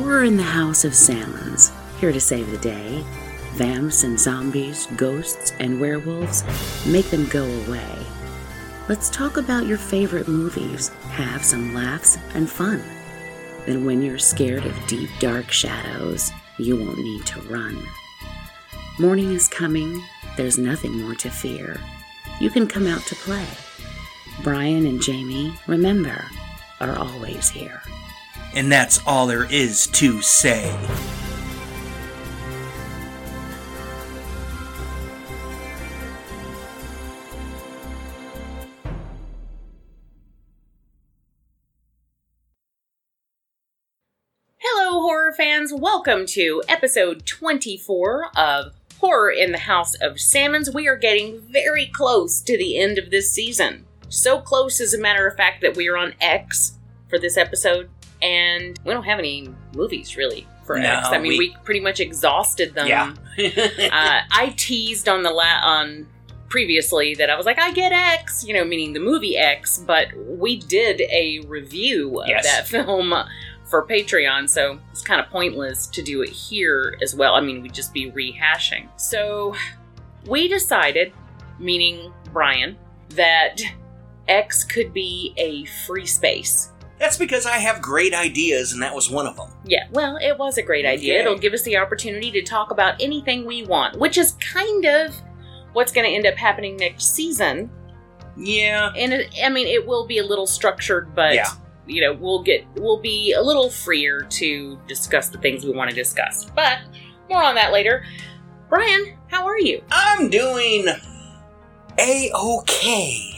Horror in the House of Salmons, here to save the day. Vamps and zombies, ghosts and werewolves, make them go away. Let's talk about your favorite movies, have some laughs and fun. Then, when you're scared of deep, dark shadows, you won't need to run. Morning is coming, there's nothing more to fear. You can come out to play. Brian and Jamie, remember, are always here. And that's all there is to say. Hello, horror fans. Welcome to episode 24 of Horror in the House of Salmons. We are getting very close to the end of this season. So close, as a matter of fact, that we are on X for this episode, and we don't have any movies really for No, X. I mean, we, we- pretty much exhausted them. Yeah. uh, I teased on the la- on previously that I was like, I get X, you know, meaning the movie X, but we did a review of Yes. that film for Patreon, so it's kind of pointless to do it here as well. I mean, we'd just be rehashing. So we decided, meaning Brian, that X could be a free space. That's because I have great ideas, and that was one of them. Yeah, well, it was a great idea. It'll give us the opportunity to talk about anything we want, which is kind of what's going to end up happening next season. Yeah. And it, I mean, it will be a little structured, but Yeah. you know, we'll get we'll be a little freer to discuss the things we want to discuss. But more on that later. Brian, how are you? I'm doing a okay.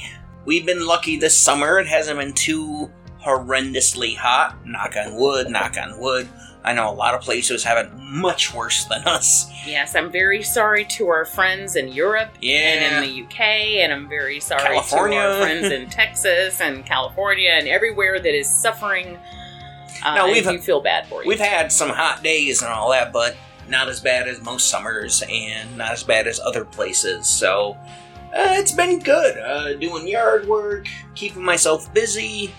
We've been lucky this summer. It hasn't been too horrendously hot. Knock on wood, knock on wood. I know a lot of places have it much worse than us. Yes, I'm very sorry to our friends in Europe Yeah. and in the UK, and I'm very sorry California. to our friends in Texas and California and everywhere that is suffering. Uh, No, we've- do feel bad for you. We've had some hot days and all that, but not as bad as most summers and not as bad as other places. So uh, it's been good. Uh, doing yard work, keeping myself busy,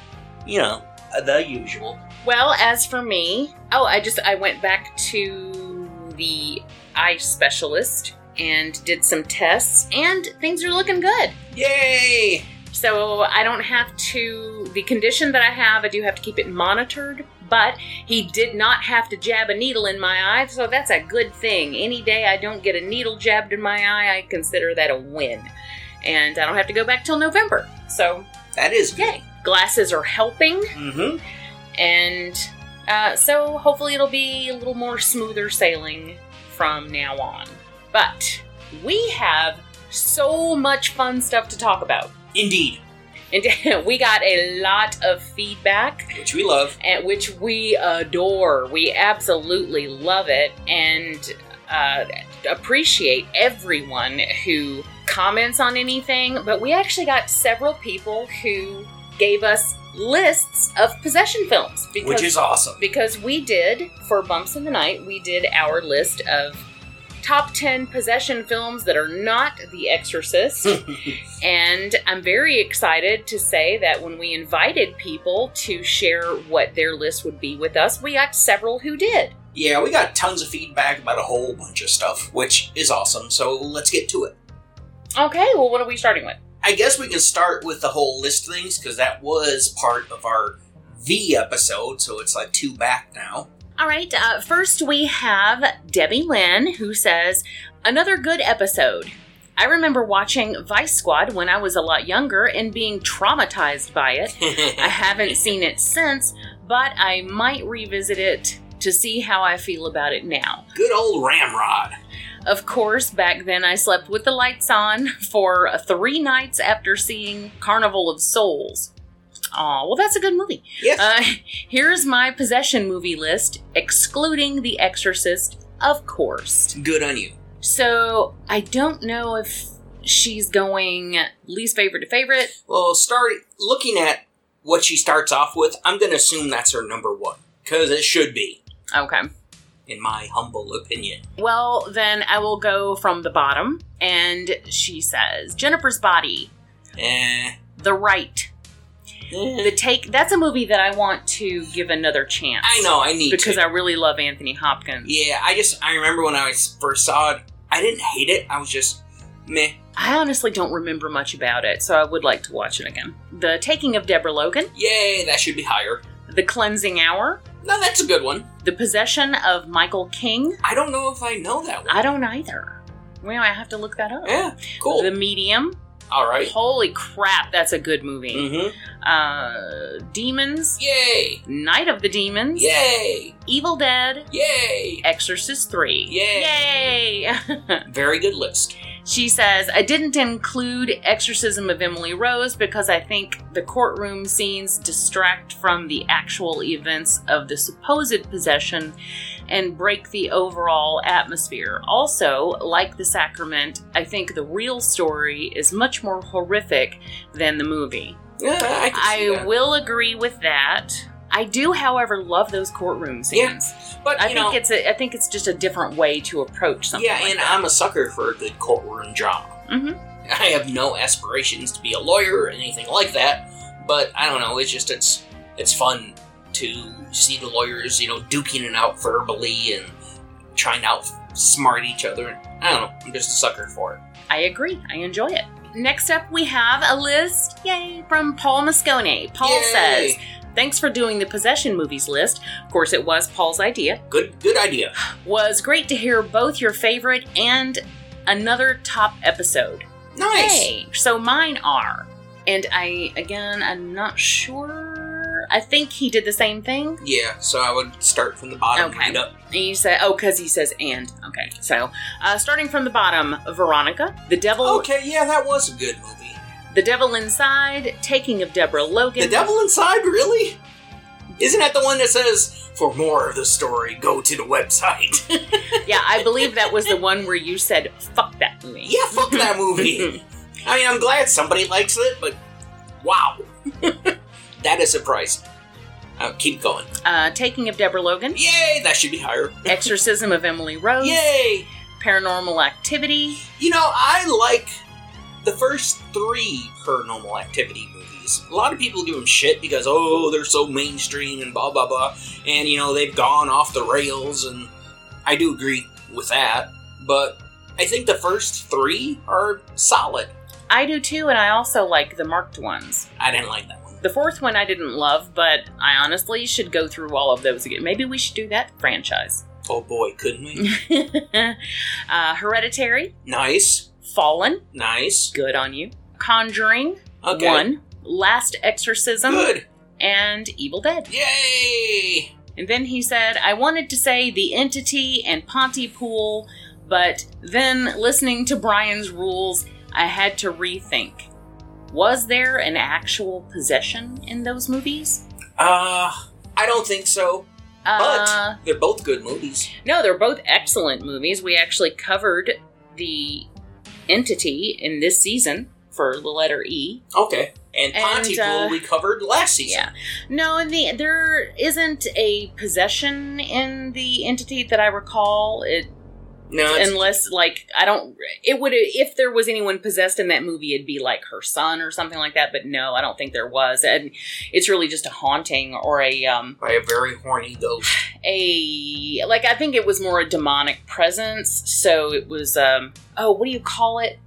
you know, the usual. Well, as for me, oh, I just I went back to the eye specialist and did some tests, and things are looking good. Yay! So I don't have to the condition that I have. I do have to keep it monitored, but he did not have to jab a needle in my eye, so that's a good thing. Any day I don't get a needle jabbed in my eye, I consider that a win, and I don't have to go back till November. So That is good. Glasses are helping Mm-hmm. and uh, so hopefully it'll be a little more smoother sailing from now on. But we have so much fun stuff to talk about. Indeed. And we got a lot of feedback, Which we love. and which we adore. We absolutely love it and uh, appreciate everyone who comments on anything. But we actually got several people who gave us lists of possession films because Which is awesome. because we did for bumps in the night we did our list of top 10 possession films that are not the exorcist and i'm very excited to say that when we invited people to share what their list would be with us we got several who did yeah, we got tons of feedback about a whole bunch of stuff, which is awesome. So let's get to it. okay well what are we starting with I guess we can start with the whole list things because that was part of our V episode, so it's like two back now. All right, uh, first we have Debbie Lynn who says, Another good episode. I remember watching Vice Squad when I was a lot younger and being traumatized by it. I haven't seen it since, but I might revisit it to see how I feel about it now. Good old Ramrod. Of course, back then I slept with the lights on for three nights after seeing Carnival of Souls. Aw, well, that's a good movie. Yes. Uh, here's my possession movie list, excluding The Exorcist, of course. Good on you. So I don't know if she's going least favorite to favorite. Well, start looking at what she starts off with. I'm going to assume that's her number one because it should be, Okay. In my humble opinion. Well, then I will go from the bottom. And she says Jennifer's Body, Eh, The Rite, Eh, The take that's a movie that I want to give another chance. I know, I need because to. I really love Anthony Hopkins. yeah, I just I remember when I first saw it, I didn't hate it. I was just meh. I honestly don't remember much about it, so I would like to watch it again. The Taking of Deborah Logan, Yay, that should be higher. The Cleansing Hour, No, that's a good one. The Possession of Michael King. I don't know if I know that one. I don't either. Well, I have to look that up. yeah, cool. The Medium. All right. Holy crap, that's a good movie. Mm-hmm. Uh, Demons. Yay! Night of the Demons. Yay! Evil Dead. Yay! Exorcist 3. Yay. Yay! Very good list. She says, I didn't include Exorcism of Emily Rose because I think the courtroom scenes distract from the actual events of the supposed possession and break the overall atmosphere. Also, like The Sacrament, I think the real story is much more horrific than the movie. Yeah, I I will agree with that. I do, however, love those courtroom scenes. Yeah. But I think know, it's a, I think it's just a different way to approach something. yeah, like and that. I'm a sucker for a good courtroom drama. Mhm. I have no aspirations to be a lawyer or anything like that, but I don't know. It's just it's it's fun to see the lawyers, you know, duking it out verbally and trying to outsmart each other. I don't know. I'm just a sucker for it. I agree. I enjoy it. Next up, we have a list, yay, from Paul Moscone. Paul Yay. says, Thanks for doing the possession movies list. Of course, it was Paul's idea. Good, good idea. Was great to hear both your favorite and another top episode. Nice. Hey, so mine are. And I, again, I'm not sure. I think he did the same thing. Yeah. So I would start from the bottom, Okay. right up. And you say, oh, because he says and. Okay. So, uh, starting from the bottom, Veronica, The Devil, Okay. Yeah, that was a good movie. The Devil Inside, Taking of Deborah Logan. The Devil Inside, really? Isn't that the one that says, for more of the story, go to the website? Yeah, I believe that was the one where you said, fuck that movie. yeah, fuck that movie. I mean, I'm glad somebody likes it, but wow. that is surprising. Uh, keep going. uh, Taking of Deborah Logan, Yay, that should be higher. Exorcism of Emily Rose, Yay! Paranormal Activity. You know, I like the first three paranormal activity movies. A lot of people give them shit because, oh, they're so mainstream and blah, blah, blah. And, you know, they've gone off the rails, and I do agree with that. But I think the first three are solid. I do too, and I also like the marked ones. I didn't like that one. The fourth one I didn't love, but I honestly should go through all of those again. Maybe we should do that franchise. Oh boy, couldn't we? uh, Hereditary, nice, Fallen, nice. good on you. Conjuring, Okay. one. Last Exorcism, Good. and Evil Dead. Yay! And then he said, I wanted to say The Entity and Pontypool, but then listening to Brian's rules, I had to rethink. Was there an actual possession in those movies? Uh, I don't think so. But Uh, they're both good movies. no, they're both excellent movies. We actually covered The Entity in this season for the letter E. Okay. And Pontypool uh, we covered last season. Yeah. No, and the there isn't a possession in the entity that I recall. It No, unless like I don't. It would if there was anyone possessed in that movie, it'd be like her son or something like that. But no, I don't think there was, and it's really just a haunting or a um by a very horny ghost. a like I think it was more a demonic presence. So it was um oh what do you call it?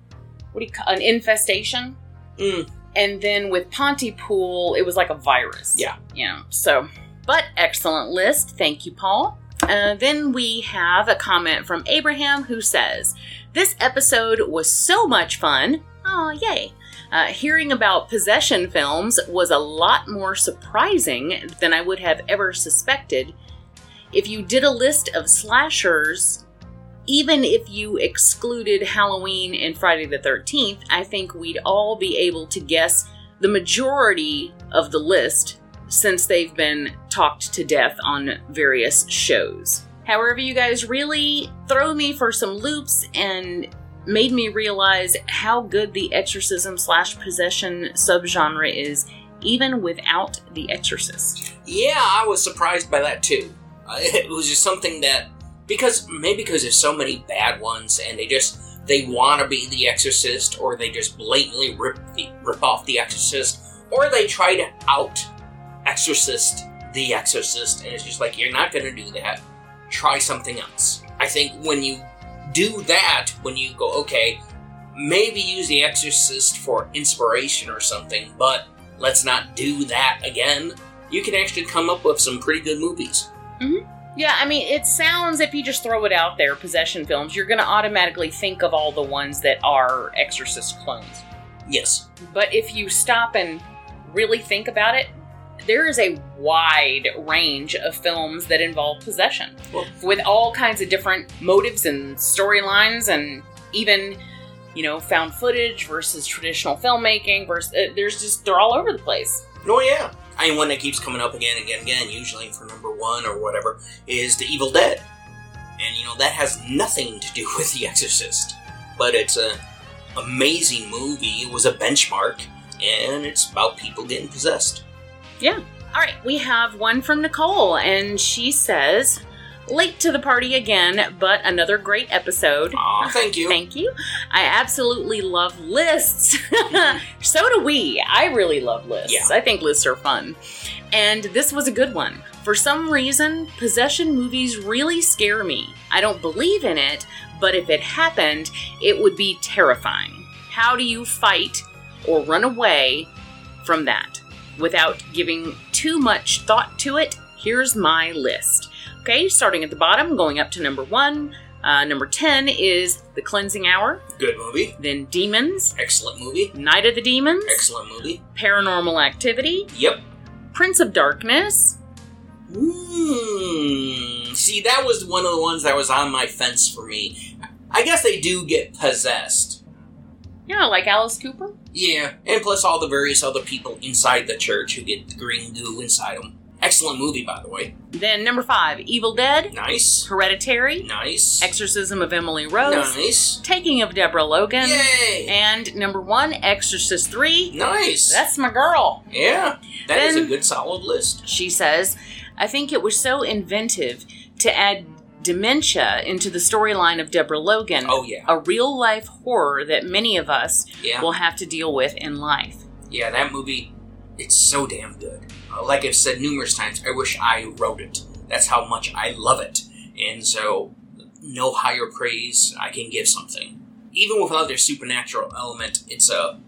What do you call an infestation? Mm. And then with Pontypool, it was like a virus. Yeah. Yeah. so, but excellent list. Thank you, Paul. Uh, then we have a comment from Abraham who says, This episode was so much fun. Oh, yay. Uh, hearing about possession films was a lot more surprising than I would have ever suspected. If you did a list of slashers, even if you excluded Halloween and Friday the 13th, I think we'd all be able to guess the majority of the list since they've been talked to death on various shows. However, you guys really throw me for some loops and made me realize how good the exorcism slash possession subgenre is, even without The Exorcist. Yeah, I was surprised by that too. Uh, it was just something that because maybe because there's so many bad ones and they just they want to be the Exorcist or they just blatantly rip the, rip off the Exorcist or they try to out exorcist the exorcist, and it's just like you're not gonna do that. Try something else. I think when you do that, when you go, okay, maybe use the exorcist for inspiration or something, but let's not do that again. You can actually come up with some pretty good movies. Yeah, I mean, it sounds if you just throw it out there, possession films, you're going to automatically think of all the ones that are Exorcist clones. Yes. But if you stop and really think about it, there is a wide range of films that involve possession Well- with all kinds of different motives and storylines and even you know found footage versus traditional filmmaking versus uh, there's just they're all over the place Oh yeah. I mean, one that keeps coming up again and again and again, usually for number one or whatever, is The Evil Dead. And you know, that has nothing to do with The Exorcist. But it's an amazing movie. It was a benchmark, and it's about people getting possessed. Yeah. All right we have one from nicole and she says late to the party again but another great episode Aw, thank you. Thank you. I absolutely love lists. so do we. I really love lists. Yeah. I think lists are fun. And this was a good one. For some reason, possession movies really scare me. I don't believe in it, but if it happened, it would be terrifying. How do you fight or run away from that without giving too much thought to it? Here's my list. Okay, starting at the bottom, going up to number one. Uh, number 10 is The Cleansing Hour, Good movie. then Demons, Excellent movie. Night of the Demons, Excellent movie. Paranormal Activity, Yep. Prince of Darkness, Hmm. See, that was one of the ones that was on my fence for me. I guess they do get possessed. know, like Alice Cooper. Yeah, and plus all the various other people inside the church who get the green goo inside them. Excellent movie, by the way. Then number 5, Evil Dead, Nice. Hereditary, Nice. Exorcism of Emily Rose, Nice. Taking of Deborah Logan, Yay! and number 1, Exorcist 3. Nice. That's my girl. yeah, that is Then- a good solid list. She says, I think it was so inventive to add dementia into the storyline of Deborah Logan, Oh yeah, a real life horror that many of us yeah, will have to deal with in life. yeah. That movie, it's so damn good. Like I've said numerous times, I wish I wrote it. That's how much I love it, and so no higher praise I can give something. Even without their supernatural element, it's a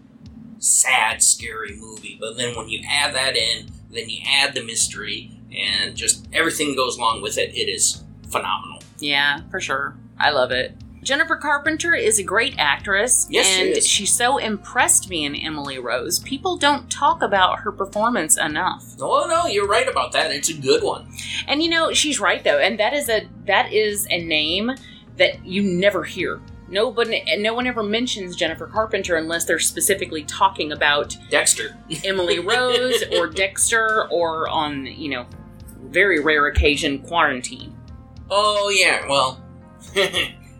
sad, scary movie. But then when you add that in, then you add the mystery, and just everything goes along with it. It is phenomenal. Yeah, for sure. I love it. Jennifer Carpenter is a great actress, Yes, she and is. she so impressed me in Emily Rose. People don't talk about her performance enough. Oh no, you're right about that. It's a good one. And you know, she's right though, and that is a that is a name that you never hear. Nobody, no one ever mentions Jennifer Carpenter unless they're specifically talking about Dexter. Emily Rose or Dexter or on you know very rare occasion quarantine. Oh yeah, well,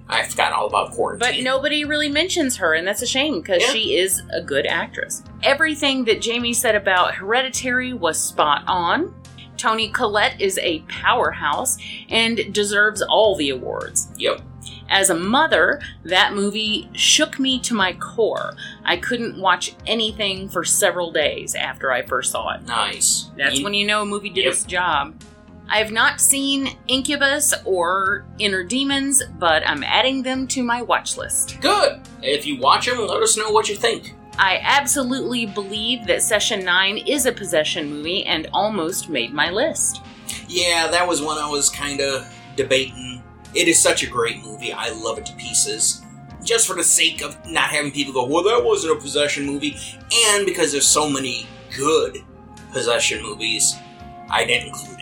I forgot all about quarantine. But nobody really mentions her, and that's a shame because Yeah. she is a good actress. Everything that Jamie said about Hereditary was spot on. Toni Collette is a powerhouse and deserves all the awards. Yep. As a mother, that movie shook me to my core. I couldn't watch anything for several days after I first saw it. Nice. That's You- when you know a movie did Yep. its job. I have not seen Incubus or Inner Demons, but I'm adding them to my watch list. Good. If you watch them, let us know what you think. I absolutely believe that Session 9 is a possession movie and almost made my list. Yeah, that was one I was kind of debating. It is such a great movie. I love it to pieces. Just for the sake of not having people go, well, that wasn't a possession movie, and because there's so many good possession movies, I didn't include.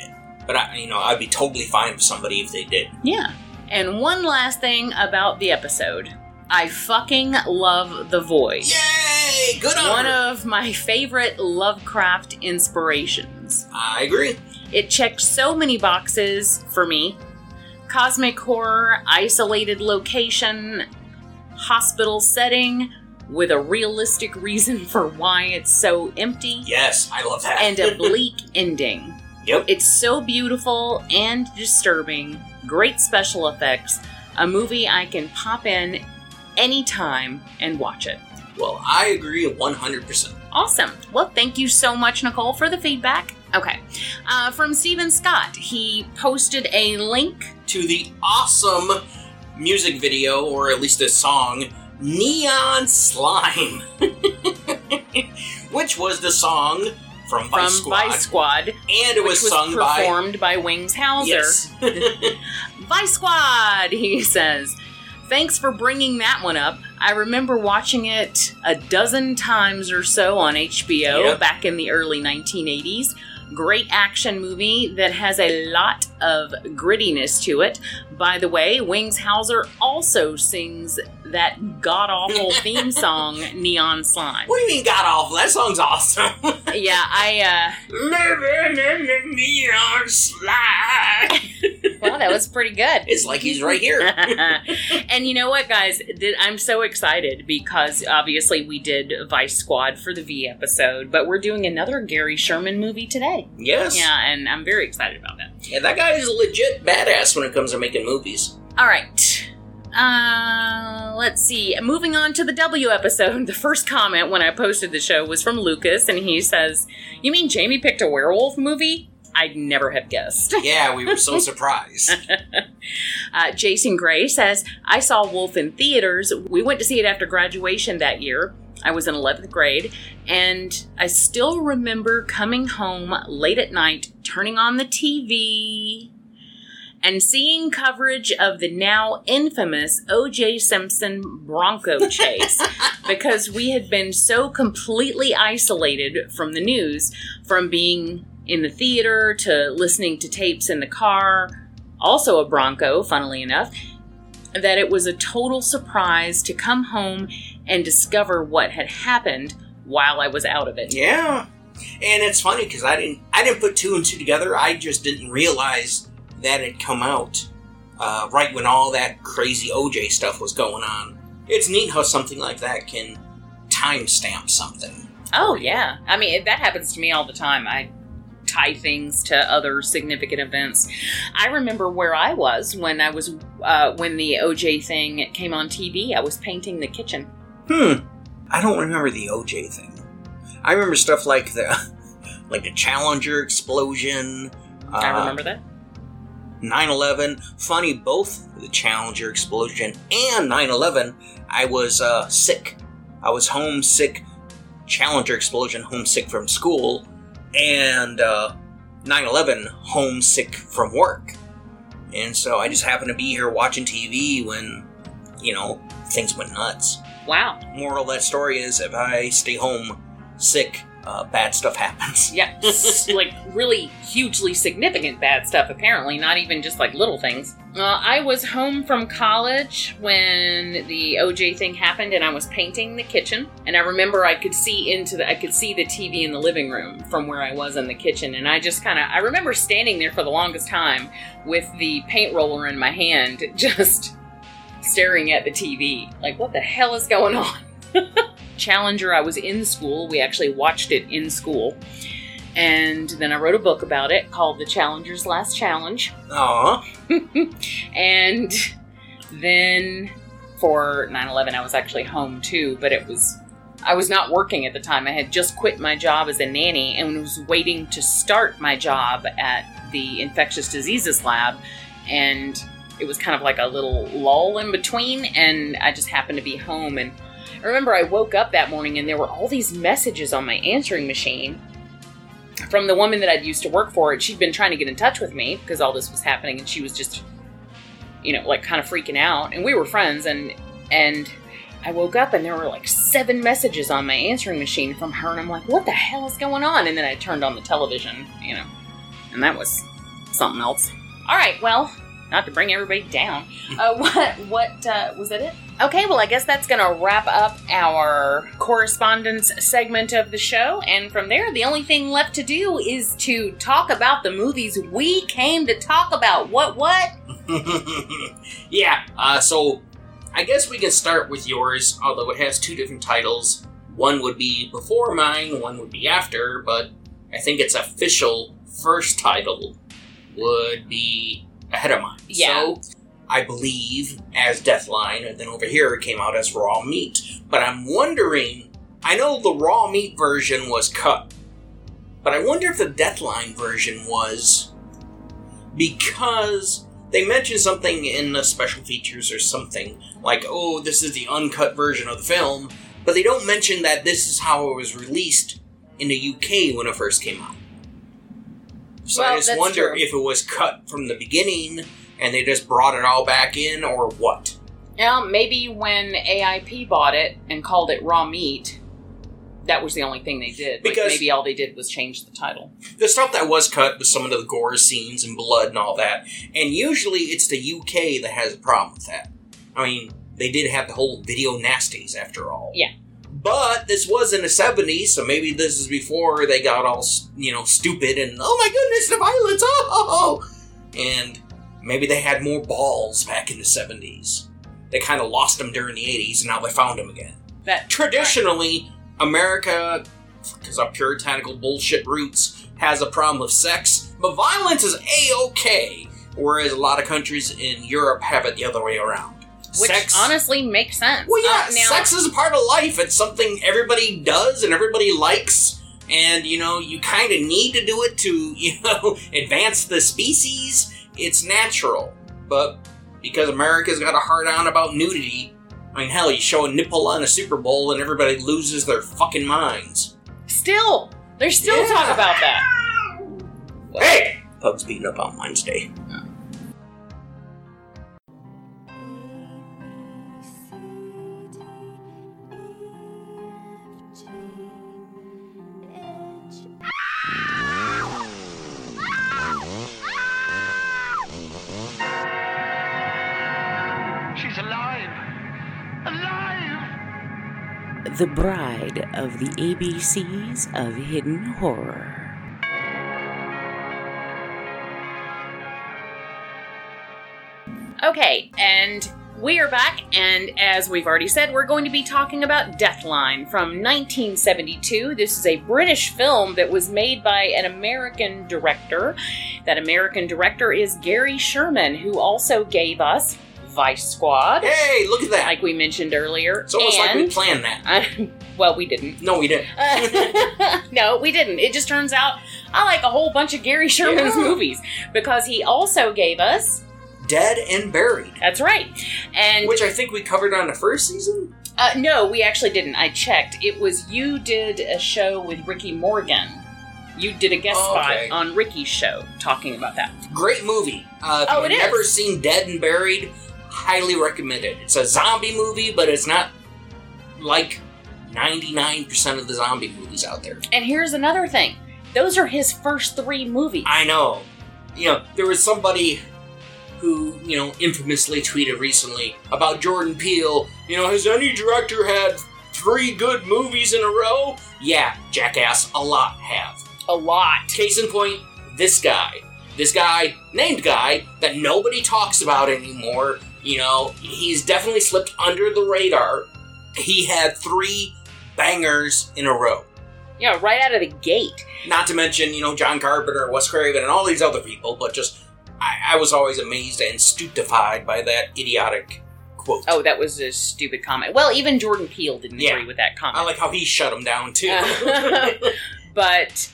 But I, you know, I'd be totally fine with somebody if they did. Yeah. And one last thing about the episode I fucking love The Void. Yay! Good on One her. of my favorite Lovecraft inspirations. I agree. It checked so many boxes for me cosmic horror, isolated location, hospital setting, with a realistic reason for why it's so empty, Yes, I love that. and a bleak ending. Yep. It's so beautiful and disturbing, great special effects, a movie I can pop in anytime and watch it. Well, I agree 100%. Awesome. Well, thank you so much, Nicole, for the feedback. Okay. Uh, from Stephen Scott, he posted a link. To the awesome music video, or at least a song, Neon Slime. Which was the song from Vice From Squad. Vice Squad, and it was, was sung by. performed by, Wings Hauser. Yes. Vice Squad, he says. Thanks for bringing that one up. I remember watching it a dozen times or so on HBO Yep. back in the early 1980s. Great action movie that has a lot of grittiness to it. By the way, Wings Hauser also sings that god awful theme song, Neon Slime. what do you mean, God awful? That song's awesome. Yeah, I, Living in the neon slime. uh, well, that was pretty good. It's like he's right here. and you know what, guys? I'm so excited because obviously we did Vice Squad for the V episode, but we're doing another Gary Sherman movie today. Yes. Yeah, and I'm very excited about that. Yeah, that guy is a legit badass when it comes to making movies. All right. Uh, let's see. Moving on to the W episode. The first comment when I posted the show was from Lucas, and he says, "You mean Jamie picked a werewolf movie? I'd never have guessed." Yeah, we were so surprised. Uh, Jason Gray says, I saw Wolf in theaters. We went to see it after graduation that year. I was in 11th grade, and I still remember coming home late at night, turning on the TV, and seeing coverage of the now infamous O.J. Simpson Bronco chase because we had been so completely isolated from the news, from being in the theater to listening to tapes in the car also a Bronco, funnily enough, that it was a total surprise to come home and discover what had happened while I was out of it. yeah, and it's funny because I didn't I didn't put two and two together. I just didn't realize that had come out uh, right when all that crazy OJ stuff was going on. It's neat how something like that can timestamp something. Oh, yeah. I mean, that happens to me all the time. I tie things to other significant events. I remember where I was when I was uh, when the OJ thing came on TV. I was painting the kitchen. Hmm. I don't remember the OJ thing. I remember stuff like the like the Challenger explosion. I uh, remember that. 9 11. Funny, both the Challenger explosion and 9 11, I was uh, sick. I was homesick, Challenger explosion, homesick from school, and uh, 9 uh, 11, homesick from work. And so I just happened to be here watching TV when, you know, things went nuts. Wow. Moral of that story is if I stay home sick, uh, bad stuff happens. Yeah, like really hugely significant bad stuff, apparently, not even just like little things. Uh, I was home from college when the OJ thing happened and I was painting the kitchen. And I remember I could see into the, I could see the TV in the living room from where I was in the kitchen. And I just kind of, I remember standing there for the longest time with the paint roller in my hand, just staring at the TV. Like, what the hell is going on? Challenger, I was in school. We actually watched it in school. And then I wrote a book about it called The Challenger's Last Challenge. Aw. And then for 9 11, I was actually home too, but it was. I was not working at the time. I had just quit my job as a nanny and was waiting to start my job at the infectious diseases lab. And it was kind of like a little lull in between. And I just happened to be home. And I remember I woke up that morning and there were all these messages on my answering machine from the woman that I'd used to work for. And she'd been trying to get in touch with me because all this was happening, and she was just, you know, like kind of freaking out. And we were friends, and and I woke up and there were like seven messages on my answering machine from her, and I'm like, what the hell is going on? And then I turned on the television, you know, and that was something else. All right, well, not to bring everybody down. Uh, what what uh, was that? It? Okay, well, I guess that's going to wrap up our correspondence segment of the show. And from there, the only thing left to do is to talk about the movies we came to talk about. What, what? yeah, uh, so I guess we can start with yours, although it has two different titles. One would be before mine, one would be after, but I think its official first title would be ahead of mine. Yeah. So I believe as Deathline, and then over here it came out as Raw Meat. But I'm wondering I know the raw meat version was cut, but I wonder if the Deathline version was because they mentioned something in the special features or something like, "Oh, this is the uncut version of the film," but they don't mention that this is how it was released in the UK when it first came out. So I just wonder true. if it was cut from the beginning and they just brought it all back in, or what. Yeah, maybe when AIP bought it and called it raw meat, that was the only thing they did. Like, Because- maybe all they did was change the title. the stuff that was cut was some of the gore scenes and blood and all that. And usually it's the UK that has a problem with that. I mean, they did have the whole video nasties after all. Yeah. But this was in the 70s, so maybe this is before they got all, you know, stupid and, oh my goodness, the violence, oh! And maybe they had more balls back in the 70s. They kind of lost them during the 80s, and now they found them again That traditionally america because of puritanical bullshit roots has a problem with sex but violence is a-ok whereas a lot of countries in europe have it the other way around which sex honestly makes sense. well yeah Uh, now, sex is a part of life it's something everybody does and everybody likes and you know you kind of need to do it to you know advance the species it's natural but because america's got a hard on about nudity I mean, hell, you show a nipple on a Super Bowl and everybody loses their fucking minds. still, there's still Yeah. talk about that. Hey! Pug's beating up on Wednesday. The Bride of the ABCs of Hidden Horror. Okay, and we are back, and as we've already said, we're going to be talking about Deathline from 1972. This is a British film that was made by an American director. That American director is Gary Sherman, who also gave us Vice Squad, Hey, look at that! like we mentioned earlier. it's almost like we planned that. I- well, we didn't. No, we didn't. no, we didn't. It just turns out I like a whole bunch of Gary Sherman's Yeah. movies because he also gave us. Dead and Buried, That's right. And which I think we covered on the first season. Uh, no, we actually didn't. I checked. It was you did a show with Ricky Morgan. You did a guest Oh, okay. spot on Ricky's show talking about that. Great movie. Uh, if Oh, you've never seen Dead and Buried, highly recommend it. It's a zombie movie, but it's not like 99% of the zombie movies out there. And here's another thing. Those are his first three movies. I know. You know, there was somebody who, you know, infamously tweeted recently about Jordan Peele. You know, has any director had three good movies in a row? Yeah, jackass, a lot have. a lot. Case in point, this guy. This guy, named guy, that nobody talks about anymore. You know, he's definitely slipped under the radar. He had three bangers in a row. Yeah, right out of the gate. Not to mention, you know, John Carpenter, Wes Craven, and all these other people, but just, I, I was always amazed and stupefied by that idiotic quote. Oh, that was a stupid comment. Well, even Jordan Peele didn't Yeah. agree with that comment. I like how he shut him down, too. Uh, but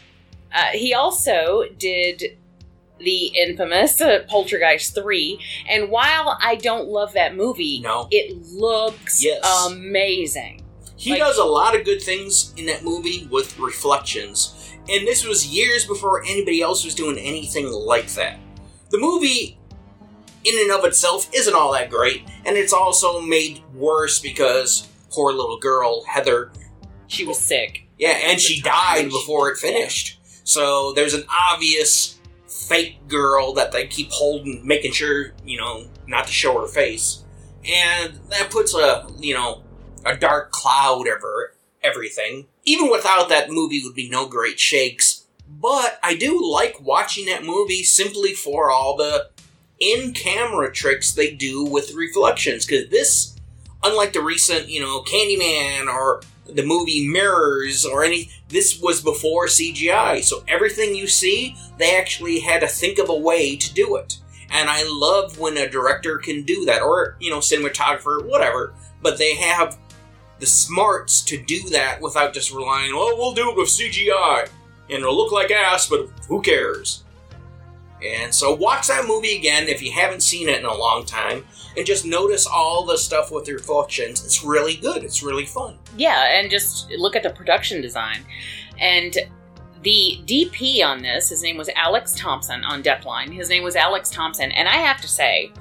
uh, he also did the infamous uh, Poltergeist 3. And while I don't love that movie, No. it looks Yes. amazing. He Like- does a lot of good things in that movie with reflections, and this was years before anybody else was doing anything like that. The movie, in and of itself, isn't all that great, and it's also made worse because poor little girl, Heather, She was sick. yeah, and she died before it finished. So there's an obvious fake girl that they keep holding, making sure, you know, not to show her face. And that puts a, you know, a dark cloud over everything. Even without that movie would be no great shakes. But I do like watching that movie simply for all the in-camera tricks they do with reflections. Because this, unlike the recent, you know, Candyman or the movie Mirrors or any, this was before CGI. So everything you see, they actually had to think of a way to do it. And I love when a director can do that, or, you know, cinematographer, whatever. But they have the smarts to do that without just relying, oh, we'll do it with CGI. And it'll look like ass, but who cares? And so watch that movie again if you haven't seen it in a long time, and just notice all the stuff with the reflections. It's really good. It's really fun. Yeah, and just look at the production design. And the DP on this, his name was Alex Thomson on Deathline. His name was Alex Thomson, and I have to say,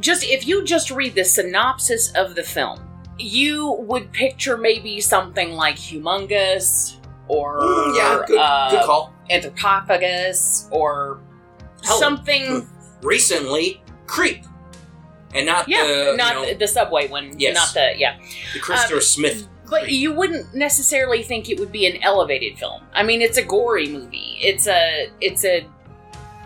just if you just read the synopsis of the film, you would picture maybe something like Humongous or Mm, yeah, good, uh, good call. Anthropophagus or Hell, something. Recently, Creep. And not Yeah, the, you not know, the, the subway one. Yes. Not the yeah. the Christopher um, Smith. But Creep. you wouldn't necessarily think it would be an elevated film. I mean, it's a gory movie. It's a it's a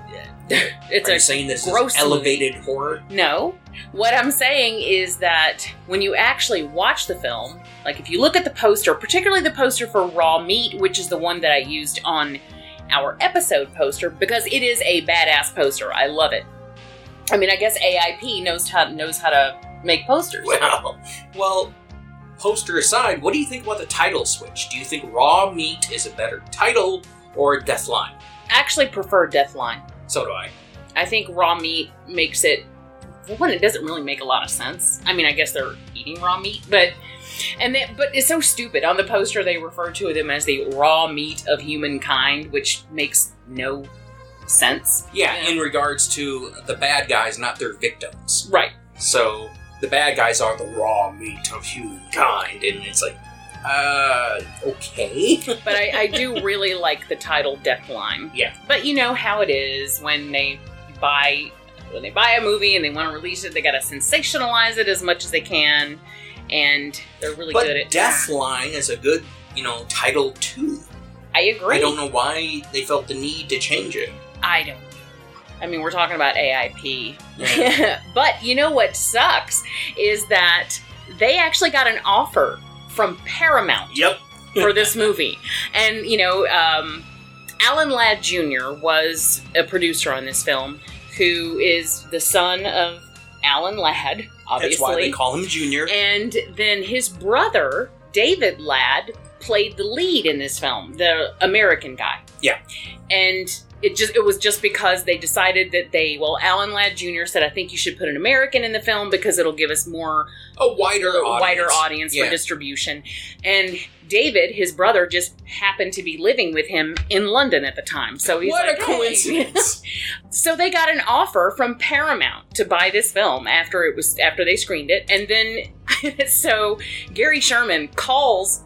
it's Are you a saying this is gross elevated horror? no. What I'm saying is that when you actually watch the film, like if you look at the poster, particularly the poster for Raw Meat, which is the one that I used on our episode poster, because it is a badass poster. I love it. I mean, I guess AIP knows how knows how to make posters. Well, well, poster aside, what do you think about the title switch? Do you think Raw Meat is a better title or Deathline? I actually prefer Deathline. So do I. I think raw meat makes it. For one, it doesn't really make a lot of sense. I mean, I guess they're eating raw meat, but and then, but it's so stupid. On the poster, they refer to them as the raw meat of humankind, which makes no sense. Yeah, Yeah. in regards to the bad guys, not their victims. Right. So the bad guys are the raw meat of humankind, and it's like, uh, okay. But I, I do really like the title Deathline. Yeah. But you know how it is when they buy when they buy a movie and they want to release it, they got to sensationalize it as much as they can, and they're really but good at Deathline is a good, you know, title too. I agree. I don't know why they felt the need to change it. I don't. I mean, we're talking about AIP. but you know what sucks is that they actually got an offer from Paramount Yep. for this movie. And, you know, um, Alan Ladd Jr. was a producer on this film who is the son of Alan Ladd, obviously. That's why they call him Junior. And then his brother, David Ladd, played the lead in this film, the American guy. Yeah. And it just it was just because they decided that they well Alan Ladd Jr. said I think you should put an American in the film because it'll give us more a wider audience. wider audience Yeah. for distribution. And David, his brother, just happened to be living with him in London at the time. So he's what like, a "Hey." coincidence! So they got an offer from Paramount to buy this film after it was after they screened it, and then so Gary Sherman calls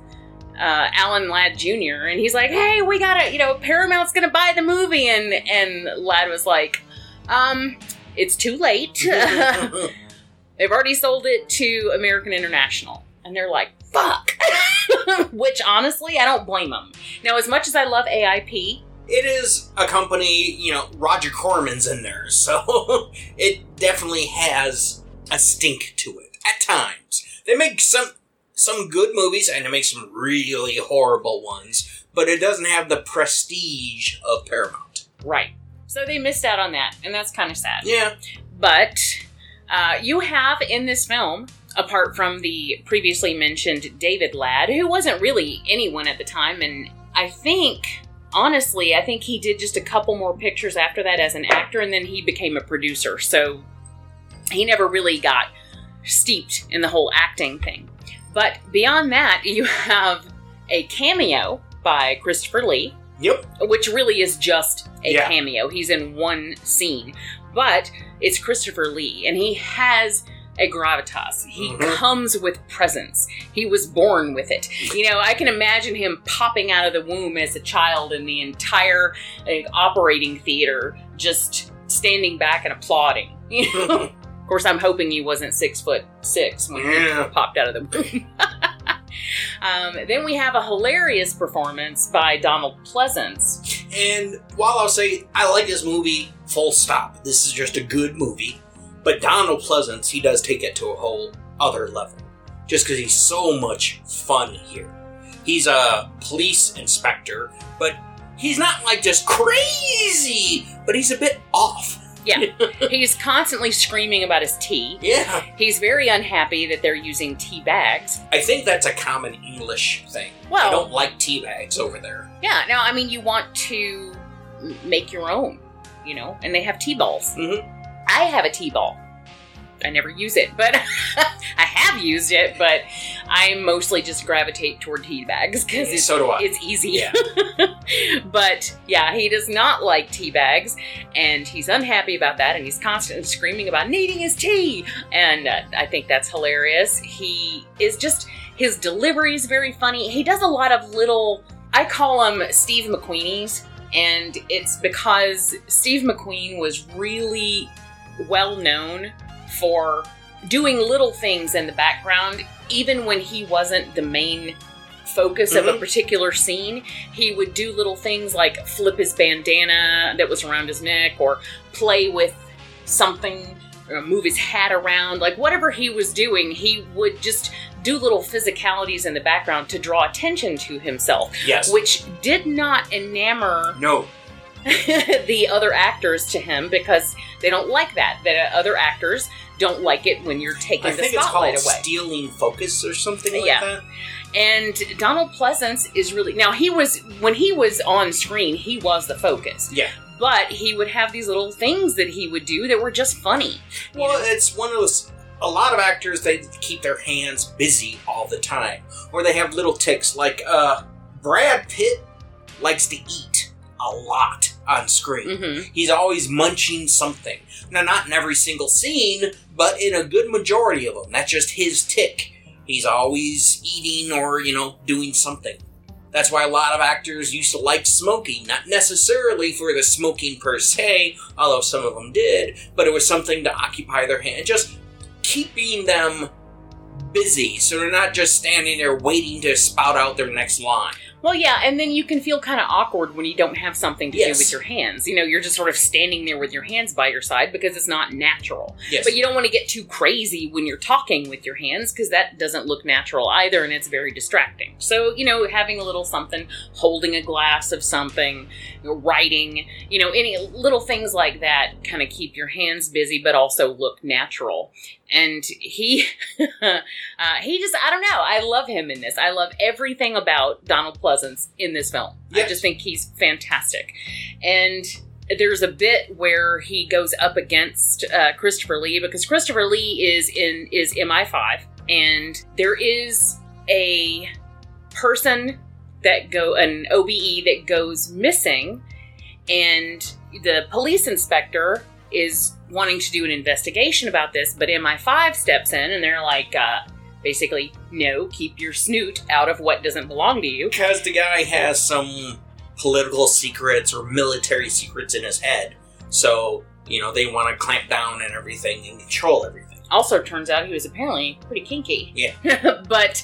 uh, Alan Ladd Jr. and he's like, "Hey, we gotta, you know, Paramount's gonna buy the movie," and and Ladd was like, "Um, it's too late. They've already sold it to American International," and they're like, "Fuck." Which honestly, I don't blame them. Now, as much as I love AIP, it is a company, you know, Roger Corman's in there, so it definitely has a stink to it at times. They make some some good movies and they make some really horrible ones, but it doesn't have the prestige of Paramount. Right. So they missed out on that, and that's kind of sad. Yeah, But uh, you have in this film, apart from the previously mentioned David Ladd, who wasn't really anyone at the time, and I think, honestly, I think he did just a couple more pictures after that as an actor, and then he became a producer. So he never really got steeped in the whole acting thing. But beyond that, you have a cameo by Christopher Lee yep, which really is just a Yeah. cameo. He's in one scene, but it's Christopher Lee, and he has a gravitas. He Mhm. comes with presence. He was born with it. You know, I can imagine him popping out of the womb as a child, and the entire uh, operating theater just standing back and applauding. You know. of course, I'm hoping he wasn't six foot six when Yeah. he popped out of the womb. Um, then we have a hilarious performance by Donald Pleasence. And while I'll say I like this movie, full stop. This is just a good movie. But Donald Pleasence, he does take it to a whole other level. Just because he's so much fun here. He's a police inspector, but he's not like just crazy, but he's a bit off. Yeah. He's constantly screaming about his tea. Yeah. He's very unhappy that they're using tea bags. I think that's a common English thing. Well- they don't like tea bags over there. Yeah, now, I mean, you want to make your own, you know, and they have tea balls. Mhm. I have a tea ball. I never use it, but I have used it, but I mostly just gravitate toward tea bags because it's, so do I. it's easy. Yeah. but yeah, he does not like tea bags, and he's unhappy about that, and he's constantly screaming about needing his tea. And uh, I think that's hilarious. He is just his delivery is very funny. He does a lot of little. I call them Steve McQueenies, and it's because Steve McQueen was really well known for doing little things in the background, even when he wasn't the main focus of a Mhm. particular scene. He would do little things like flip his bandana that was around his neck, or play with something, or move his hat around. Like whatever he was doing, he would just do little physicalities in the background to draw attention to himself, yes. which did not enamor no. the other actors to him because they don't like that. That other actors don't like it when you're taking I the think it's called spotlight away. stealing focus or something like Yeah. that. And Donald Pleasence is really now he was when he was on screen, he was the focus. Yeah. But he would have these little things that he would do that were just funny. Well, know? it's one of those. A lot of actors they keep their hands busy all the time, or they have little ticks. Like uh, Brad Pitt likes to eat a lot on screen. hmm He's always munching something. Now, not in every single scene, but in a good majority of them. That's just his tick. He's always eating or, you know, doing something. That's why a lot of actors used to like smoking. Not necessarily for the smoking per se, although some of them did, but it was something to occupy their hand. Just keeping them busy so they're not just standing there waiting to spout out their next line. Well, yeah, and then you can feel kind of awkward when you don't have something to Yes. do with your hands. You know, you're just sort of standing there with your hands by your side because it's not natural. Yes. But you don't want to get too crazy when you're talking with your hands because that doesn't look natural either and it's very distracting. So, you know, having a little something, holding a glass of something, writing, you know, any little things like that kind of keep your hands busy but also look natural. And he, uh, he just, I don't know. I love him in this. I love everything about Donald Pleasence in this film. I just think he's fantastic. And there's a bit where he goes up against uh, Christopher Lee because Christopher Lee is in is MI5 and there is a person that go an OBE that goes missing and the police inspector is wanting to do an investigation about this but MI5 steps in and they're like uh, basically no keep your snoot out of what doesn't belong to you because the guy has some political secrets or military secrets in his head. So, you know, they want to clamp down and everything and control everything. also turns out he was apparently pretty kinky. Yeah. but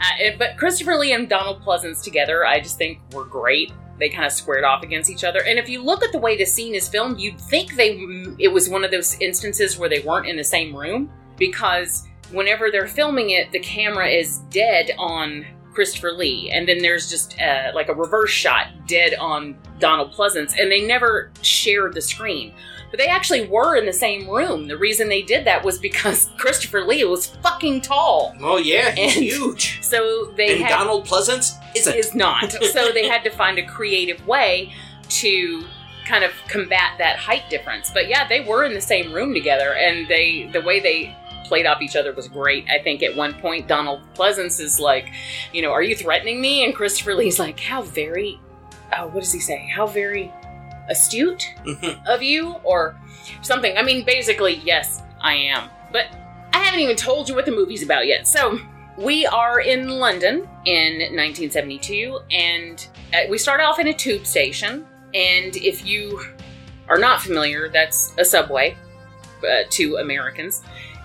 uh, but Christopher Lee and Donald Pleasence together, I just think were great. They kind of squared off against each other. And if you look at the way the scene is filmed, you'd think they it was one of those instances where they weren't in the same room because whenever they're filming it, the camera is dead on Christopher Lee, and then there's just uh, like a reverse shot dead on Donald Pleasence, and they never shared the screen. But they actually were in the same room. The reason they did that was because Christopher Lee was fucking tall. Oh, yeah, he's And- huge. So they And had, Donald Pleasence is not. so they had to find a creative way to kind of combat that height difference. But yeah, they were in the same room together and they the way they played off each other was great. I think at one point Donald Pleasence is like, you know, are you threatening me? And Christopher Lee's like, how very uh, what does he say? How very astute Mhm. of you or something. I mean, basically, yes, I am. But I haven't even told you what the movie's about yet. So, we are in London in 1972, and uh, we start off in a tube station. And if you are not familiar, that's a subway uh, to Americans.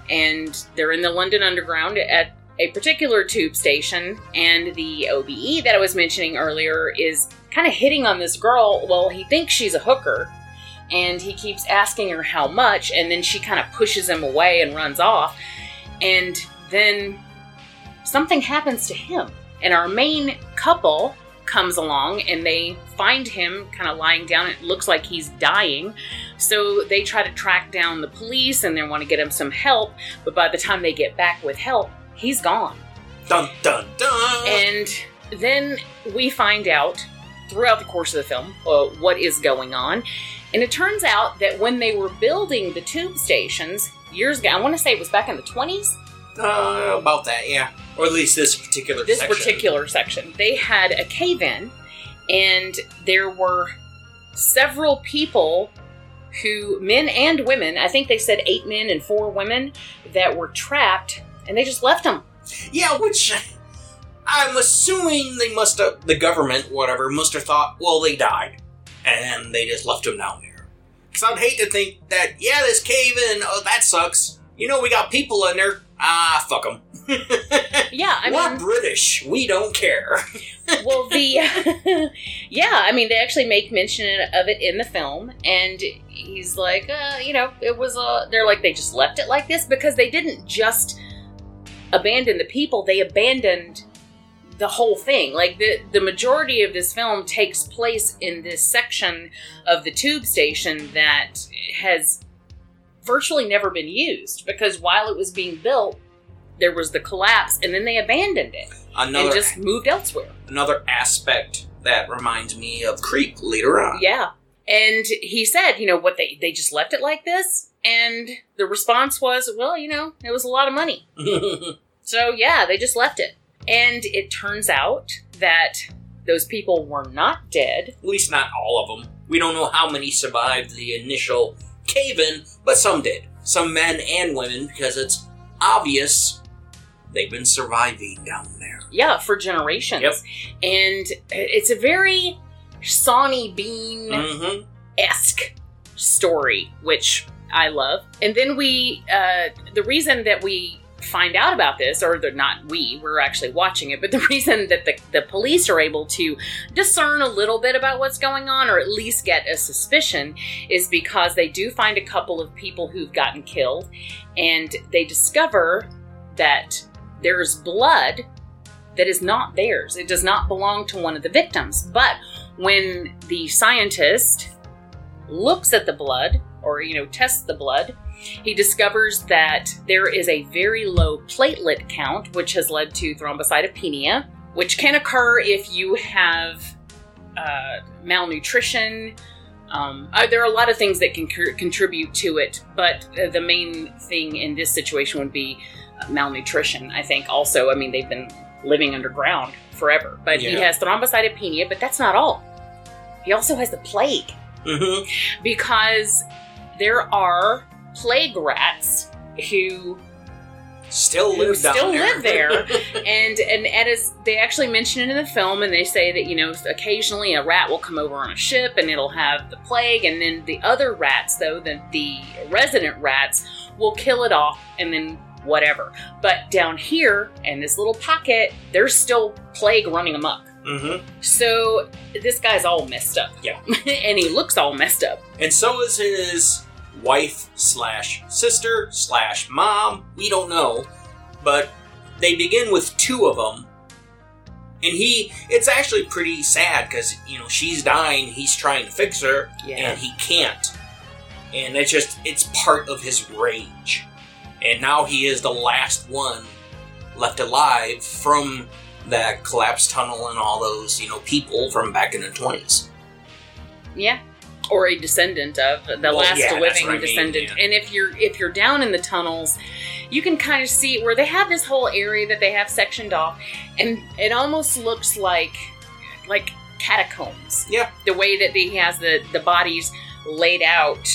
And they're in the London Underground at a particular tube station. And the OBE that I was mentioning earlier is kind of hitting on this girl. Well, he thinks she's a hooker. And he keeps asking her how much, and then she kind of pushes him away and runs off. And then something happens to him. And our main couple comes along and they find him kind of lying down. It looks like he's dying. So they try to track down the police and they want to get him some help, but by the time they get back with help, he's gone. Dun dun dun. And then we find out throughout the course of the film uh, what is going on. And it turns out that when they were building the tube stations years ago, I want to say it was back in the 20s, Uh, about that, yeah. Or at least this particular this section. particular section, they had a cave in, and there were several people who, men and women, I think they said eight men and four women, that were trapped, and they just left them. Yeah, which I'm assuming they must have, the government, whatever, must have thought, well, they died. And they just left them down there. Because I'd hate to think that, yeah, this cave in, oh, that sucks. You know, we got people in there. Ah, fuck them. Yeah, I We're mean, British. We don't care. well, the yeah, I mean, they actually make mention of it in the film, and he's like, uh, you know, it was uh, they're like they just left it like this because they didn't just abandon the people; they abandoned the whole thing. Like the the majority of this film takes place in this section of the tube station that has virtually never been used because while it was being built. There was the collapse, and then they abandoned it Another, and just moved elsewhere. another aspect that reminds me of Creep later on. Yeah. And he said, you know, what they they just left it like this, and the response was, well, you know, it was a lot of money. So yeah, they just left it. And it turns out that those people were not dead. At least not all of them. We don't know how many survived the initial cave in, but some did. Some men and women, because it's obvious they've been surviving down there. Yeah, for generations. Yep. And it's a very Sawney Bean Mm-hmm. esque story, which I love. And then we, uh, the reason that we find out about this, or they're not we, we're actually watching it, but the reason that the, the police are able to discern a little bit about what's going on, or at least get a suspicion, is because they do find a couple of people who've gotten killed, and they discover that there's blood that is not theirs. It does not belong to one of the victims. But when the scientist looks at the blood, or you know, tests the blood, he discovers that there is a very low platelet count, which has led to thrombocytopenia, which can occur if you have uh, malnutrition. Um, uh, there are a lot of things that can contribute to it, but uh, the main thing in this situation would be uh, malnutrition. I think also, I mean, they've been living underground forever, but he has thrombocytopenia, but that's not all. He also has the plague Mm-hmm. because there are plague rats who Still live down still there. live there. and and and as they actually mention it in the film and they say that you know occasionally a rat will come over on a ship and it'll have the plague and then the other rats though the the resident rats will kill it off and then whatever but down here in this little pocket there's still plague running amok mm-hmm. so this guy's all messed up Yeah. and he looks all messed up And so is his wife slash sister slash mom. We don't know, but they begin with two of them. And he, it's actually pretty sad because you know she's dying. He's trying to fix her, yeah and he can't. And it's just, it's part of his rage. And now he is the last one left alive from that collapsed tunnel and all those, you know, people from back in the 20s. Yeah. Or a descendant of the Well, last yeah, living what I mean, descendant. yeah. And if you're if you're down in the tunnels, you can kind of see where they have this whole area that they have sectioned off, and it almost looks like like catacombs. Yeah. The way that he has the the bodies laid out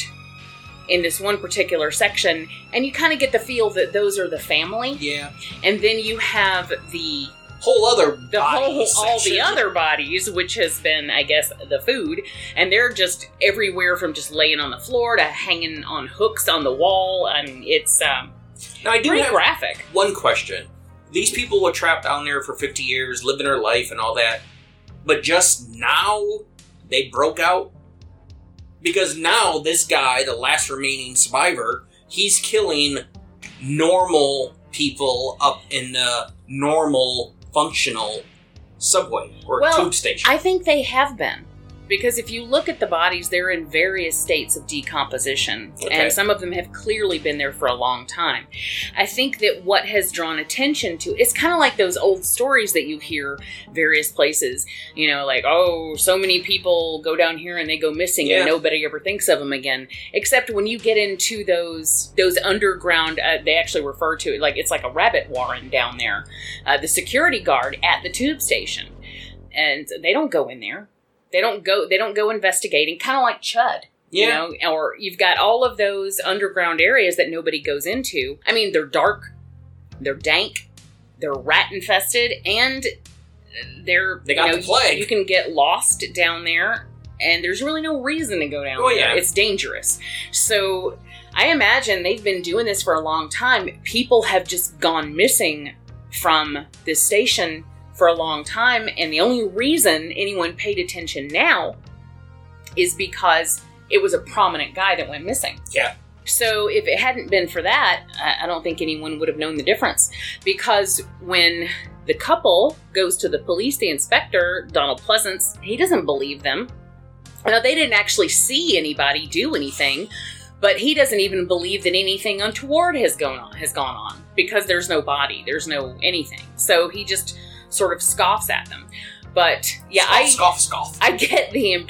in this one particular section, and you kind of get the feel that those are the family, Yeah. and then you have the Whole other the whole body all the other bodies, which has been, I guess, the food, and they're just everywhere from just laying on the floor to hanging on hooks on the wall, and it's um, Now I do pretty have graphic. one question. These people were trapped down there for 50 years, living their life and all that, but just now they broke out because now this guy, the last remaining survivor, he's killing normal people up in the normal functional subway or Well, tube station. I think they have been because if you look at the bodies, they're in various states of decomposition, Okay. and some of them have clearly been there for a long time. I think that what has drawn attention to it's kind of like those old stories that you hear various places, you know, like oh, so many people go down here and they go missing, Yeah. and nobody ever thinks of them again. Except when you get into those those underground, uh, they actually refer to it like it's like a rabbit warren down there. Uh, the security guard at the tube station, and they don't go in there. They don't go. They don't go investigating. Kind of like Chud, Yeah. you know. Or you've got all of those underground areas that nobody goes into. I mean, they're dark, they're dank, they're rat infested, and they're They got you know, the plague. You can get lost down there, and there's really no reason to go down Oh, there. yeah. It's dangerous. So I imagine they've been doing this for a long time. People have just gone missing from this station for a long time, and the only reason anyone paid attention now is because it was a prominent guy that went missing. Yeah. So if it hadn't been for that, I don't think anyone would have known the difference. Because when the couple goes to the police, the inspector, Donald Pleasence, he doesn't believe them. Now, they didn't actually see anybody do anything, but he doesn't even believe that anything untoward has gone on has gone on because there's no body, there's no anything. So he just sort of scoffs at them. But yeah, scoff, I scoff, scoff. I get the im-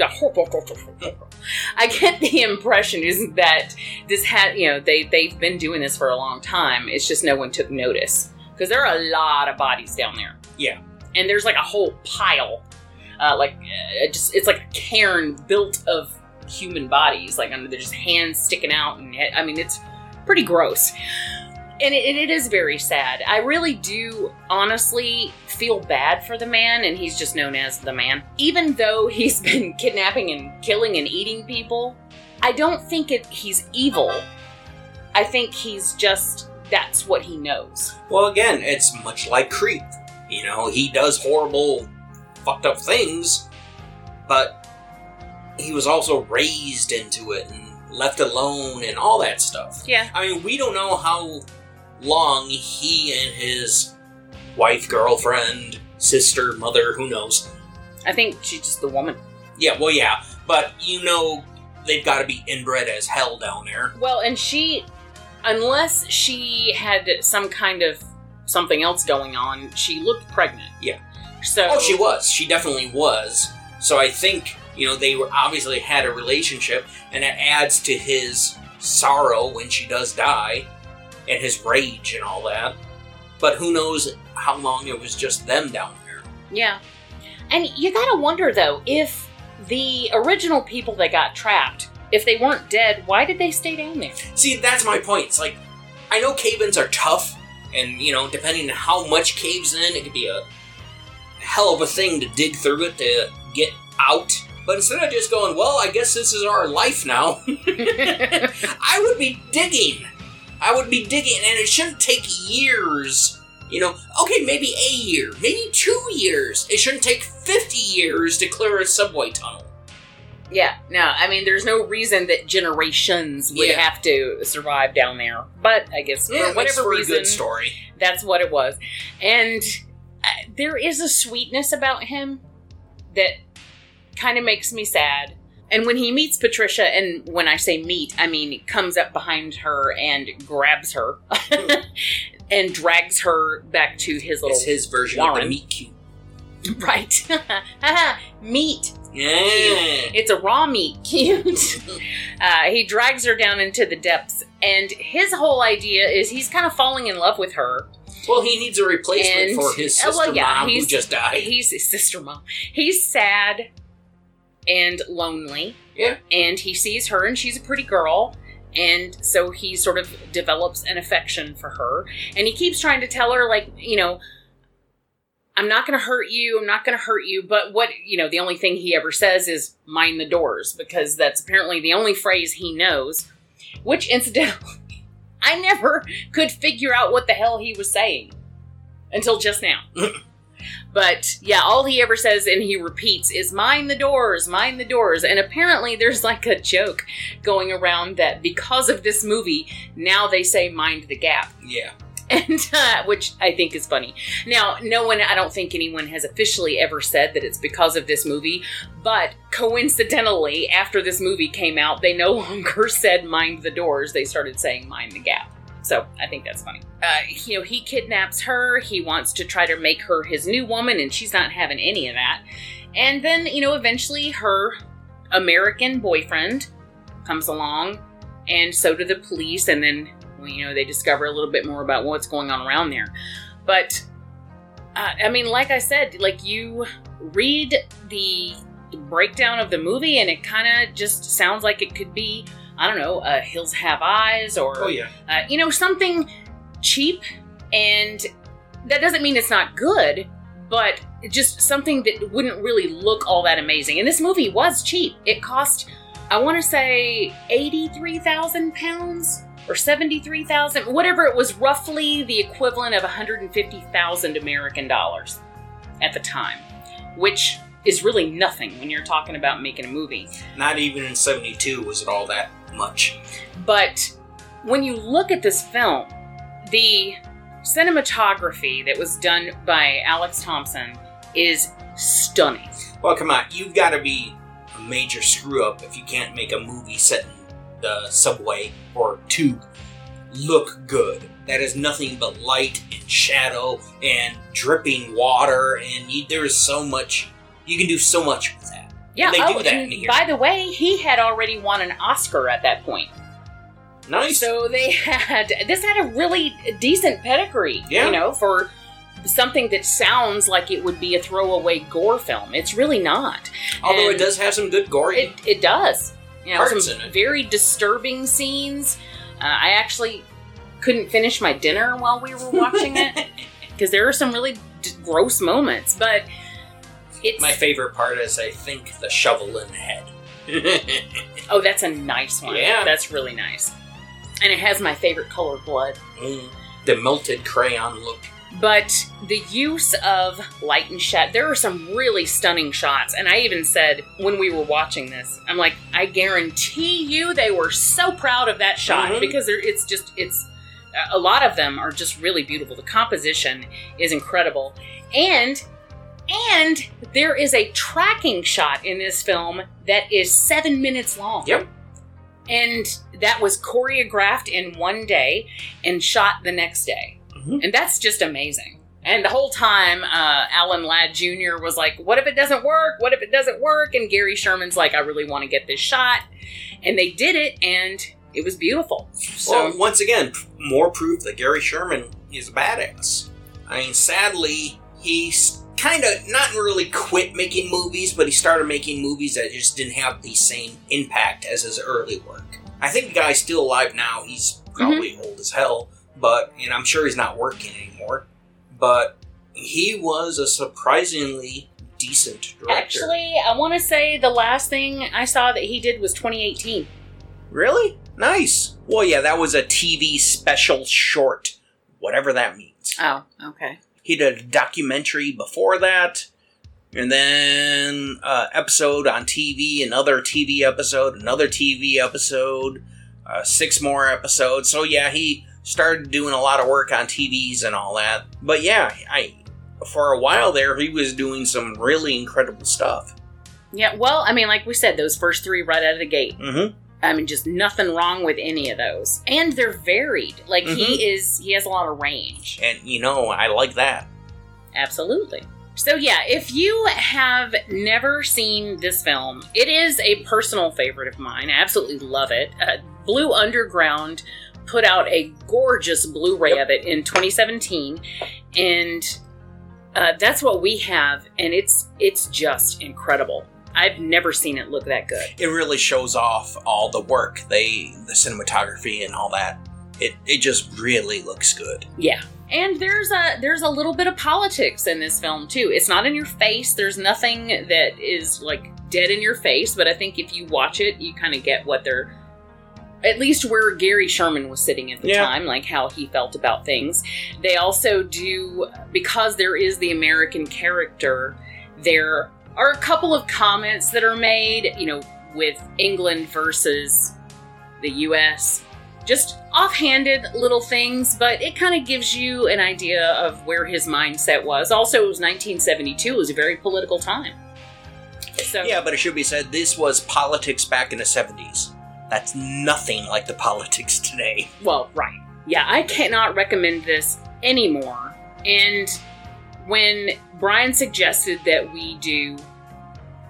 I get the impression is that this had you know they they've been doing this for a long time. It's just no one took notice because there are a lot of bodies down there. Yeah. and there's like a whole pile, uh, like uh, just it's like a cairn built of human bodies. Like under there's just hands sticking out, and I mean it's pretty gross. And it, it is very sad. I really do honestly feel bad for the man, and he's just known as the man. Even though he's been kidnapping and killing and eating people, I don't think it, he's evil. I think he's just, that's what he knows. Well, again, it's much like Creep. You know, he does horrible, fucked up things, but he was also raised into it and left alone and all that stuff. Yeah. I mean, we don't know how long he and his wife, girlfriend, sister, mother, who knows. I think she's just the woman. Yeah, well, yeah, but you know, they've got to be inbred as hell down there. Well, and she, unless she had some kind of something else going on, she looked pregnant. Yeah. So Oh, she was. She definitely was. So I think, you know, they were obviously had a relationship, and it adds to his sorrow when she does die, and his rage and all that. But who knows how long it was just them down there. Yeah. And you gotta wonder though, if the original people that got trapped, if they weren't dead, why did they stay down there? See, that's my point. It's like, I know cave-ins are tough, and, you know, depending on how much caves in, it could be a hell of a thing to dig through it to get out. But instead of just going, well, I guess this is our life now, I would be digging. I would be digging, and it shouldn't take years. You know, okay, maybe a year, maybe two years. It shouldn't take 50 years to clear a subway tunnel. yeah, no, I mean, there's no reason that generations would Yeah. have to survive down there. But I guess Yeah, for whatever for reason, a good story. that's what it was. And uh, there is a sweetness about him that kind of makes me sad. And when he meets Patricia, and when I say meet, I mean comes up behind her and grabs her and drags her back to his little It's his version of the Warren. meat cube. right meat. Yeah. It's a raw meat cute. uh, he drags her down into the depths, and his whole idea is he's kind of falling in love with her. Well, he needs a replacement And- for his uh, sister well, yeah, mom who just died. He's his sister mom. He's sad and lonely. Yeah. And he sees her, and she's a pretty girl. And so he sort of develops an affection for her. And he keeps trying to tell her, like, you know, I'm not going to hurt you. I'm not going to hurt you. But what, you know, the only thing he ever says is mind the doors because that's apparently the only phrase he knows, which incidentally, I never could figure out what the hell he was saying until just now. but yeah, all he ever says and he repeats is mind the doors, mind the doors. And apparently there's like a joke going around that because of this movie, now they say mind the gap. yeah. and uh, which I think is funny. Now, no one, I don't think anyone has officially ever said that it's because of this movie, but coincidentally, after this movie came out, they no longer said "mind the doors"; they started saying "mind the gap." So I think that's funny. Uh, you know, he kidnaps her. He wants to try to make her his new woman, and she's not having any of that. And then, you know, eventually her American boyfriend comes along, and so do the police, and then well, you know they discover a little bit more about what's going on around there. But uh, I mean, like I said, like you read the breakdown of the movie, and it kind of just sounds like it could be I don't know, uh, Hills Have Eyes, or Oh yeah. uh, you know something cheap, and that doesn't mean it's not good, but just something that wouldn't really look all that amazing. And this movie was cheap. It cost, I want to say, eighty-three thousand pounds or seventy-three thousand, whatever. It was roughly the equivalent of one hundred and fifty thousand American dollars at the time, which is really nothing when you're talking about making a movie. Not even in '72 was it all that much. But when you look at this film, the cinematography that was done by Alex Thomson is stunning. Well, come on, you've got to be a major screw up if you can't make a movie set in the subway or tube look good. That is nothing but light and shadow and dripping water, and you, there is so much. You can do so much with that. Yeah, They do oh, that and in here. by the way, he had already won an Oscar at that point. Nice. So they had this had a really decent pedigree, Yeah. you know, for something that sounds like it would be a throwaway gore film. It's really not. Although it does have some good gore. It, it does. You know, Parts some in it. very disturbing scenes. Uh, I actually couldn't finish my dinner while we were watching it because there are some really d- gross moments. But it's My favorite part is, I think, the shovel in the head. oh, that's a nice one. Yeah. that's really nice, and it has my favorite color, blood. Mm. the melted crayon look. But the use of light and shadow, there are some really stunning shots. And I even said when we were watching this, I'm like, I guarantee you they were so proud of that shot Mhm. because it's just, it's, a lot of them are just really beautiful. The composition is incredible. And, and there is a tracking shot in this film that is seven minutes long. Yep. And that was choreographed in one day and shot the next day. Mhm. And that's just amazing. And the whole time, uh, Alan Ladd Jr. was like, What if it doesn't work? What if it doesn't work? And Gary Sherman's like, I really want to get this shot. And they did it, and it was beautiful. So, well, once again, more proof that Gary Sherman is a badass. I mean, sadly, he's kind of not really quit making movies, but he started making movies that just didn't have the same impact as his early work. I think the guy's still alive now. He's probably Mm-hmm. old as hell, but and I'm sure he's not working anymore. But he was a surprisingly decent director. actually, I want to say the last thing I saw that he did was 2018. really nice. Well, yeah, that was a TV special short, whatever that means. Oh, okay. He did a documentary before that, and then uh, episode on TV, another TV episode, another TV episode, uh, six more episodes. So yeah, he started doing a lot of work on TVs and all that. But yeah, I for a while there he was doing some really incredible stuff. Yeah, well, I mean, like we said, those first three right out of the gate. Mm-hmm. I mean, just nothing wrong with any of those. And they're varied. Like, he is, he has a lot of range. And you know, I like that. Absolutely. So, yeah, if you have never seen this film, it is a personal favorite of mine. I absolutely love it. Uh, Blue Underground put out a gorgeous Blu ray Yep. of it in 2017. And uh, that's what we have. And it's it's just incredible. I've never seen it look that good. It really shows off all the work they, the cinematography and all that. It it just really looks good. Yeah. And there's a there's a little bit of politics in this film too. It's not in your face. There's nothing that is like dead in your face, but I think if you watch it, you kind of get what they're at least where Gary Sherman was sitting at the Yeah. time, like how he felt about things. They also do because there is the American character, there are a couple of comments that are made, you know, with England versus the US just offhanded little things, but it kind of gives you an idea of where his mindset was. Also, it was 1972; it was a very political time. So Yeah, but it should be said this was politics back in the 70s. That's nothing like the politics today. Well, right. Yeah, I cannot recommend this anymore. And when Brian suggested that we do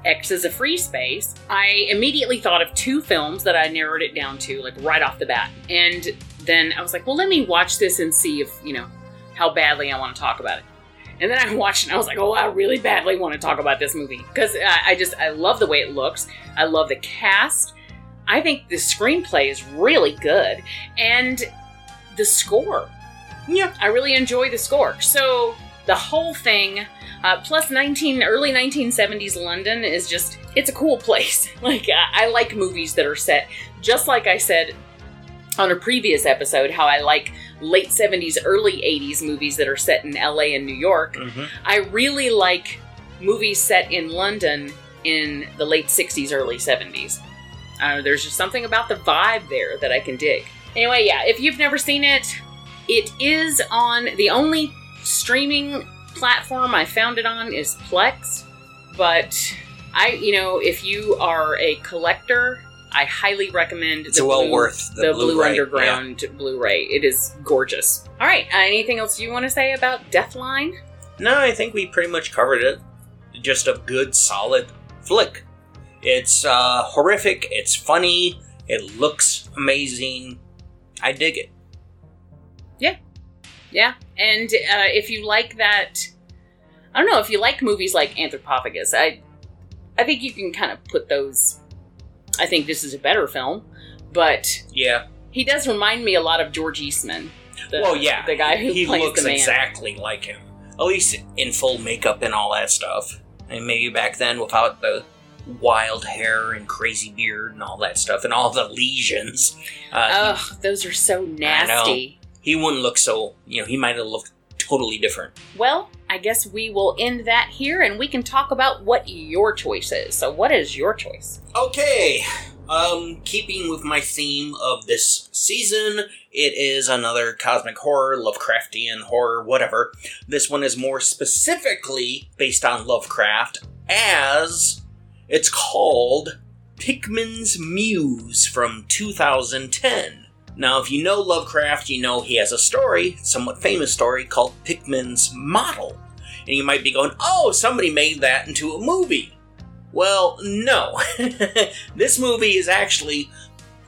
X as a free space, I immediately thought of two films that I narrowed it down to, like right off the bat. And then I was like, well, let me watch this and see if, you know, how badly I want to talk about it. And then I watched it and I was like, oh, I really badly want to talk about this movie. Because I, I just, I love the way it looks. I love the cast. I think the screenplay is really good. And the score. Yeah. I really enjoy the score. So the whole thing, uh, plus 19 early 1970s London is just it's a cool place. Like I, I like movies that are set just like I said on a previous episode how I like late 70s early 80s movies that are set in LA and New York. Mm-hmm. I really like movies set in London in the late 60s, early 70s. Uh, there's just something about the vibe there that I can dig. Anyway, yeah, if you've never seen it, it is on the only streaming platform I found it on is Plex. But I, you know, if you are a collector, I highly recommend It's well Blue- worth the the, Blue Blu-ray, Underground Blu-ray. It is gorgeous. All right, uh, anything else you want to say about Deathline? No, I think we pretty much covered it. Just a good, solid flick. It's uh, horrific, it's funny, it looks amazing. I dig it. Yeah, and uh, if you like that, I don't know if you like movies like Anthropophagus. I, I think you can kind of put those. I think this is a better film, but Yeah. he does remind me a lot of George Eastman. The, well, yeah. the guy who he looks exactly like him. At least in full makeup and all that stuff. And maybe back then without the wild hair and crazy beard and all that stuff and all the lesions. Uh, Ugh, those are so nasty. He, wouldn't look so, you know, he might have looked totally different. Well, I guess we will end that here, and we can talk about what your choice is. So, what is your choice? Okay, um, keeping with my theme of this season, it is another cosmic horror, Lovecraftian horror, whatever. This one is more specifically based on Lovecraft, as it's called Pickman's Muse from 2010. Now, if you know Lovecraft, you know he has a story, somewhat famous story, called Pickman's Model. And you might be going, oh, somebody made that into a movie. Well, no. this movie is actually.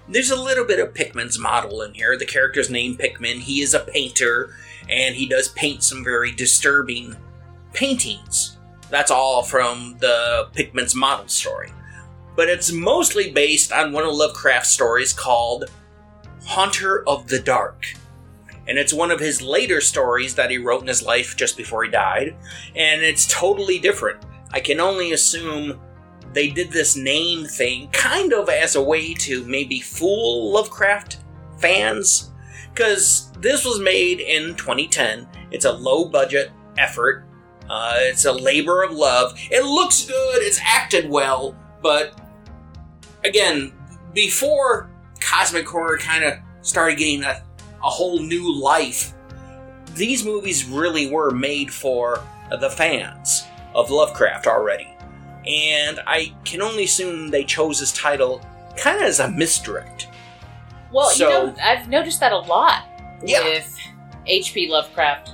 There's a little bit of Pickman's model in here. The character's named Pickman. He is a painter, and he does paint some very disturbing paintings. That's all from the Pickman's model story. But it's mostly based on one of Lovecraft's stories called Haunter of the Dark. And it's one of his later stories that he wrote in his life just before he died, and it's totally different. I can only assume they did this name thing kind of as a way to maybe fool Lovecraft fans. Because this was made in 2010. It's a low budget effort. Uh, it's a labor of love. It looks good. It's acted well. But again, before cosmic horror kind of started getting a, a whole new life, these movies really were made for the fans of Lovecraft already. And I can only assume they chose this title kind of as a misdirect. Well, So- you know, I've noticed that a lot Yeah. with H.P. Lovecraft.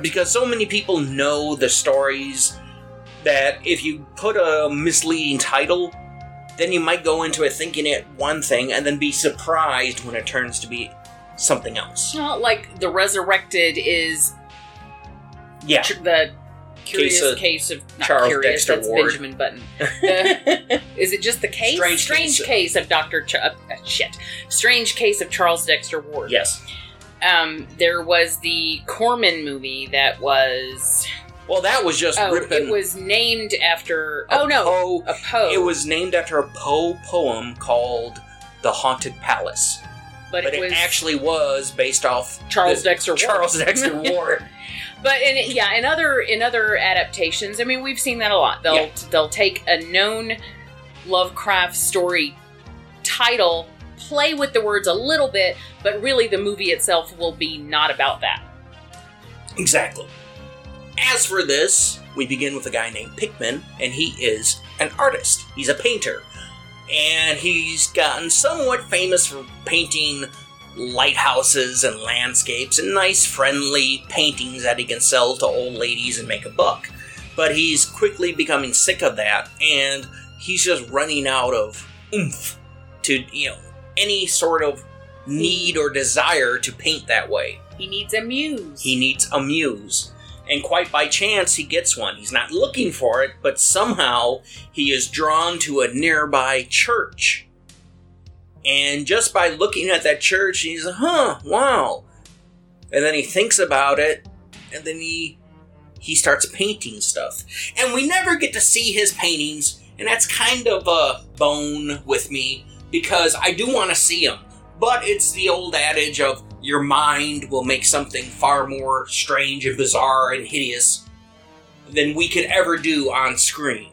Because so many people know the stories that if you put a misleading title, then you might go into it thinking it one thing and then be surprised when it turns to be something else. Well, like the Resurrected is Yeah. tr- the curious Case case of of, not Charles curious. Dexter that's Ward. Benjamin Button. Is it just the case? Strange case. case of Doctor Ch- uh, shit. Strange case of Charles Dexter Ward. Yes. Um, there was the Corman movie that was. Well, that was just Oh, ripping. it was named after. a Oh no, Poe- a Poe. It was named after a Poe poem called "The Haunted Palace," but, but it it, was actually was based off Charles Dexter Ward. Charles Dexter Ward. But in yeah, in other in other adaptations, I mean, we've seen that a lot. They'll Yeah. they'll take a known Lovecraft story title, play with the words a little bit, but really the movie itself will be not about that. Exactly. As for this, we begin with a guy named Pickman, and he is an artist. He's a painter. And he's gotten somewhat famous for painting lighthouses and landscapes and nice, friendly paintings that he can sell to old ladies and make a buck. But he's quickly becoming sick of that, and he's just running out of oomph to, you know, any sort of need or desire to paint that way. He needs a muse. He needs a muse. And quite by chance, he gets one. He's not looking for it, but somehow he is drawn to a nearby church. And just by looking at that church, he's huh, wow. And then he thinks about it, and then he he starts painting stuff. And we never get to see his paintings, and that's kind of a bone with me because I do want to see them. But it's the old adage of your mind will make something far more strange and bizarre and hideous than we could ever do on screen.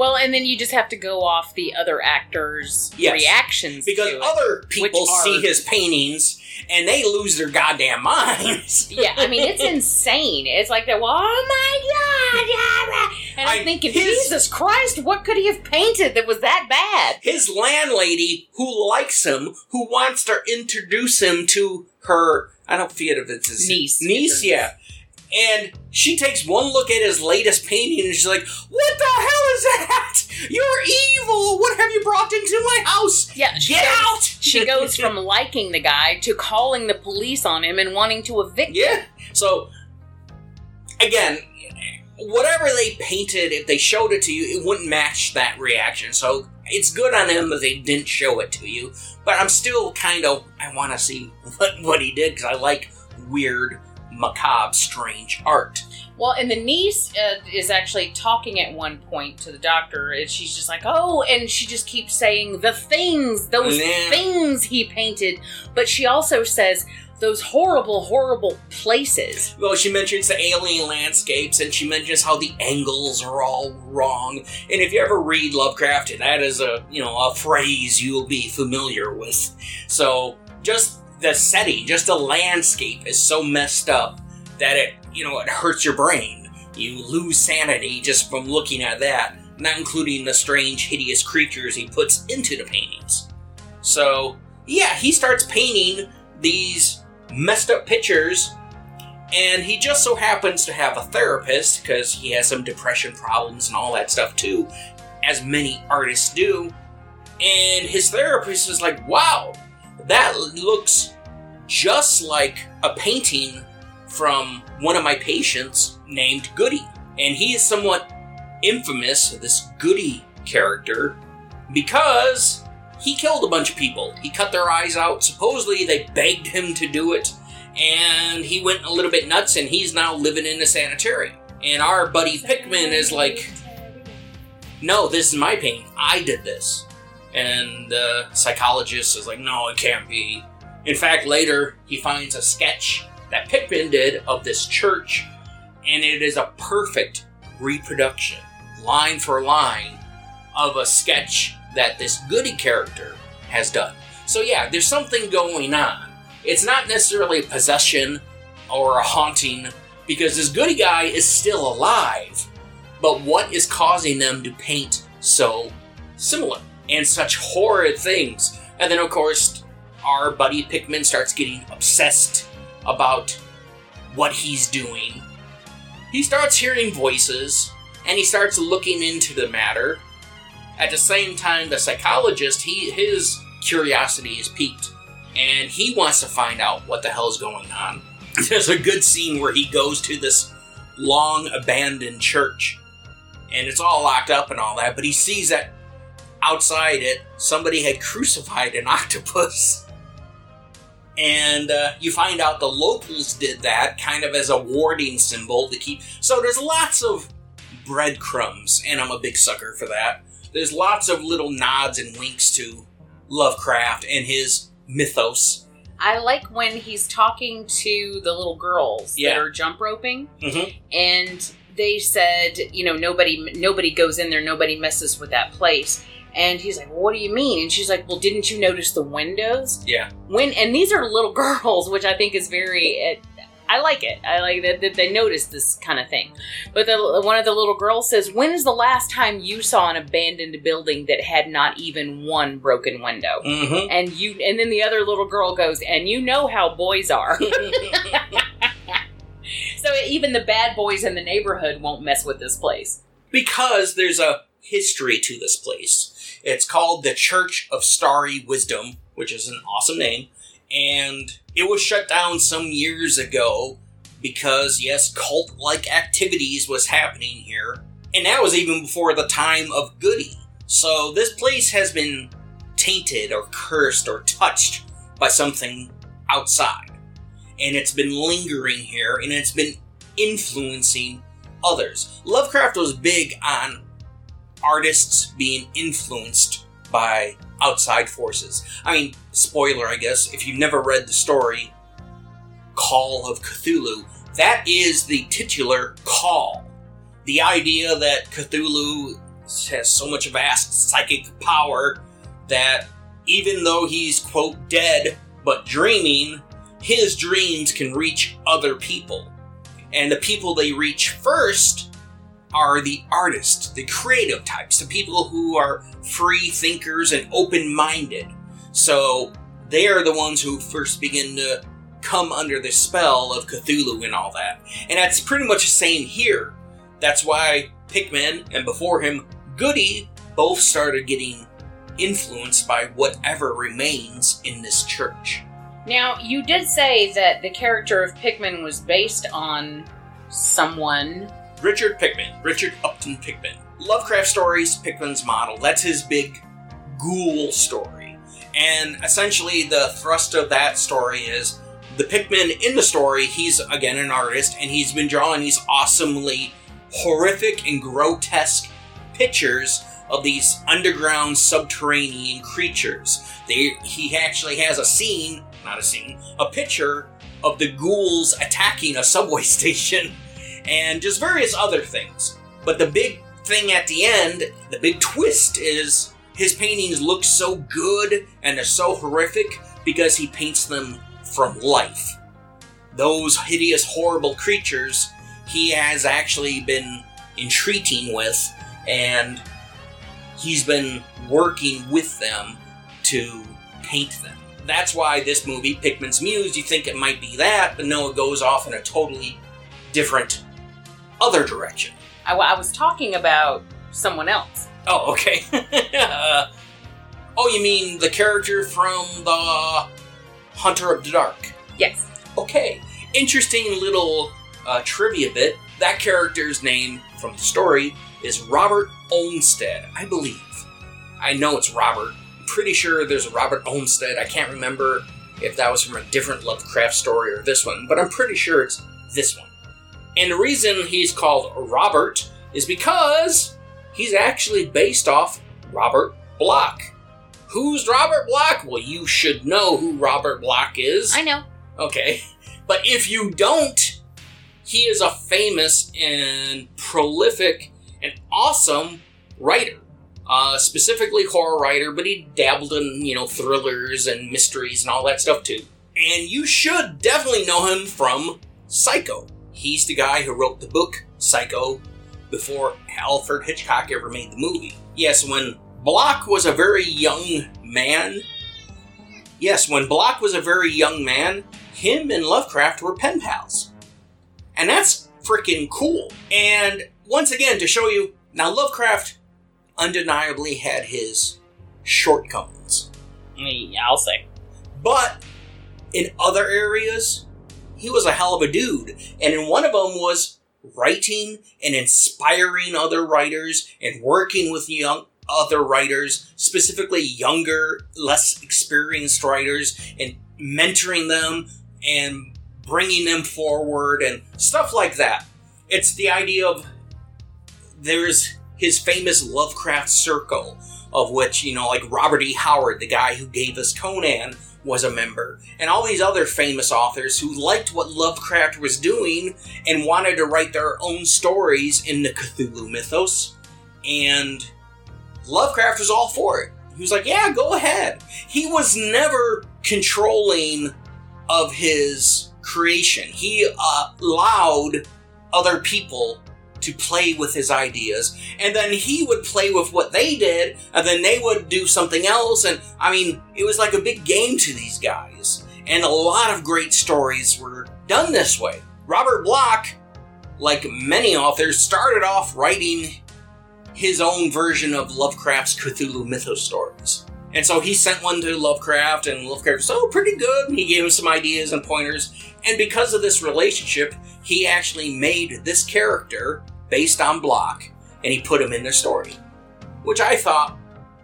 Well, and then you just have to go off the other actors' Yes. reactions Because to other people are- see his paintings and they lose their goddamn minds. yeah, I mean it's insane. It's like that. Well, oh my god! yeah." And I'm I- thinking, his- Jesus Christ, what could he have painted that was that bad? His landlady, who likes him, who wants to introduce him to her, I don't forget if it's his Niece. Niece, yeah. And she takes one look at his latest painting and she's like, What the hell is that? You're evil! What have you brought into my house? Yeah, she Get goes, out! She goes from liking the guy to calling the police on him and wanting to evict him. Yeah. So, again, whatever they painted, if they showed it to you, it wouldn't match that reaction. So, it's good on them that they didn't show it to you. But I'm still kind of, I want to see what, what he did because I like weird, macabre, strange art. Well, and the niece uh, is actually talking at one point to the doctor, and she's just like, "Oh," and she just keeps saying the things, those Yeah. things he painted. But she also says those horrible, horrible places. Well, she mentions the alien landscapes and she mentions how the angles are all wrong. And if you ever read Lovecraft, that is a you know a phrase you'll be familiar with. So just the setting, just the landscape is so messed up that it you know it hurts your brain. You lose sanity just from looking at that. Not including the strange, hideous creatures he puts into the paintings. So yeah, he starts painting these messed up pictures and he just so happens to have a therapist because he has some depression problems and all that stuff too, as many artists do. And his therapist is like, wow, that looks just like a painting from one of my patients named Goody. And he is somewhat infamous, this Goody character, because he killed a bunch of people. He cut their eyes out. Supposedly, they begged him to do it and he went a little bit nuts and he's now living in a sanitarium. And our buddy Pickman is like, no, this is my pain. I did this. And the psychologist is like, no, it can't be. In fact, later he finds a sketch that Pickman did of this church, and it is a perfect reproduction, line for line, of a sketch that this Goody character has done. So, yeah, there's something going on. It's not necessarily a possession or a haunting because this Goody guy is still alive. But what is causing them to paint so similar and such horrid things? And then, of course, our buddy Pickman starts getting obsessed about what he's doing. He starts hearing voices and he starts looking into the matter. At the same time, the psychologist, he his curiosity is piqued and he wants to find out what the hell's going on. There's a good scene where he goes to this long abandoned church and it's all locked up and all that, but he sees that outside it somebody had crucified an octopus. And uh, you find out the locals did that kind of as a warding symbol to keep. So there's lots of breadcrumbs, and I'm a big sucker for that. There's lots of little nods and winks to Lovecraft and his mythos. I like when he's talking to the little girls Yeah. that are jump roping, Mhm. and they said, you know, nobody nobody goes in there, nobody messes with that place. And he's like, well, "What do you mean?" And she's like, "Well, didn't you notice the windows?" Yeah. When and these are little girls, which I think is very. I like it. I like that, that they notice this kind of thing. But the, one of the little girls says, "When is the last time you saw an abandoned building that had not even one broken window?" Mm-hmm. And you, and then the other little girl goes, "And you know how boys are." so even the bad boys in the neighborhood won't mess with this place. because there's a history to this place. It's called the Church of Starry Wisdom, which is an awesome name, and it was shut down some years ago because yes, cult-like activities was happening here, and that was even before the time of Goody. So this place has been tainted or cursed or touched by something outside, and it's been lingering here, and it's been influencing others. Lovecraft was big on artists being influenced by outside forces. I mean, spoiler, I guess, if you've never read the story, Call of Cthulhu, that is the titular call. The idea that Cthulhu has so much vast psychic power that even though he's, quote, dead but dreaming, his dreams can reach other people. And the people they reach first are the artists, the creative types, the people who are free thinkers and open minded. So they are the ones who first begin to come under the spell of Cthulhu and all that. And that's pretty much the same here. That's why Pickman and before him Goody both started getting influenced by whatever remains in this church. Now, you did say that the character of Pickman was based on someone. Richard Pickman, Richard Upton Pickman. Lovecraft stories, Pickman's model. That's his big ghoul story. And essentially, the thrust of that story is the Pickman in the story, he's again an artist, and he's been drawing these awesomely horrific and grotesque pictures of these underground subterranean creatures. They, he actually has a scene, not a scene, a picture of the ghouls attacking a subway station and just various other things. But the big thing at the end, the big twist is his paintings look so good and they're so horrific because he paints them from life. Those hideous, horrible creatures he has actually been entreating with, and he's been working with them to paint them. That's why this movie, Pickman's Muse, you think it might be that, but no, it goes off in a totally different other direction. I, I was talking about someone else. Oh, okay. uh, oh, you mean the character from the Haunter of the Dark? Yes. Okay, interesting little uh, trivia bit. That character's name from the story is Robert Olmsted, I believe. I know it's Robert. I'm pretty sure there's a Robert Olmsted. I can't remember if that was from a different Lovecraft story or this one, but I'm pretty sure it's this one. And the reason he's called Robert is because he's actually based off Robert Bloch. Who's Robert Bloch? Well, you should know who Robert Bloch is. I know. Okay. But if you don't, he is a famous and prolific and awesome writer. Uh, specifically horror writer, but he dabbled in, you know, thrillers and mysteries and all that stuff too. And you should definitely know him from Psycho. He's the guy who wrote the book Psycho before Alfred Hitchcock ever made the movie. Yes, when Bloch was a very young man, yes, when Bloch was a very young man, him and Lovecraft were pen pals. And that's freaking cool. And once again, to show you, now Lovecraft undeniably had his shortcomings. Yeah, I'll say. But in other areas, he was a hell of a dude. And in one of them was writing and inspiring other writers and working with young other writers, specifically younger, less experienced writers, and mentoring them and bringing them forward and stuff like that. It's the idea of there's his famous Lovecraft circle, of which, you know, like Robert E. Howard, the guy who gave us Conan, was a member, and all these other famous authors who liked what Lovecraft was doing and wanted to write their own stories in the Cthulhu mythos. And Lovecraft was all for it. He was like, "Yeah, go ahead." He was never controlling of his creation. He uh, allowed other people to play with his ideas, and then he would play with what they did, and then they would do something else. And I mean, it was like a big game to these guys. And a lot of great stories were done this way. Robert Bloch, like many authors, started off writing his own version of Lovecraft's Cthulhu mythos stories. And so he sent one to Lovecraft, and Lovecraft was, oh, pretty good. And he gave him some ideas and pointers. And because of this relationship, he actually made this character based on Bloch, and he put him in the story. Which I thought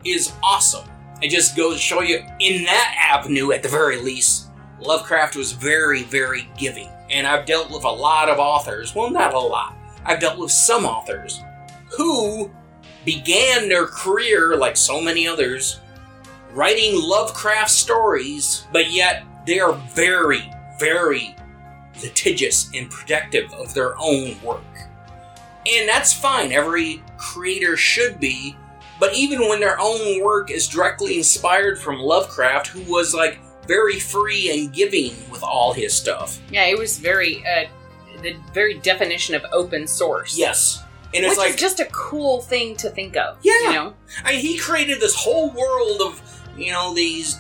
is awesome. It just goes to show you, in that avenue, at the very least, Lovecraft was very, very giving. And I've dealt with a lot of authors, well, not a lot, I've dealt with some authors who began their career, like so many others, writing Lovecraft stories, but yet they are very, very litigious and protective of their own work. And that's fine, every creator should be, but even when their own work is directly inspired from Lovecraft, who was like very free and giving with all his stuff. Yeah, it was very uh, the very definition of open source. Yes. And it's Which like is just a cool thing to think of. Yeah. You know? I mean, he created this whole world of, you know, these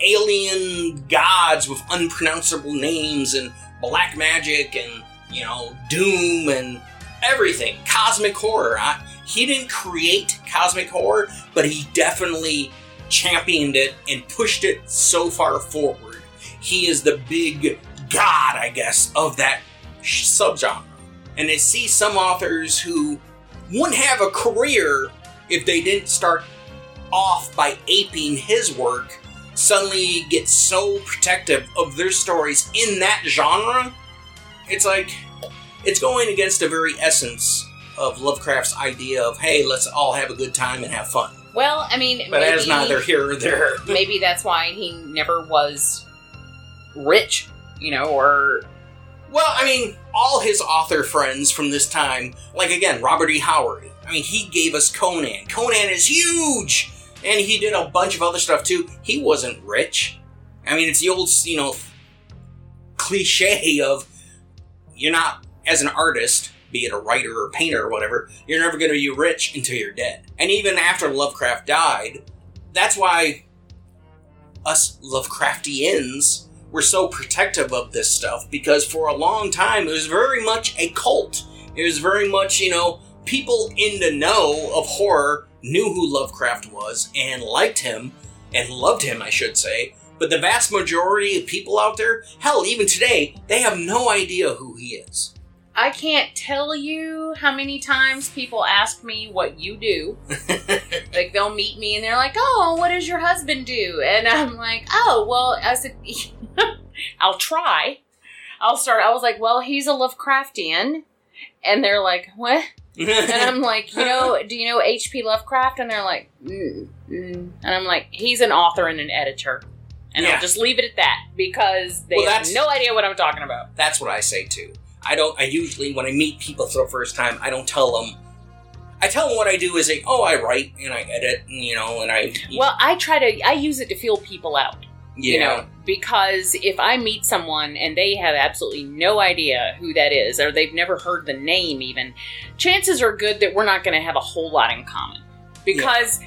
alien gods with unpronounceable names and black magic and, you know, doom and everything. Cosmic horror. I, he didn't create cosmic horror, but he definitely championed it and pushed it so far forward. He is the big god, I guess, of that subgenre. And I see some authors who wouldn't have a career if they didn't start off by aping his work, suddenly get so protective of their stories in that genre. It's like, it's going against the very essence of Lovecraft's idea of, hey, let's all have a good time and have fun. Well, I mean, But maybe, that's neither here or there. maybe that's why he never was rich, you know, or Well, I mean, all his author friends from this time, like again, Robert E. Howard. I mean, he gave us Conan. Conan is huge! And he did a bunch of other stuff too. He wasn't rich. I mean, it's the old, you know, cliche of you're not, as an artist, be it a writer or painter or whatever, you're never going to be rich until you're dead. And even after Lovecraft died, that's why us Lovecraftians were so protective of this stuff because for a long time it was very much a cult. It was very much, you know, people in the know of horror knew who Lovecraft was and liked him and loved him, I should say. But the vast majority of people out there, hell, even today, they have no idea who he is. I can't tell you how many times people ask me what you do. like they'll meet me and they're like, "Oh, what does your husband do?" And I'm like, "Oh, well," I said, "I'll try." I'll start. I was like, "Well, he's a Lovecraftian," and they're like, "What?" And I'm like, "You know, do you know H.P. Lovecraft?" And they're like, mm, mm. and I'm like, "He's an author and an editor." And Yeah. I'll just leave it at that because they Well, have no idea what I'm talking about. That's what I say too. I don't. I usually, when I meet people for the first time, I don't tell them. I tell them what I do is like, oh, I write and I edit, and, you know, and I. Well, I try to. I use it to feel people out. yeah, you know because if i meet someone and they have absolutely no idea who that is or they've never heard the name even chances are good that we're not going to have a whole lot in common because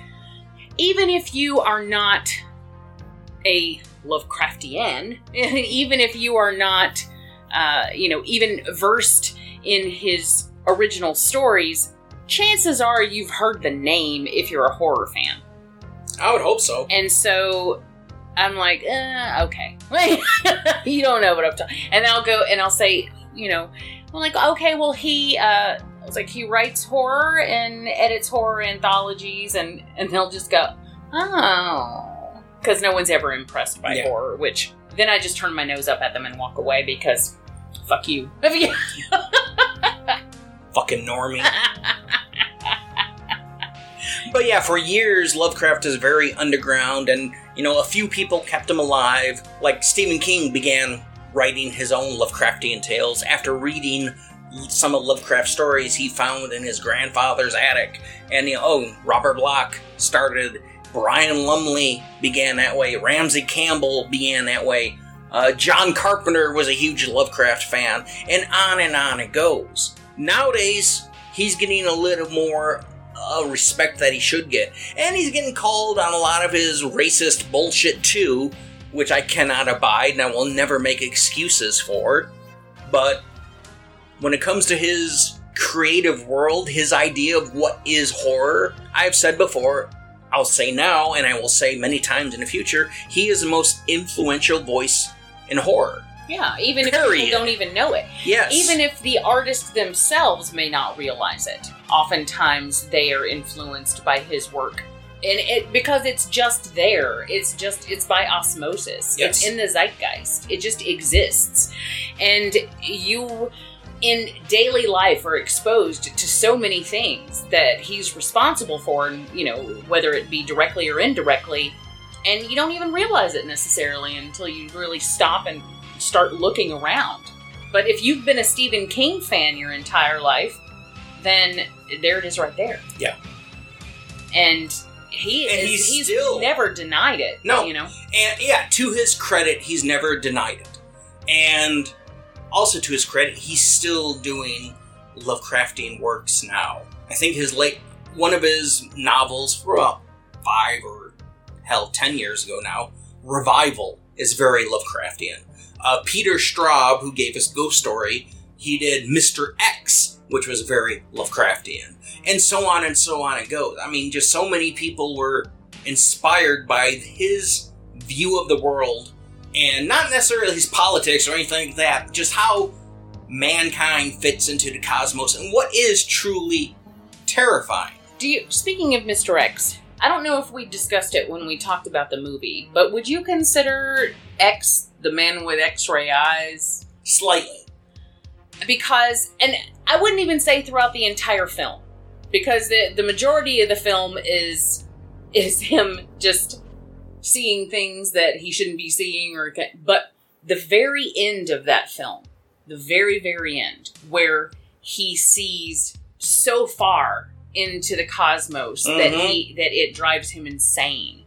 even if you are not a lovecraftian even if you are not uh, you know even versed in his original stories chances are you've heard the name if you're a horror fan I would hope so. and so I'm like, uh, okay. you don't know what I'm talking. And I'll go and I'll say, you know, I'm like, okay, well, he, uh, I was like, he writes horror and edits horror anthologies, and and they'll just go, oh, because no one's ever impressed by Yeah. horror. Which then I just turn my nose up at them and walk away because, fuck you. Fucking normie. But yeah, for years, Lovecraft is very underground, and you know, a few people kept him alive. Like Stephen King began writing his own Lovecraftian tales after reading some of Lovecraft stories he found in his grandfather's attic. And you know, oh, Robert Bloch started. Brian Lumley began that way. Ramsey Campbell began that way. Uh, John Carpenter was a huge Lovecraft fan, and on and on it goes. Nowadays, he's getting a little more uh, respect that he should get, and he's getting called on a lot of his racist bullshit too, which I cannot abide and I will never make excuses for. But when it comes to his creative world, his idea of what is horror, I've said before, I'll say now, and I will say many times in the future, he is the most influential voice in horror. Yeah, even if Period. people don't even know it. Yes. Even if the artists themselves may not realize it, oftentimes they are influenced by his work. And it because it's just there. It's just it's by osmosis. Yes. It's in the zeitgeist. It just exists. And you in daily life are exposed to so many things that he's responsible for and you know, whether it be directly or indirectly, and you don't even realize it necessarily until you really stop and start looking around. But if you've been a Stephen King fan your entire life, then there it is right there. Yeah. And he And is he's he's still- never denied it. No. You know? And yeah, to his credit, he's never denied it. And also to his credit, he's still doing Lovecraftian works now. I think his late one of his novels for about five or hell ten years ago now, Revival, is very Lovecraftian. Uh, Peter Straub, who gave us Ghost Story, he did Mr. X, which was very Lovecraftian, and so on and so on it goes. I mean, just so many people were inspired by his view of the world, and not necessarily his politics or anything like that, just how mankind fits into the cosmos and what is truly terrifying. Do you speaking of Mr. X, I don't know if we discussed it when we talked about the movie, but would you consider X the man with X-ray eyes? Slightly. because and I wouldn't even say throughout the entire film because the the majority of the film is is him just seeing things that he shouldn't be seeing or but the very end of that film the very very end where he sees so far into the cosmos that he mm-hmm. that it drives him insane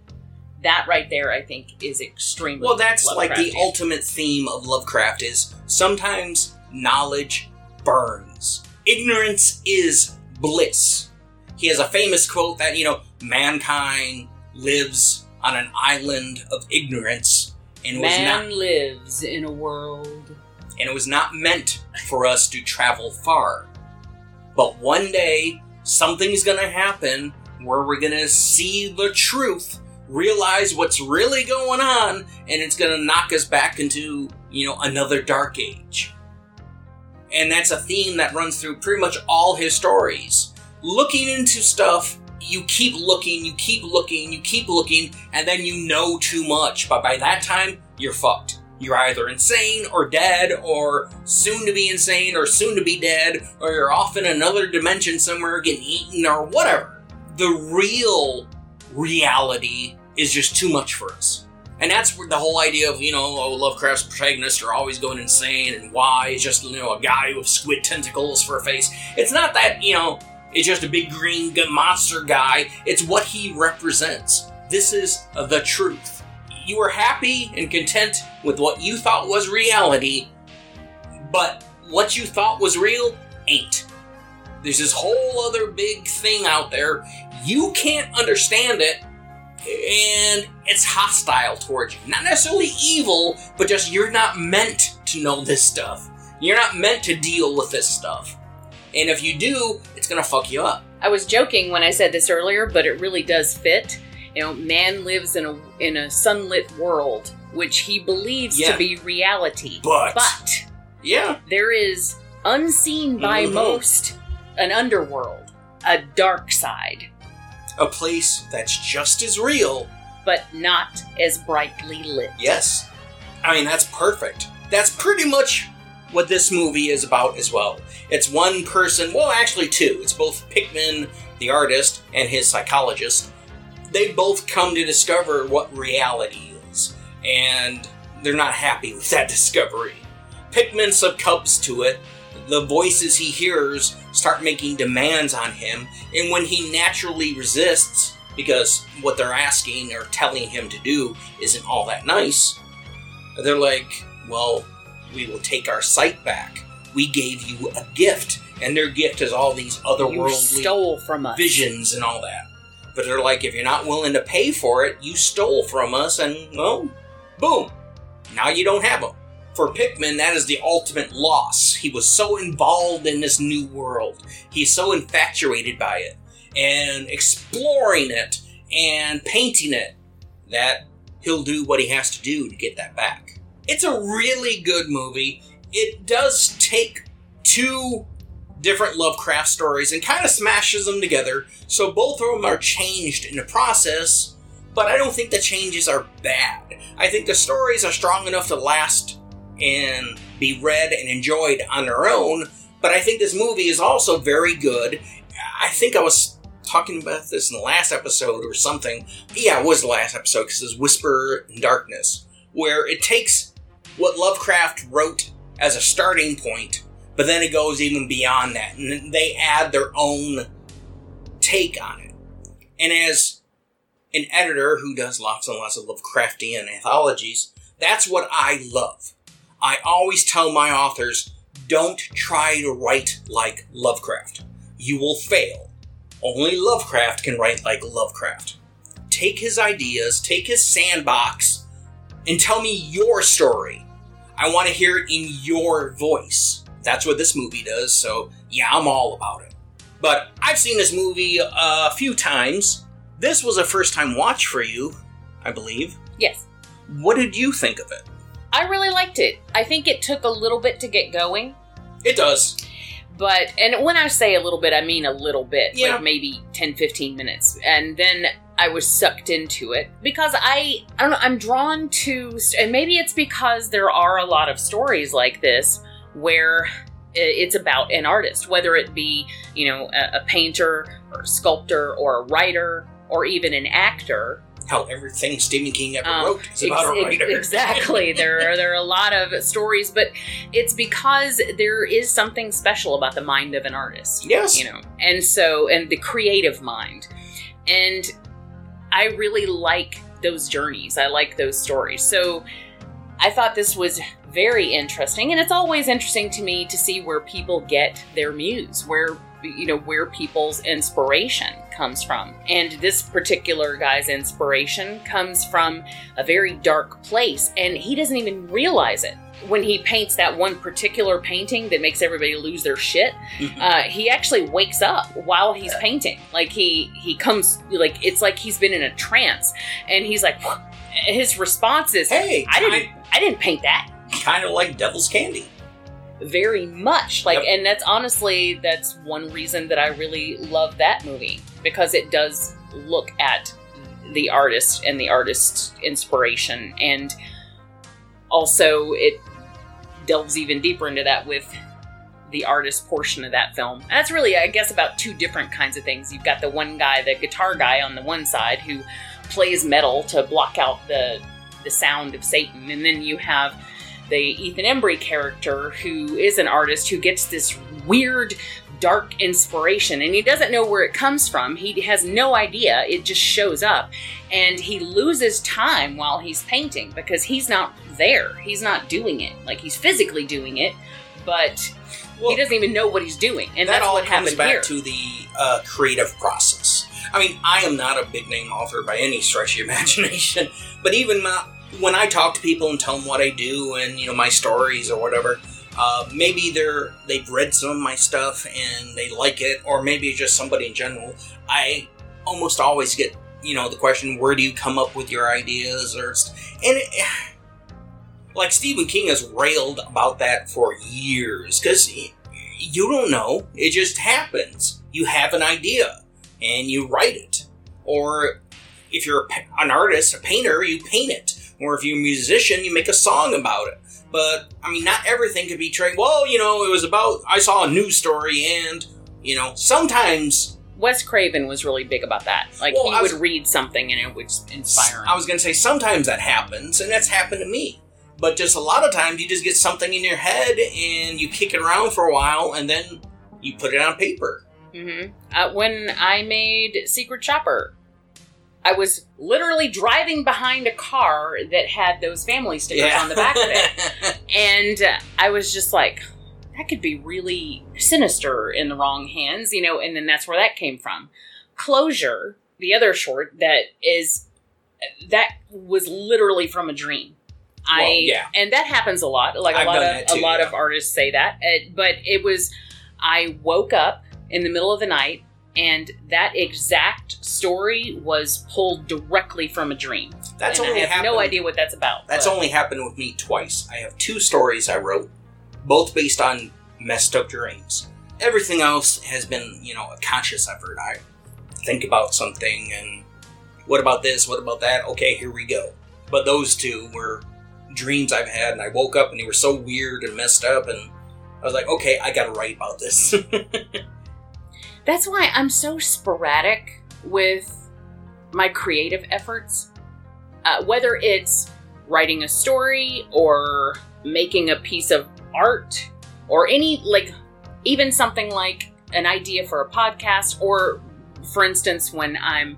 that right there i think is extremely Well, that's like the ultimate theme of Lovecraft is sometimes knowledge burns. Ignorance is bliss. He has a famous quote that, you know, mankind lives on an island of ignorance and was not man lives in a world and it was not meant for us to travel far. But one day, something's gonna happen where we're gonna see the truth, realize what's really going on, and it's gonna knock us back into, you know, another dark age. And that's a theme that runs through pretty much all his stories. Looking into stuff, you keep looking, you keep looking, you keep looking, and then you know too much. But by that time, you're fucked. You're either insane or dead, or soon to be insane, or soon to be dead, or you're off in another dimension somewhere getting eaten, or whatever. The real reality is just too much for us. And that's where the whole idea of, you know, oh, Lovecraft's protagonists are always going insane, and why is just, you know, a guy with squid tentacles for a face. It's not that, you know, it's just a big green monster guy. It's what he represents. This is the truth. You were happy and content with what you thought was reality, but what you thought was real ain't. There's this whole other big thing out there. You can't understand it, and it's hostile towards you. Not necessarily evil, but just you're not meant to know this stuff. You're not meant to deal with this stuff. And if you do, it's gonna fuck you up. I was joking when I said this earlier, but it really does fit. You know, man lives in a in a sunlit world, which he believes Yeah. to be reality. But- but Yeah. there is unseen by Mhm. most an underworld, a dark side, A place that's just as real. but not as brightly lit. Yes. I mean, that's perfect. That's pretty much what this movie is about as well. It's one person, well, actually, two. It's both Pickman, the artist, and his psychologist. They both come to discover what reality is, and they're not happy with that discovery. Pickman succumbs to it. the voices he hears start making demands on him, and when he naturally resists because what they're asking or telling him to do isn't all that nice, they're like, well, we will take our sight back. We gave you a gift, and their gift is all these You otherworldly stole from us. visions and all that. But they're like, if you're not willing to pay for it, you stole from us, and well, boom, now you don't have them. For Pickman, that is the ultimate loss. He was so involved in this new world, he's so infatuated by it, and exploring it and painting it that he'll do what he has to do to get that back. It's a really good movie. It does take two different Lovecraft stories and kind of smashes them together. So both of them are changed in the process, but I don't think the changes are bad. I think the stories are strong enough to last and be read and enjoyed on their own, but I think this movie is also very good. I think I was talking about this in the last episode or something. Yeah, it was the last episode because it's Whisper in Darkness, where it takes what Lovecraft wrote as a starting point but then it goes even beyond that and they add their own take on it. And as an editor who does lots and lots of lovecraftian anthologies that's what i love. I always tell my authors don't try to write like lovecraft. You will fail. Only lovecraft can write like lovecraft. Take his ideas take his sandbox and tell me your story i want to hear it in your voice that's what this movie does, so yeah, I'm all about it. But I've seen this movie a few times. This was a first time watch for you, I believe. Yes. What did you think of it? I really liked it. I think it took a little bit to get going, It does. but, and when I say a little bit, I mean a little bit, Yeah. like maybe 10, 15 minutes. And then I was sucked into it because I, I don't know, I'm drawn to, and maybe it's because there are a lot of stories like this where it's about an artist, whether it be, you know, a, a painter or a sculptor or a writer or even an actor. How everything Stephen King ever Um, wrote is about Ex- a writer. Exactly. there are there are a lot of stories, but it's because there is something special about the mind of an artist. Yes. You know, and so and the creative mind, and I really like those journeys. I like those stories. So I thought this was very interesting, and it's always interesting to me to see where people get their muse, where you know where people's inspiration comes from. And this particular guy's inspiration comes from a very dark place, and he doesn't even realize it. When he paints that one particular painting that makes everybody lose their shit, Mhm. uh, he actually wakes up while he's painting. Like he he comes like it's like he's been in a trance, and he's like, his response is, hey, I didn't I didn't paint that kind of like Devil's Candy. very much like Yep. and that's honestly that's one reason that i really love that movie because it does look at the artist and the artist's inspiration and also it delves even deeper into that with the artist portion of that film and that's really i guess about two different kinds of things you've got the one guy the guitar guy on the one side who plays metal to block out the the sound of satan and then you have the Ethan Embry character, who is an artist who gets this weird, dark inspiration, and he doesn't know where it comes from. He has no idea. It just shows up, and he loses time while he's painting because he's not there. He's not doing it. Like he's physically doing it, but Well, he doesn't even know what he's doing, and that that's all what comes happened back here. to the uh, creative process. I mean, I am not a big name author by any stretch of imagination, but even my, when I talk to people and tell them what I do and you know my stories or whatever, uh, maybe they're they've read some of my stuff and they like it, or maybe just somebody in general. I almost always get you know the question, where do you come up with your ideas, or and. It, like Stephen King has railed about that for years because you don't know. It just happens. You have an idea and you write it. Or if you're an artist, a painter, you paint it. Or if you're a musician, you make a song about it. But, I mean, not everything could be trained. Well, you know, it was about, I saw a news story and, you know, sometimes, Wes Craven was really big about that. Like Well, he was- would read something and it would inspire him. I was going to say, sometimes that happens, and that's happened to me. But just a lot of times you just get something in your head and you kick it around for a while and then you put it on paper. hmm Uh, when I made Secret Shopper, I was literally driving behind a car that had those family stickers on the back of it. And uh, I was just like, that could be really sinister in the wrong hands, you know, and then that's where that came from. Closure, the other short that is, that was literally from a dream. I Well, yeah. and that happens a lot. Like a I've lot of too, a lot yeah. of artists say that, Uh, but it was I woke up in the middle of the night and that exact story was pulled directly from a dream. That's and I have happened. no idea what that's about. That's but- only happened with me twice. I have two stories I wrote, both based on messed up dreams. Everything else has been, you know, a conscious effort. I think about something and what about this? What about that? Okay, here we go. But those two were dreams I've had, and I woke up and they were so weird and messed up, and I was like, okay, I gotta write about this. That's why I'm so sporadic with my creative efforts. Uh, whether it's writing a story or making a piece of art or any, like, even something like an idea for a podcast, or for instance, when I'm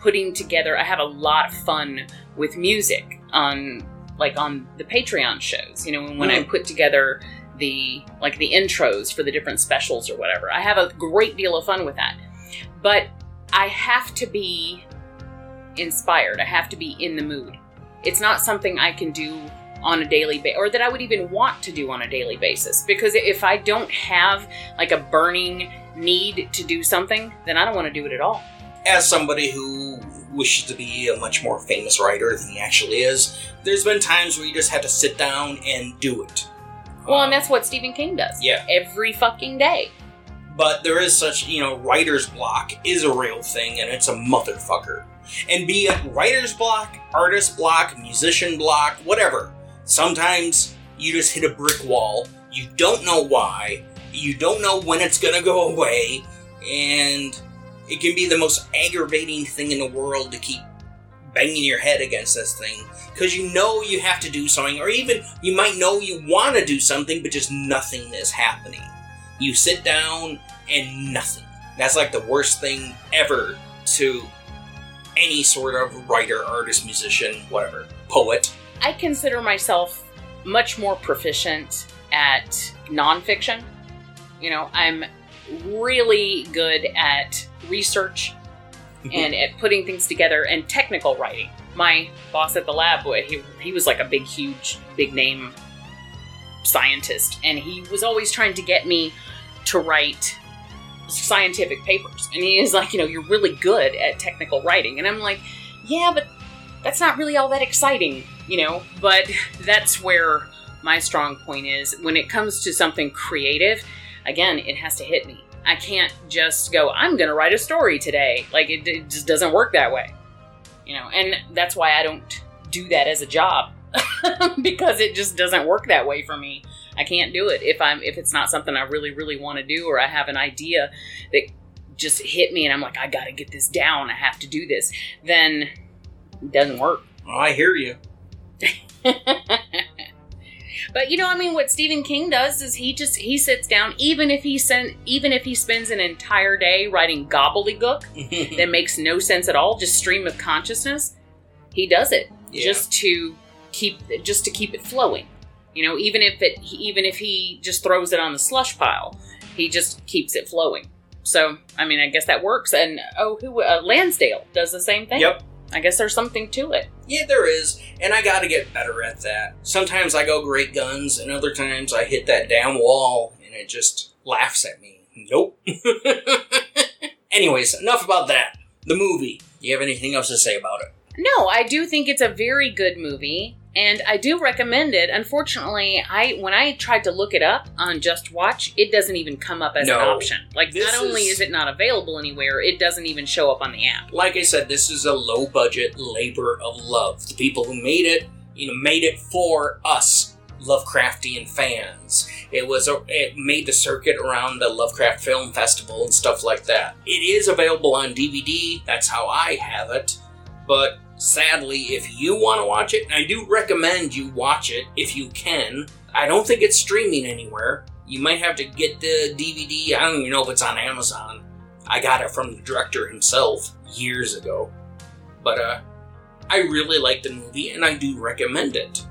putting together, I have a lot of fun with music on, like, on the Patreon shows, you know, when I Mm. put together the like the intros for the different specials or whatever. I have a great deal of fun with that. But I have to be inspired. I have to be in the mood. It's not something I can do on a daily basis or that I would even want to do on a daily basis because if I don't have like a burning need to do something, then I don't want to do it at all. as somebody who wishes to be a much more famous writer than he actually is, there's been times where you just have to sit down and do it. Well, and um, that's what Stephen King does. Yeah. Every fucking day. But there is such, you know, writer's block is a real thing, and it's a motherfucker. And be it writer's block, artist block, musician block, whatever. Sometimes you just hit a brick wall. You don't know why. You don't know when it's gonna go away. And it can be the most aggravating thing in the world to keep banging your head against this thing. Because you know you have to do something, or even you might know you want to do something, but just nothing is happening. You sit down and nothing. That's like the worst thing ever to any sort of writer, artist, musician, whatever, poet. I consider myself much more proficient at nonfiction. You know, I'm really good at research mm-hmm. and at putting things together and technical writing. My boss at the lab, boy, he, he was like a big, huge, big name scientist, and he was always trying to get me to write scientific papers. And he is like, you know, you're really good at technical writing. And I'm like, yeah, but that's not really all that exciting, you know? But that's where my strong point is. When it comes to something creative, again, it has to hit me. I can't just go, I'm going to write a story today. Like, it, it just doesn't work that way, you know? And that's why I don't do that as a job because it just doesn't work that way for me. I can't do it if I'm if it's not something I really really want to do or I have an idea that just hit me and I'm like I got to get this down. I have to do this. Then it doesn't work. Oh, I hear you. but you know, I mean, what Stephen King does is he just he sits down, even if he sent, even if he spends an entire day writing gobbledygook that makes no sense at all, just stream of consciousness. He does it Yeah. just to keep just to keep it flowing. You know, even if it even if he just throws it on the slush pile, he just keeps it flowing. So, I mean, I guess that works. And oh, who uh, Lansdale does the same thing. Yep. I guess there's something to it. Yeah, there is, and I gotta get better at that. Sometimes I go great guns, and other times I hit that damn wall, and it just laughs at me. Nope. Anyways, enough about that. The movie. Do you have anything else to say about it? No, I do think it's a very good movie, and I do recommend it. Unfortunately, I when I tried to look it up on Just Watch, it doesn't even come up as an No. option. Like, not only is- is it not available anywhere, it doesn't even show up on the app. Like I said, this is a low budget labor of love. The people who made it, you know, made it for us, Lovecraftian fans. It was a, it made the circuit around the Lovecraft Film Festival and stuff like that. It is available on DVD. That's how I have it. But sadly, if you want to watch it, I do recommend you watch it if you can. I don't think it's streaming anywhere. You might have to get the DVD. I don't even know if it's on Amazon. I got it from the director himself years ago. But uh I really like the movie and I do recommend it.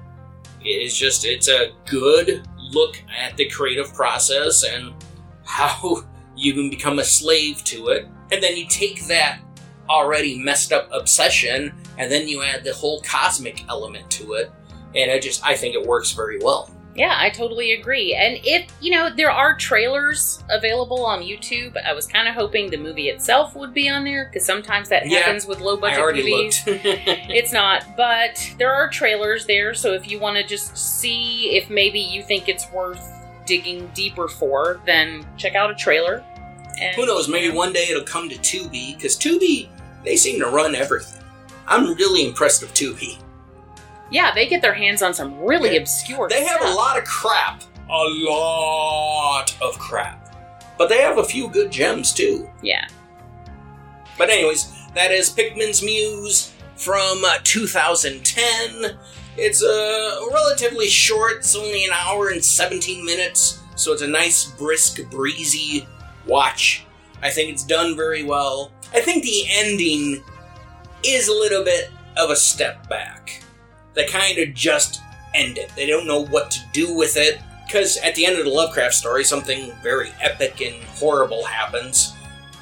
It's just it's a good look at the creative process and how you can become a slave to it. And then you take that already messed up obsession and then you add the whole cosmic element to it. And I just I think it works very well. Yeah, I totally agree. And if, you know, there are trailers available on YouTube, I was kind of hoping the movie itself would be on there because sometimes that Yeah, happens with low I budget already movies. looked. It's not, but there are trailers there, so if you want to just see if maybe you think it's worth digging deeper for, then check out a trailer. And, Who knows? Maybe one day it'll come to Tubi because Tubi they seem to run everything. I'm really impressed with Tubi. Yeah, they get their hands on some really Yeah. obscure They have a lot of crap, a lot of crap, but they have a few good gems too. Yeah. But anyways, that is Pickman's Muse from uh, 2010. It's uh, relatively short. It's only an hour and 17 minutes, so it's a nice, brisk, breezy watch. I think it's done very well. I think the ending is a little bit of a step back. They kind of just end it. They don't know what to do with it. Because at the end of the Lovecraft story, something very epic and horrible happens.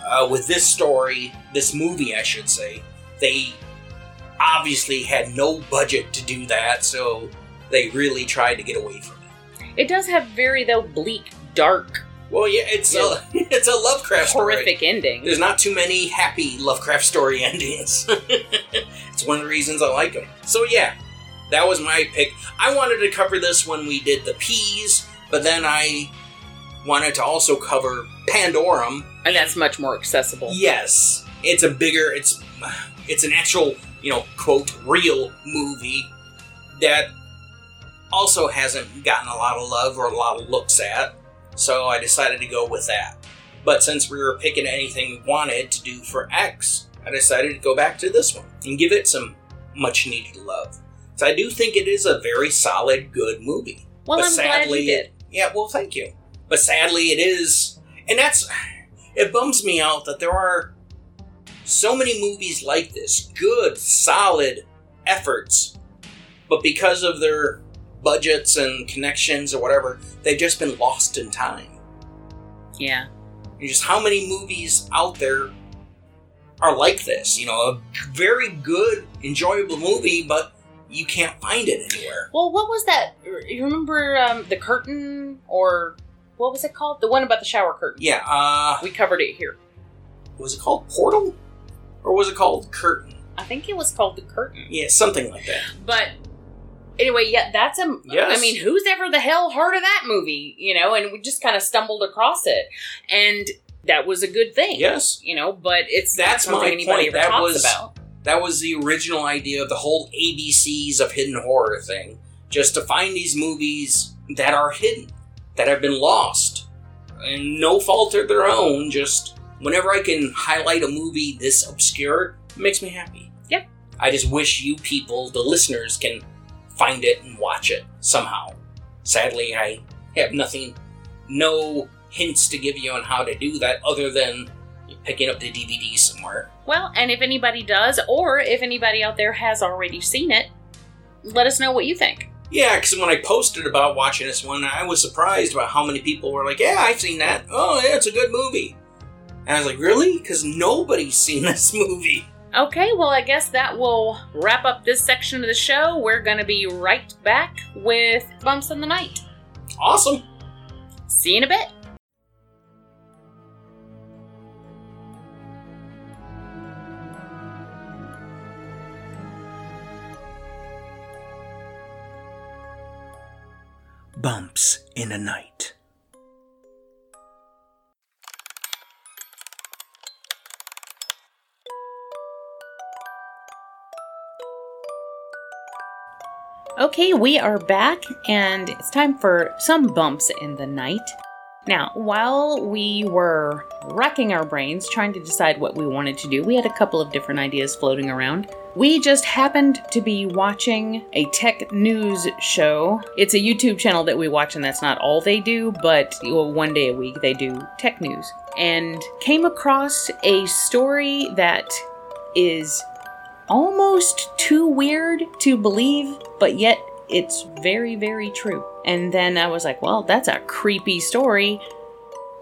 Uh, with this story, this movie, I should say, they obviously had no budget to do that, so they really tried to get away from it. It does have very, though, bleak, dark, Well, yeah, it's a it's a Lovecraft story. horrific ending. There's not too many happy Lovecraft story endings. it's one of the reasons I like them. So yeah, that was my pick. I wanted to cover this when we did the peas, but then I wanted to also cover Pandorum. And that's much more accessible. Yes, it's a bigger. It's it's an actual you know quote real movie that also hasn't gotten a lot of love or a lot of looks at. So I decided to go with that. But since we were picking anything we wanted to do for X, I decided to go back to this one and give it some much needed love. So I do think it is a very solid, good movie. Well, But I'm glad you did. Yeah, well, thank you. But sadly, it is, and that's it bums me out that there are so many movies like this, good, solid efforts, but because of their budgets and connections or whatever, they've just been lost in time. Yeah. And just how many movies out there are like this? You know, a very good, enjoyable movie, but you can't find it anywhere. Well, what was that? You remember um, the curtain, or what was it called? The one about the shower curtain. Yeah, uh, We covered it here. was it called Portal? Or was it called Curtain? I think it was called the curtain. Yeah, something like that. But anyway, yeah, that's a. Yes. I mean, who's ever the hell heard of that movie? You know, and we just kind of stumbled across it, and that was a good thing. Yes. You know, but it's That's not my anybody point. ever That was- about. That was the original idea of the whole ABCs of hidden horror thing. Just to find these movies that are hidden, that have been lost. And no fault of their own, just whenever I can highlight a movie this obscure, it makes me happy. Yep. I just wish you people, the listeners, can find it and watch it somehow. Sadly, I have nothing, no hints to give you on how to do that other than picking up the DVD somewhere. Well, and if anybody does, or if anybody out there has already seen it, let us know what you think. Yeah, because when I posted about watching this one, I was surprised about how many people were like, "Yeah, I've seen that. Oh, yeah, it's a good movie." And I was like, "Really?" Because nobody's seen this movie. Okay, well, I guess that will wrap up this section of the show. We're going to be right back with Bumps in the Night. Awesome. See you in a bit. Bumps in the night. Okay, we are back, and it's time for some bumps in the night. Now, while we were racking our brains trying to decide what we wanted to do, we had a couple of different ideas floating around. We just happened to be watching a tech news show. It's a YouTube channel that we watch, and that's not all they do, but well, one day a week they do tech news. And came across a story that is almost too weird to believe, but yet it's very, very true. And then I was like, well, that's a creepy story.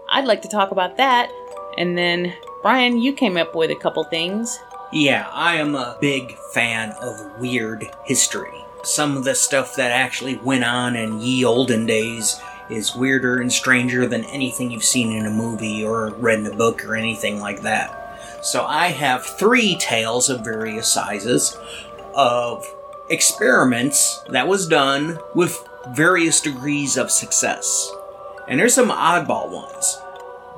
I'd like to talk about that. And then, Brian, you came up with a couple things. Yeah, I am a big fan of weird history. Some of the stuff that actually went on in ye olden days is weirder and stranger than anything you've seen in a movie or read in a book or anything like that. So I have three tales of various sizes of experiments that was done with various degrees of success. And there's some oddball ones.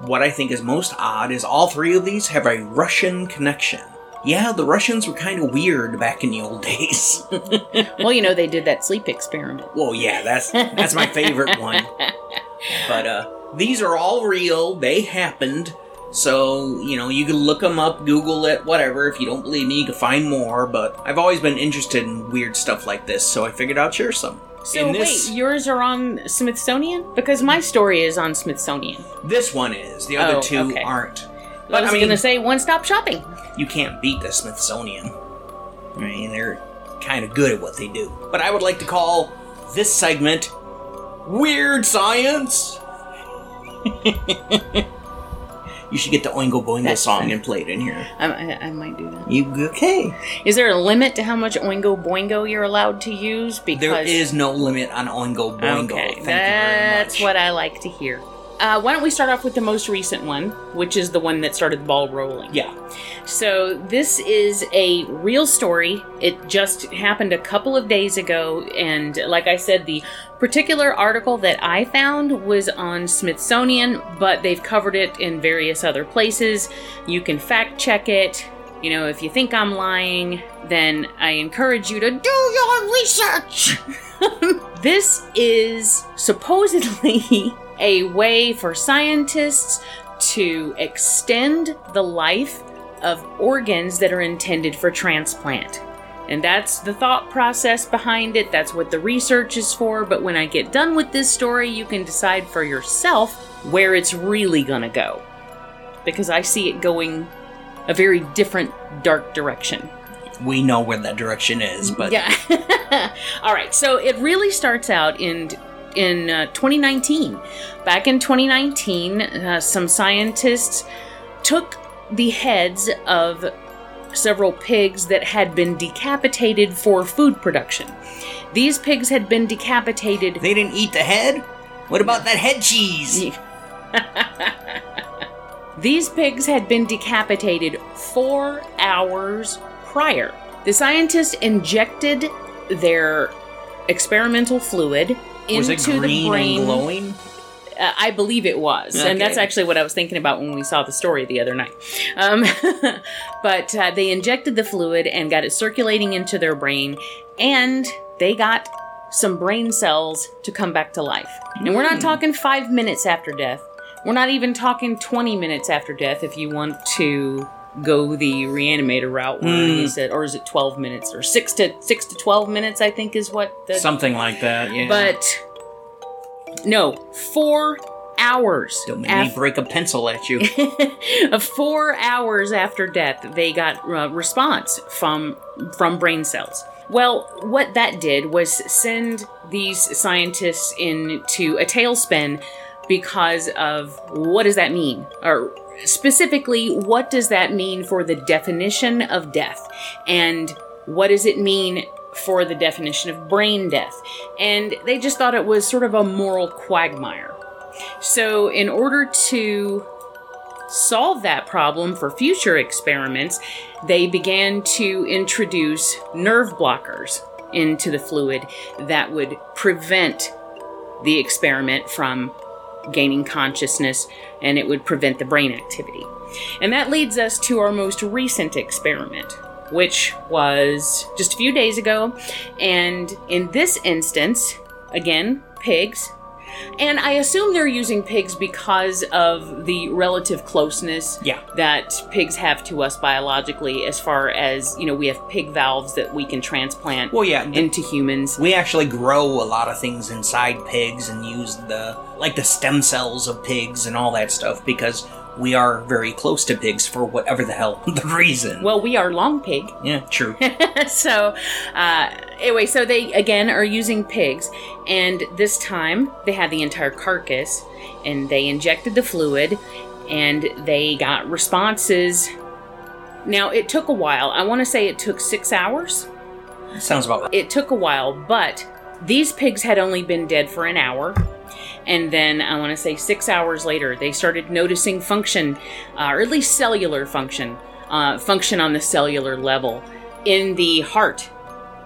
What I think is most odd is all three of these have a Russian connection. Yeah, the Russians were kind of weird back in the old days. Well, you know, they did that sleep experiment. well, yeah, that's that's my favorite one. But uh these are all real. They happened. So, you know, you can look them up, Google it, whatever. If you don't believe me, you can find more. But I've always been interested in weird stuff like this, so I figured I'd share some. So in this, wait, yours are on Smithsonian? Because my story is on Smithsonian. this one is. The other Oh, two okay. aren't. I But was I mean, gonna say one-stop shopping. you can't beat the Smithsonian. I mean, they're kind of good at what they do. But I would like to call this segment Weird Science. you should get the Oingo Boingo That's song fun. and play it in here. I, I, I might do that. You okay? Is there a limit to how much Oingo Boingo you're allowed to use? Because There is no limit on Oingo Boingo. Okay, Thank that's you very what. I like to hear. Uh, why don't we start off with the most recent one, which is the one that started the ball rolling? Yeah. So, this is a real story. It just happened a couple of days ago, and like I said, the particular article that I found was on Smithsonian, but they've covered it in various other places. You can fact check it. You know, if you think I'm lying, then I encourage you to do your research. this is supposedly a way for scientists to extend the life of organs that are intended for transplant. And that's the thought process behind it. That's what the research is for. But when I get done with this story, you can decide for yourself where it's really gonna go. Because I see it going a very different, dark direction. We know where that direction is, but Yeah. All right. So it really starts out in in uh, 2019. Back in 2019, uh, some scientists took the heads of several pigs that had been decapitated for food production. These pigs had been decapitated. they didn't eat the head. What about that head cheese? These pigs had been decapitated four hours prior. The scientists injected their experimental fluid Was into it green the brain. and glowing? Uh, I believe it was, and that's actually what I was thinking about when we saw the story the other night. Um, but uh, they injected the fluid and got it circulating into their brain, and they got some brain cells to come back to life. And we're not talking five minutes after death. We're not even talking 20 minutes after death if you want to go the reanimator route where he said or is it 12 minutes or 6 to 6 to 12 minutes I think is what the Something like that. Yeah. but no, four hours. don't make af- me break a pencil at you. four hours after death, they got uh, response from from brain cells. Well, what that did was send these scientists into a tailspin because of what does that mean, or specifically, what does that mean for the definition of death, and what does it mean for the definition of brain death? And they just thought it was sort of a moral quagmire. So, in order to solve that problem for future experiments, they began to introduce nerve blockers into the fluid that would prevent the experiment from gaining consciousness and it would prevent the brain activity. And that leads us to our most recent experiment, which was just a few days ago. And in this instance, again, pigs, And I assume they're using pigs because of the relative closeness Yeah. that pigs have to us biologically, as far as, you know, we have pig valves that we can transplant Well, yeah. the- into humans. we actually grow a lot of things inside pigs and use the like the stem cells of pigs and all that stuff because we are very close to pigs for whatever the hell the reason. Well, we are long pig. yeah, true. so, uh, anyway, so they again are using pigs, and this time they had the entire carcass, and they injected the fluid, and they got responses. Now, it took a while. I want to say it took six hours. Sounds about right. It took a while, but these pigs had only been dead for an hour. And then I want to say six hours later, they started noticing function, uh, or at least cellular function, uh, function on the cellular level in the heart,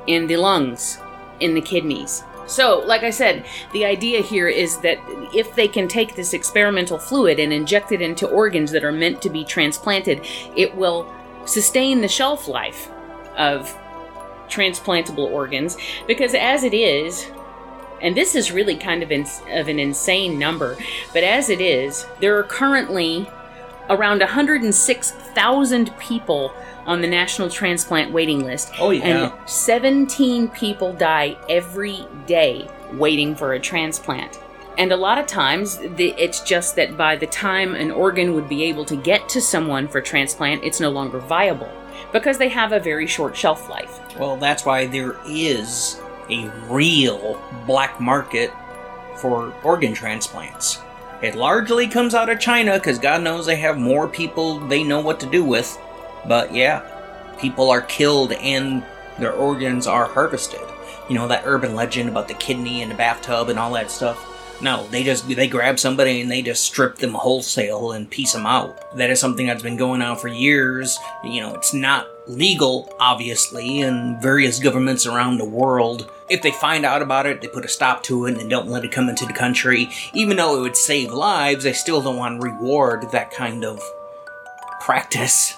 in the lungs, in the kidneys. So, like I said, the idea here is that if they can take this experimental fluid and inject it into organs that are meant to be transplanted, it will sustain the shelf life of transplantable organs because as it is and this is really kind of, ins of an insane number but as it is there are currently around 106,000 people on the national transplant waiting list. Oh, yeah. and 17 people die every day waiting for a transplant. And a lot of times it's just that by the time an organ would be able to get to someone for transplant it's no longer viable because they have a very short shelf life. Well, that's why there is a real black market for organ transplants. It largely comes out of China because God knows they have more people they know what to do with. But yeah, people are killed and their organs are harvested. You know that urban legend about the kidney in the bathtub and all that stuff. No, they just they grab somebody and they just strip them wholesale and piece them out. That is something that's been going on for years. You know, it's not legal, obviously, in various governments around the world. If they find out about it, they put a stop to it and don't let it come into the country. Even though it would save lives, they still don't want to reward that kind of practice.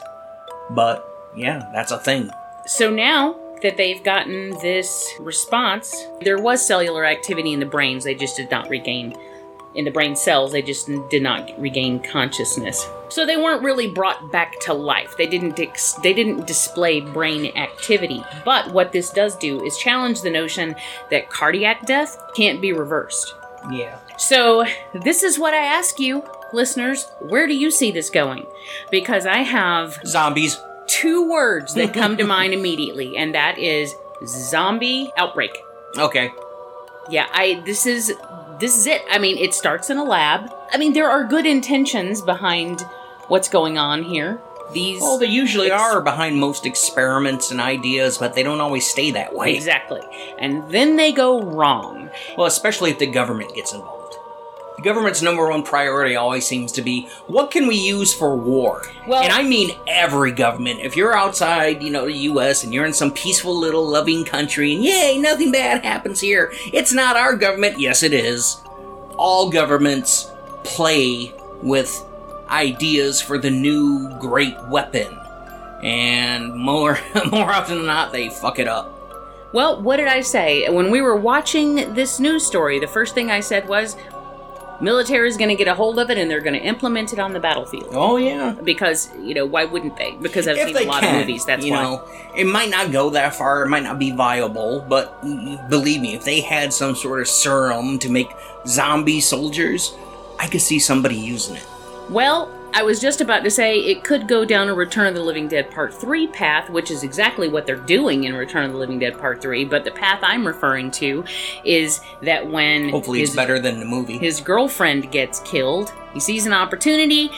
But yeah, that's a thing. So now that they've gotten this response, there was cellular activity in the brains. They just did not regain in the brain cells. They just did not regain consciousness. So they weren't really brought back to life. They didn't ex- they didn't display brain activity. But what this does do is challenge the notion that cardiac death can't be reversed. Yeah. So, this is what I ask you, listeners. Where do you see this going? Because I have Zombies. two words that come to mind immediately, and that is zombie outbreak. Okay. Yeah, I this is this is it. I mean, it starts in a lab. I mean, there are good intentions behind what's going on here. These Well, they usually Ex- are behind most experiments and ideas, but they don't always stay that way. exactly. And then they go wrong. Well, especially if the government gets involved. The government's number one priority always seems to be what can we use for war? Well- and I mean every government. If you're outside, you know, the US and you're in some peaceful little loving country and yay, nothing bad happens here. It's not our government. Yes, it is. All governments play with ideas for the new great weapon. And more more often than not they fuck it up. Well, what did I say? When we were watching this news story, the first thing I said was military is going to get a hold of it and they're going to implement it on the battlefield. Oh yeah. Because, you know, why wouldn't they? Because I've if seen a lot can, of movies, that's you why. know, it might not go that far. It might not be viable, but believe me, if they had some sort of serum to make zombie soldiers, I could see somebody using it. Well, I was just about to say it could go down a Return of the Living Dead Part 3 path, which is exactly what they're doing in Return of the Living Dead Part 3, but the path I'm referring to is that when Hopefully, his, it's better than the movie. his girlfriend gets killed, he sees an opportunity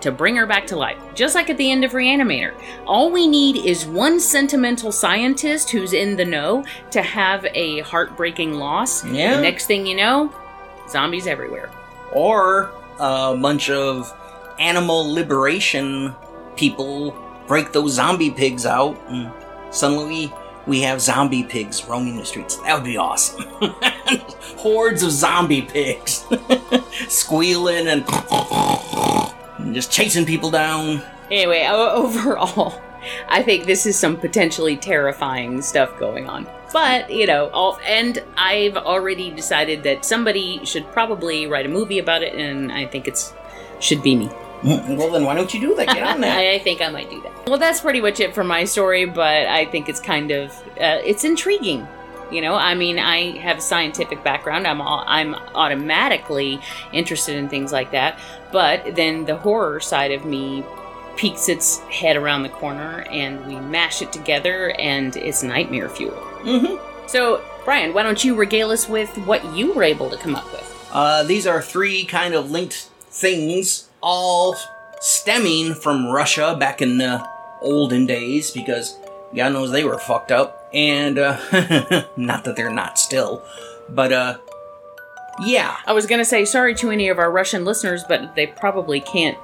to bring her back to life. Just like at the end of Reanimator. All we need is one sentimental scientist who's in the know to have a heartbreaking loss. Yeah. The next thing you know, zombies everywhere. or a bunch of animal liberation people break those zombie pigs out, and suddenly we have zombie pigs roaming the streets. That would be awesome. Hordes of zombie pigs squealing and, and just chasing people down. Anyway, overall, I think this is some potentially terrifying stuff going on. But, you know, all, and I've already decided that somebody should probably write a movie about it, and I think it's should be me. well, then why don't you do that? Get on that. I think I might do that. Well, that's pretty much it for my story, but I think it's kind of uh, it's intriguing. You know, I mean, I have a scientific background. I'm all, I'm automatically interested in things like that. But then the horror side of me peeks its head around the corner, and we mash it together, and it's nightmare fuel. Mm-hmm. So, Brian, why don't you regale us with what you were able to come up with? Uh, these are three kind of linked things, all stemming from Russia back in the olden days, because God knows they were fucked up. And, uh, not that they're not still, but, uh, yeah. I was gonna say sorry to any of our Russian listeners, but they probably can't.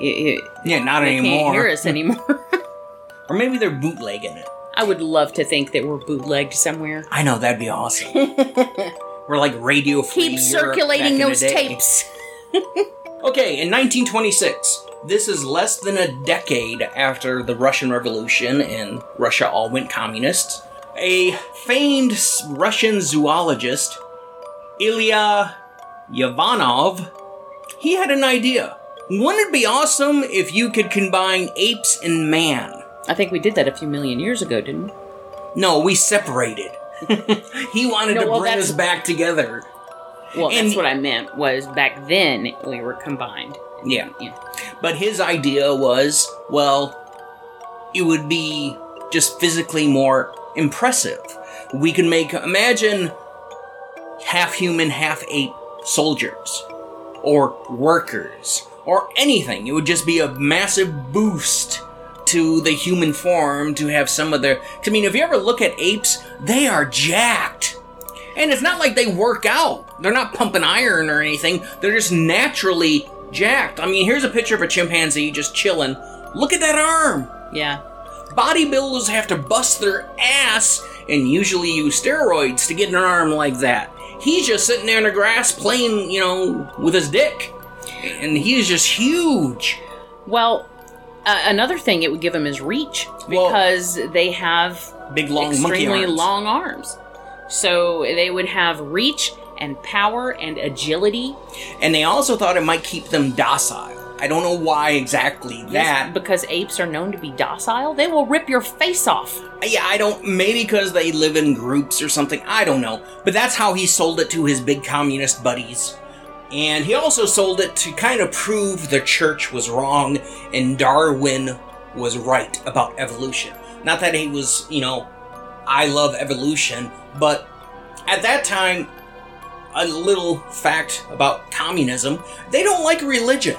i- i- Yeah, not anymore. can't hear us anymore. Or maybe they're bootlegging it. I would love to think that we're bootlegged somewhere. I know, that'd be awesome. we're like radio free. Keep circulating those tapes. Okay, in 1926, this is less than a decade after the Russian Revolution and Russia all went communist, a famed Russian zoologist, Ilya Ivanov, he had an idea. Wouldn't it be awesome if you could combine apes and man? I think we did that a few million years ago, didn't we? No, we separated. he wanted No, to well, bring us back together. Well, And- that's what I meant. Was back then we were combined. Yeah. Yeah. But his idea was, well, it would be just physically more impressive. We could make, imagine half human, half ape soldiers, or workers, or anything. It would just be a massive boost to the human form to have some of their. I mean, if you ever look at apes, they are jacked. And it's not like they work out. They're not pumping iron or anything. They're just naturally jacked. I mean, here's a picture of a chimpanzee just chilling. Look at that arm. Yeah. Bodybuilders have to bust their ass and usually use steroids to get an arm like that. He's just sitting there in the grass playing, you know, with his dick. And he's just huge. Well, uh, another thing it would give them is reach Well- because they have Big long monkey extremely arms. long arms. So they would have reach and power and agility. And they also thought it might keep them docile. I don't know why exactly Yes, that. because apes are known to be docile. They will rip your face off. Yeah, I don't. Maybe because they live in groups or something. I don't know. But that's how he sold it to his big communist buddies. And he also sold it to kind of prove the church was wrong and Darwin was right about evolution. Not that he was, you know, I love evolution, but at that time, a little fact about communism they don't like religion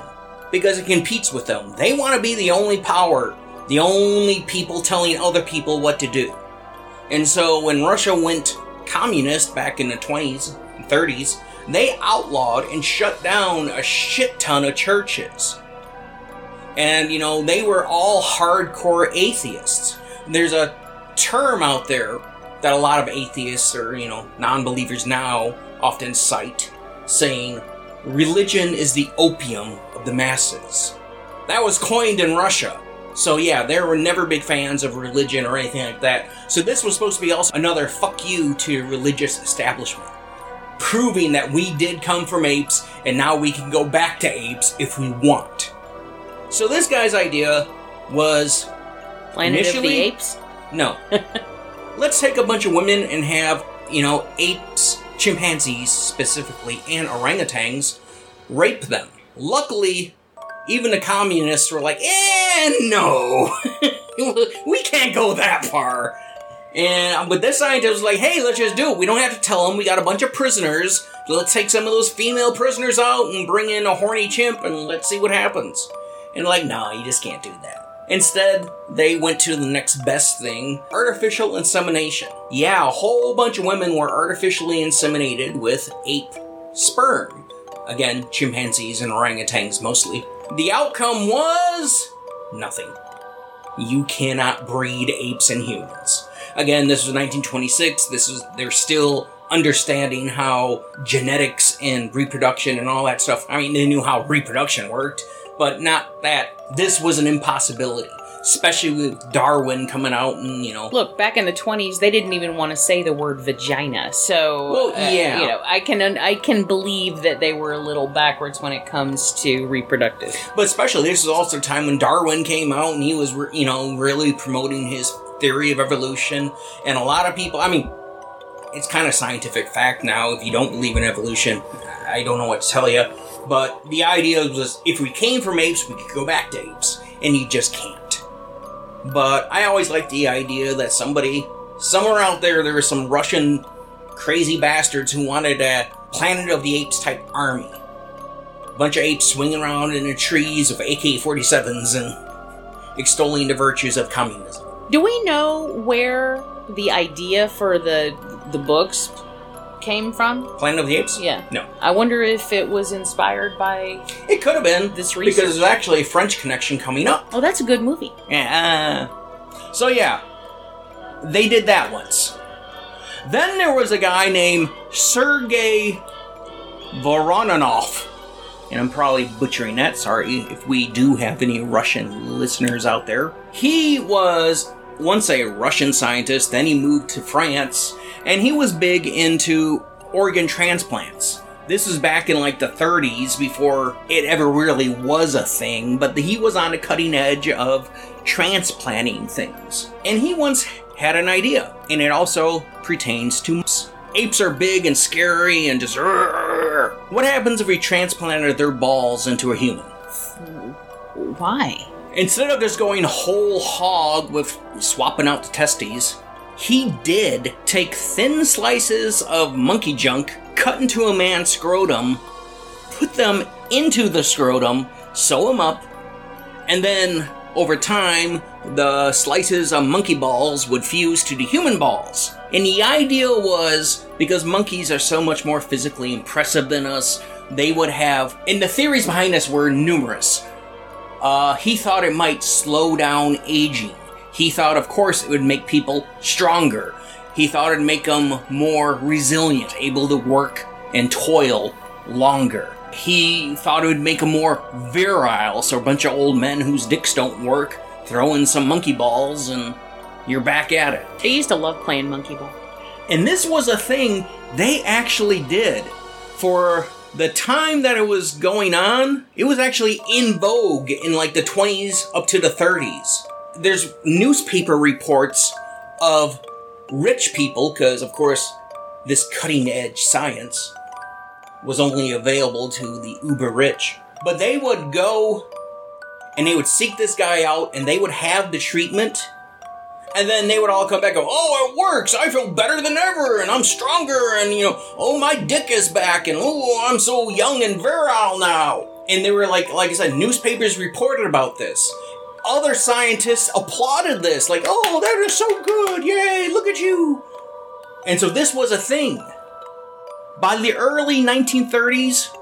because it competes with them. They want to be the only power, the only people telling other people what to do. And so when Russia went communist back in the 20s and 30s, they outlawed and shut down a shit ton of churches. And, you know, they were all hardcore atheists. There's a term out there that a lot of atheists or, you know, non believers now often cite saying, religion is the opium of the masses. That was coined in Russia. So yeah, they were never big fans of religion or anything like that. So this was supposed to be also another fuck you to religious establishment. Proving that we did come from apes and now we can go back to apes if we want. So this guy's idea was Planet of the Apes. No. Let's take a bunch of women and have, you know, apes, chimpanzees specifically, and orangutans rape them. Luckily, even the communists were like, eh, no. we can't go that far. And but this scientist was like, hey, let's just do it. We don't have to tell them. We got a bunch of prisoners. Let's take some of those female prisoners out and bring in a horny chimp and let's see what happens. And like, no, you just can't do that. Instead, they went to the next best thing artificial insemination. Yeah, a whole bunch of women were artificially inseminated with ape sperm. Again, chimpanzees and orangutans mostly. The outcome was nothing. You cannot breed apes and humans. Again, this was 1926. This is they're still understanding how genetics and reproduction and all that stuff. I mean, they knew how reproduction worked, but not that this was an impossibility. especially with Darwin coming out and you know. Look, back in the 20s, they didn't even want to say the word vagina. So, Well, uh, yeah. you know, I can I can believe that they were a little backwards when it comes to reproductive. But especially this is also a time when Darwin came out and he was, re- you know, really promoting his theory of evolution. And a lot of people, I mean, it's kind of scientific fact now. If you don't believe in evolution, I don't know what to tell you. But the idea was if we came from apes, we could go back to apes. And you just can't. But I always like the idea that somebody, somewhere out there, there was some Russian crazy bastards who wanted a Planet of the Apes type army A bunch of apes swinging around in the trees with AK 47s and extolling the virtues of communism. Do we know where the idea for the the books came from? Planet of the Apes? Yeah. No. I wonder if it was inspired by. It could have been. This Because there's actually a French connection coming up. Oh, that's a good movie. Yeah. Uh, so, yeah. They did that once. Then there was a guy named Sergei Voronov. And I'm probably butchering that. Sorry if we do have any Russian listeners out there. He was once a Russian scientist, then he moved to France, and he was big into organ transplants. This was back in like the 30s before it ever really was a thing, but he was on the cutting edge of transplanting things. And he once had an idea, and it also pertains to apes. Apes are big and scary and just. What happens if we transplanted their balls into a human? Why? Instead of just going whole hog with swapping out the testes, he did take thin slices of monkey junk, cut into a man's scrotum, put them into the scrotum, sew them up, and then over time, the slices of monkey balls would fuse to the human balls. And the idea was because monkeys are so much more physically impressive than us, they would have, and the theories behind this were numerous. Uh, he thought it might slow down aging. He thought, of course, it would make people stronger. He thought it'd make them more resilient, able to work and toil longer. He thought it would make them more virile, so a bunch of old men whose dicks don't work throw in some monkey balls and you're back at it. I used to love playing monkey ball. And this was a thing they actually did. For the time that it was going on, it was actually in vogue in like the 20s up to the 30s. There's newspaper reports of rich people, because of course, this cutting edge science was only available to the uber rich. But they would go and they would seek this guy out and they would have the treatment and then they would all come back and go, Oh, it works. I feel better than ever. And I'm stronger. And, you know, oh, my dick is back. And, oh, I'm so young and virile now. And they were like, like I said, newspapers reported about this. Other scientists applauded this. Like, oh, that is so good. Yay, look at you. And so this was a thing. By the early 1930s,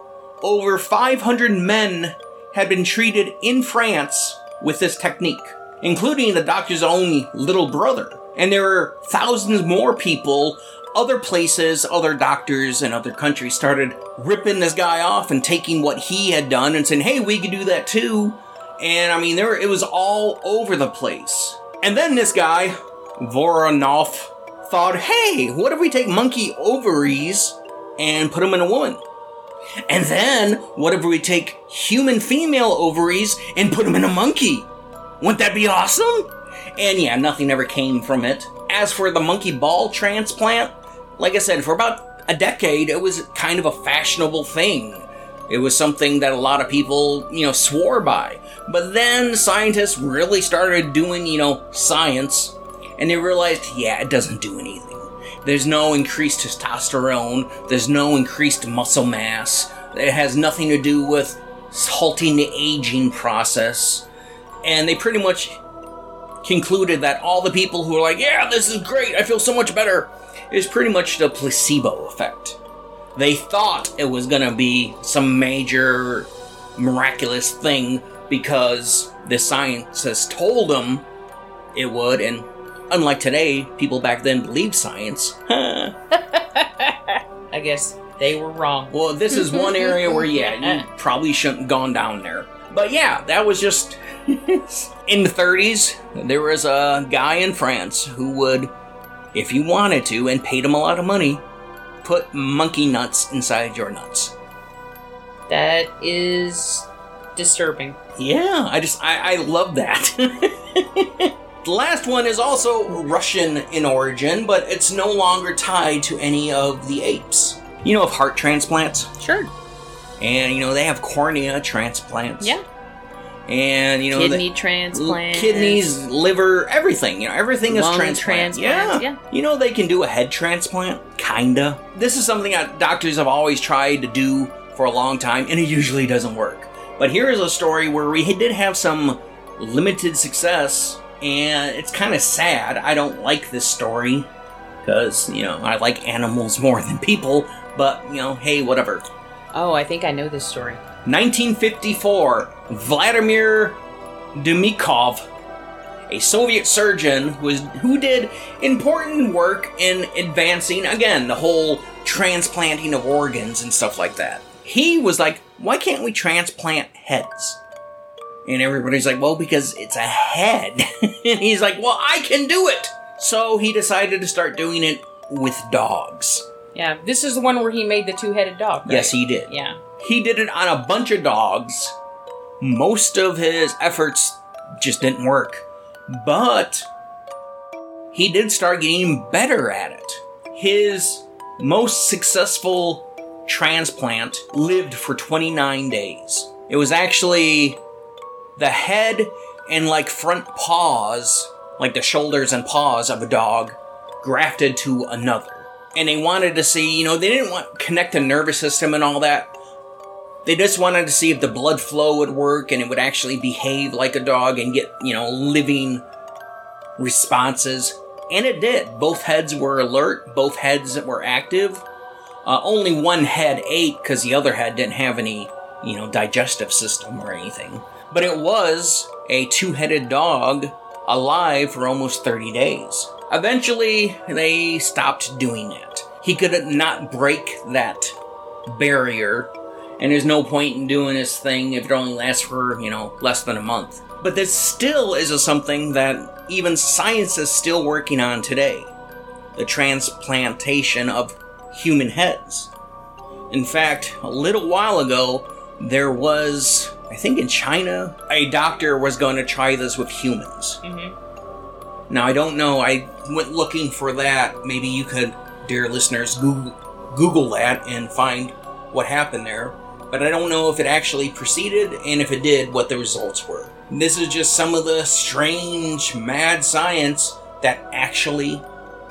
over 500 men had been treated in France with this technique, including the doctor's own little brother. And there were thousands more people, other places, other doctors in other countries started ripping this guy off and taking what he had done and saying, hey, we could do that too. And I mean, there it was all over the place. And then this guy, Voronov, thought, hey, what if we take monkey ovaries and put them in a woman? And then, what if we take human female ovaries and put them in a monkey? Wouldn't that be awesome? And yeah, nothing ever came from it. As for the monkey ball transplant, like I said, for about a decade, it was kind of a fashionable thing. It was something that a lot of people, you know, swore by. But then scientists really started doing, you know, science, and they realized, yeah, it doesn't do anything. There's no increased testosterone, there's no increased muscle mass, it has nothing to do with halting the aging process. And they pretty much concluded that all the people who are like, yeah, this is great, I feel so much better, is pretty much the placebo effect. They thought it was gonna be some major miraculous thing because the science has told them it would, and unlike today, people back then believed science. I guess they were wrong. Well, this is one area where, yeah, you probably shouldn't have gone down there. But yeah, that was just in the 30s, there was a guy in France who would, if you wanted to and paid him a lot of money, put monkey nuts inside your nuts. That is disturbing. Yeah, I just I, I love that. the last one is also Russian in origin, but it's no longer tied to any of the apes. You know of heart transplants, Sure. and you know they have cornea transplants. Yeah. And you know Kidney they- transplant. kidneys, liver, everything. You know, everything is Lung transplant. Yeah. yeah. You know they can do a head transplant, kinda. This is something that doctors have always tried to do for a long time, and it usually doesn't work. But here is a story where we did have some limited success, and it's kind of sad. I don't like this story because you know I like animals more than people. But you know, hey, whatever. Oh, I think I know this story. 1954, Vladimir Demikov, a Soviet surgeon who, was, who did important work in advancing, again, the whole transplanting of organs and stuff like that. He was like, why can't we transplant heads? And everybody's like, well, because it's a head. and he's like, well, I can do it. So he decided to start doing it with dogs. Yeah, this is the one where he made the two-headed dog. Right? Yes, he did. Yeah. He did it on a bunch of dogs. Most of his efforts just didn't work. But he did start getting better at it. His most successful transplant lived for 29 days. It was actually the head and like front paws, like the shoulders and paws of a dog, grafted to another. And they wanted to see, you know, they didn't want connect the nervous system and all that. They just wanted to see if the blood flow would work and it would actually behave like a dog and get, you know, living responses. And it did. Both heads were alert, both heads were active. Uh, only one head ate because the other head didn't have any, you know, digestive system or anything. But it was a two headed dog alive for almost 30 days. Eventually, they stopped doing it. He could not break that barrier, and there's no point in doing this thing if it only lasts for, you know, less than a month. But this still is a something that even science is still working on today the transplantation of human heads. In fact, a little while ago, there was, I think in China, a doctor was going to try this with humans. Mm-hmm. Now, I don't know, I went looking for that. Maybe you could, dear listeners, Google, Google that and find what happened there. But I don't know if it actually proceeded and if it did, what the results were. This is just some of the strange, mad science that actually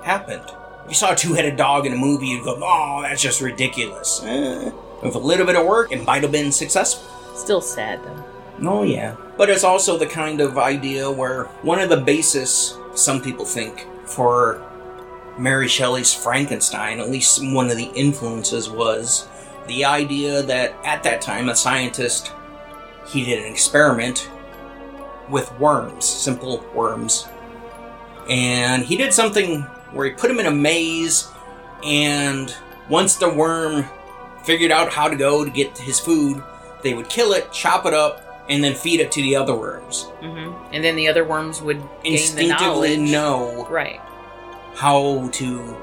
happened. If you saw a two headed dog in a movie, you'd go, oh, that's just ridiculous. Eh, with a little bit of work, it might have been successful. Still sad though. Oh, yeah. But it's also the kind of idea where one of the basis, some people think, for Mary Shelley's Frankenstein, at least one of the influences, was the idea that at that time a scientist he did an experiment with worms, simple worms. And he did something where he put them in a maze, and once the worm figured out how to go to get his food, they would kill it, chop it up, and then feed it to the other worms. Mm-hmm. And then the other worms would Instinctively know Right. how to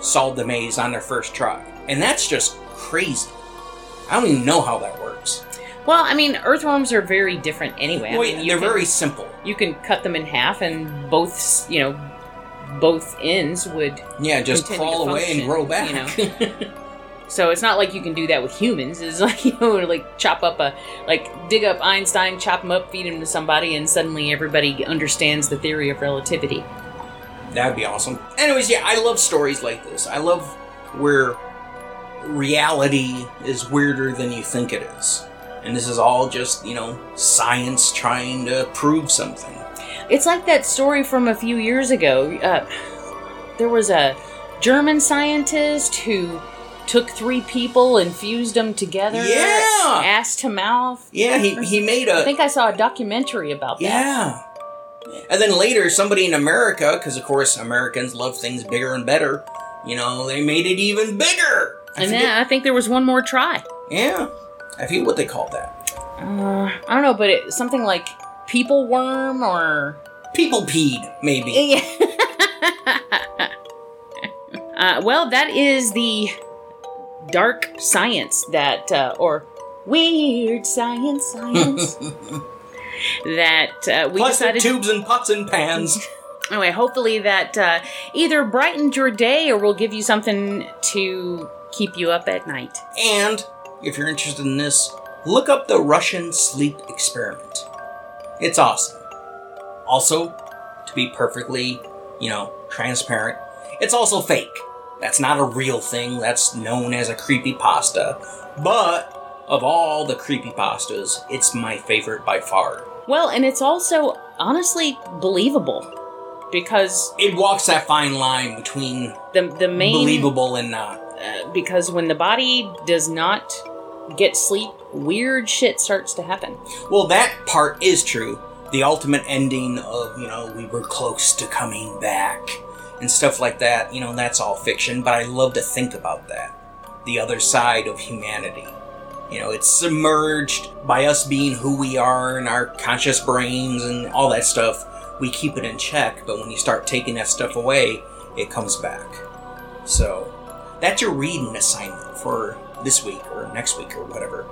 solve the maze on their first try. And that's just crazy. I don't even know how that works. Well, I mean, earthworms are very different anyway. I mean, they're can- very simple. You can cut them in half, and both, you know, both ends would. Yeah, just crawl to away and function, grow back. you know? So it's not like you can do that with humans. It's like you know, like chop up a, like dig up Einstein, chop him up, feed him to somebody, and suddenly everybody understands the theory of relativity. That'd be awesome. Anyways, yeah, I love stories like this. I love where reality is weirder than you think it is. And this is all just, you know, science trying to prove something. It's like that story from a few years ago. Uh, there was a German scientist who took three people and fused them together, Yeah! ass to mouth. Yeah, he, he made a. I think I saw a documentary about that. Yeah. And then later, somebody in America, because of course Americans love things bigger and better, you know, they made it even bigger. I And forget- then I think there was one more try. yeah. I forget what they called that. Uh, I don't know, but it something like people worm or People peed, maybe. uh, well, that is the dark science that, uh, or weird science, science that uh, we Plastic decided. tubes and pots and pans. Anyway, hopefully that uh, either brightened your day or will give you something to keep you up at night. And if you're interested in this, look up the Russian sleep experiment. It's awesome. Also, to be perfectly, you know, transparent, it's also fake. That's not a real thing. That's known as a creepy pasta. But of all the creepy pastas, it's my favorite by far. Well, and it's also honestly believable because It walks that fine line between the the main believable and not. Uh, because when the body does not get sleep, weird shit starts to happen. Well, that part is true. The ultimate ending of, you know, we were close to coming back and stuff like that, you know, that's all fiction, but I love to think about that. The other side of humanity. You know, it's submerged by us being who we are and our conscious brains and all that stuff. We keep it in check, but when you start taking that stuff away, it comes back. So, that's your reading assignment for this week or next week or whatever.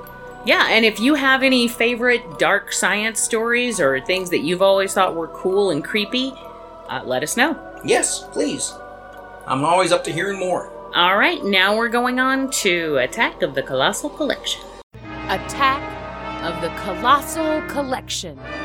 Yeah, and if you have any favorite dark science stories or things that you've always thought were cool and creepy, uh, let us know. Yes, please. I'm always up to hearing more. All right, now we're going on to Attack of the Colossal Collection. Attack of the Colossal Collection. Collection.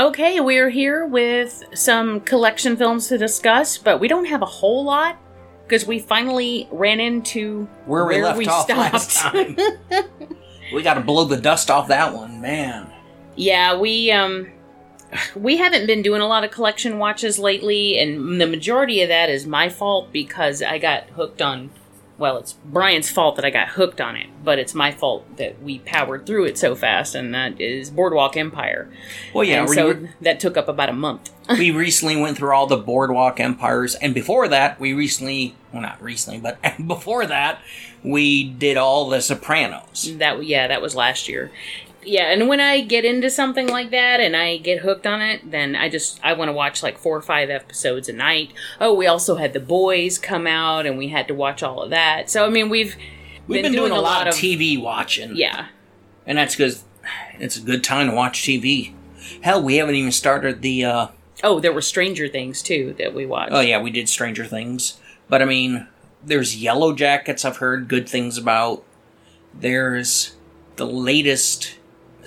Okay, we're here with some collection films to discuss, but we don't have a whole lot because we finally ran into Where we left off last time. we got to blow the dust off that one, man. Yeah, we um we haven't been doing a lot of collection watches lately, and the majority of that is my fault because I got hooked on. Well, it's Brian's fault that I got hooked on it, but it's my fault that we powered through it so fast, and that is Boardwalk Empire. Well, yeah, we, so that took up about a month. we recently went through all the Boardwalk Empires, and before that, we recently, well, not recently, but before that, we did all the Sopranos. That yeah, that was last year. Yeah, and when I get into something like that and I get hooked on it, then I just I want to watch like four or five episodes a night. Oh, we also had The Boys come out and we had to watch all of that. So I mean, we've We've been, doing, a lot, of TV watching. yeah. And that's because it's a good time to watch TV. Hell, we haven't even started the, uh, Oh, there were Stranger Things too that we watched. Oh yeah, we did Stranger Things, but I mean, there's Yellow Jackets. I've heard good things about. There's the latest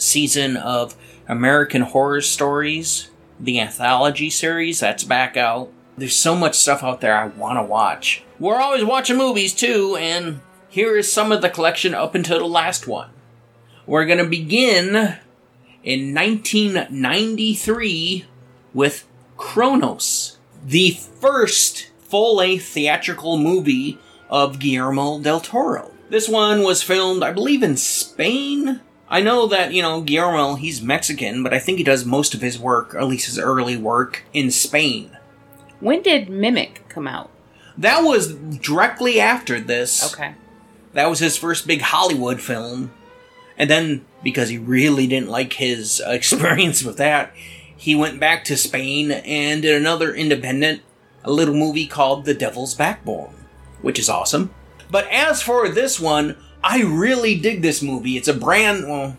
season of American Horror Stories, the anthology series that's back out. There's so much stuff out there I want to watch. We're always watching movies too, and here is some of the collection up until the last one. We're gonna begin in 1993 with Cronos, the first full length theatrical movie of Guillermo del Toro. This one was filmed, I believe, in Spain. I know that, you know, Guillermo, he's Mexican, but I think he does most of his work, at least his early work, in Spain. When did Mimic come out? That was directly after this. Okay. That was his first big Hollywood film. And then, because he really didn't like his experience with that, he went back to Spain and did another independent, a little movie called The Devil's Backbone, which is awesome. But as for this one, I really dig this movie. It's a brand, well,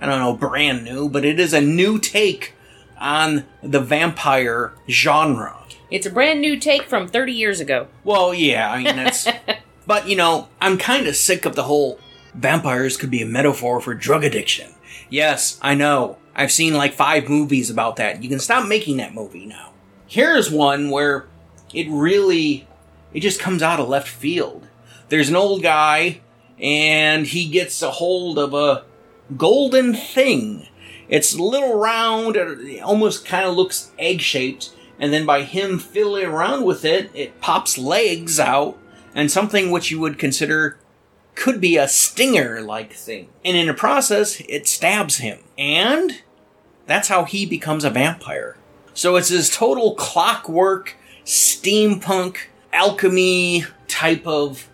I don't know, brand new, but it is a new take on the vampire genre. It's a brand new take from 30 years ago. Well, yeah, I mean that's. but you know, I'm kind of sick of the whole vampires could be a metaphor for drug addiction. Yes, I know. I've seen like five movies about that. You can stop making that movie now. Here's one where it really it just comes out of left field. There's an old guy and he gets a hold of a golden thing. It's little round, it almost kind of looks egg shaped, and then by him fiddling around with it, it pops legs out, and something which you would consider could be a stinger like thing. And in the process, it stabs him. And that's how he becomes a vampire. So it's this total clockwork, steampunk, alchemy type of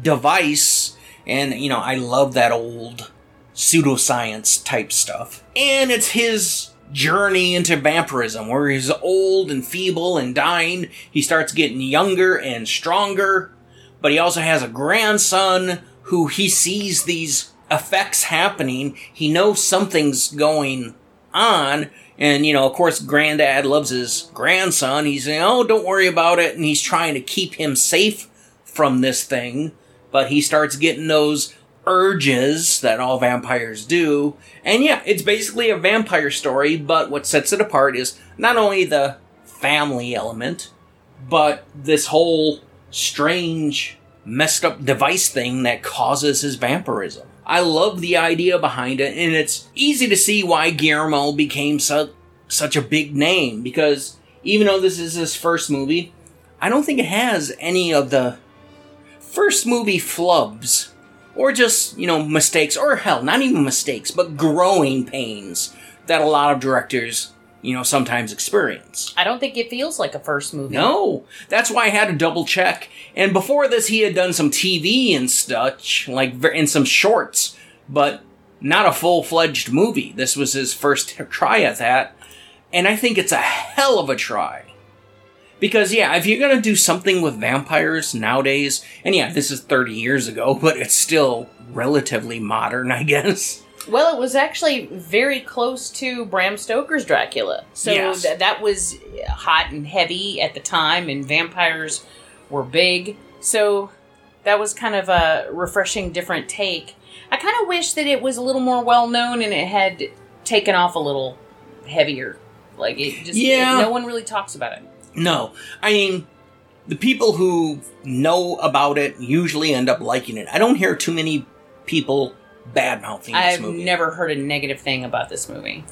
device. And, you know, I love that old pseudoscience type stuff. And it's his journey into vampirism, where he's old and feeble and dying. He starts getting younger and stronger, but he also has a grandson who he sees these effects happening. He knows something's going on. And, you know, of course, granddad loves his grandson. He's saying, oh, don't worry about it. And he's trying to keep him safe from this thing. But he starts getting those urges that all vampires do. And yeah, it's basically a vampire story, but what sets it apart is not only the family element, but this whole strange, messed up device thing that causes his vampirism. I love the idea behind it, and it's easy to see why Guillermo became su- such a big name because even though this is his first movie, I don't think it has any of the first movie flubs or just, you know, mistakes, or hell, not even mistakes, but growing pains that a lot of directors, you know, sometimes experience. I don't think it feels like a first movie. No, that's why I had to double check. And before this, he had done some TV and such, like in some shorts, but not a full fledged movie. This was his first try at that, and I think it's a hell of a try. Because yeah, if you're gonna do something with vampires nowadays, and yeah, this is 30 years ago, but it's still relatively modern, I guess. Well, it was actually very close to Bram Stoker's Dracula. So Yes. th- that was hot and heavy at the time, and vampires were big. So that was kind of a refreshing, different take. I kind of wish that it was a little more well known and it had taken off a little heavier. Like it just, Yeah. no one really talks about it. No, I mean, the people who know about it usually end up liking it. I don't hear too many people bad mouthing this I've movie. never heard a negative thing about this movie.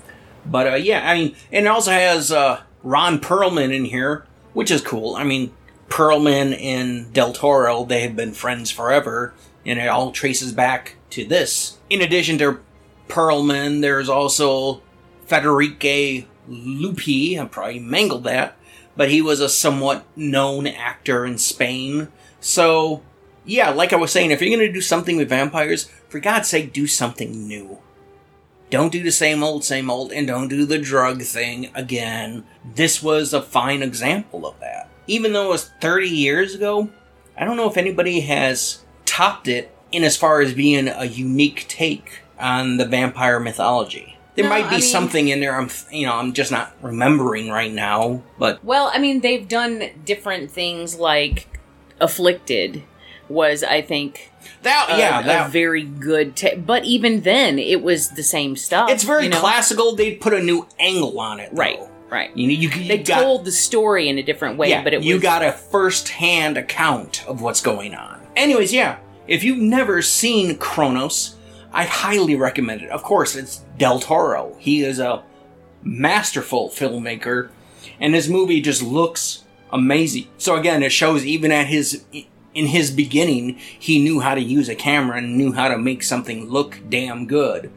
But uh, yeah, I mean, and it also has uh, Ron Perlman in here, which is cool. I mean, Perlman and Del Toro, they have been friends forever, and it all traces back to this. In addition to Perlman, there's also Federico Luppi. I probably mangled that, but he was a somewhat known actor in Spain. So, yeah, like I was saying, if you're going to do something with vampires, for God's sake, do something new. Don't do the same old, same old, and don't do the drug thing again. This was a fine example of that. Even though it was 30 years ago, I don't know if anybody has topped it in as far as being a unique take on the vampire mythology. There No, might be I mean- something in there I'm, you know, I'm just not remembering right now, but Well, I mean, they've done different things like Afflicted was, I think, that, a, yeah, a that, very good. ta but even then, it was the same stuff. it's very you know? classical. They put a new angle on it, though. Right, right. You know, you, you They got, told the story in a different way, yeah, but it you was got a first-hand account of what's going on. Anyways, yeah, if you've never seen Cronos, I highly recommend it. Of course, it's Del Toro. He is a masterful filmmaker, and his movie just looks amazing. So again, it shows even at his in his beginning, he knew how to use a camera and knew how to make something look damn good.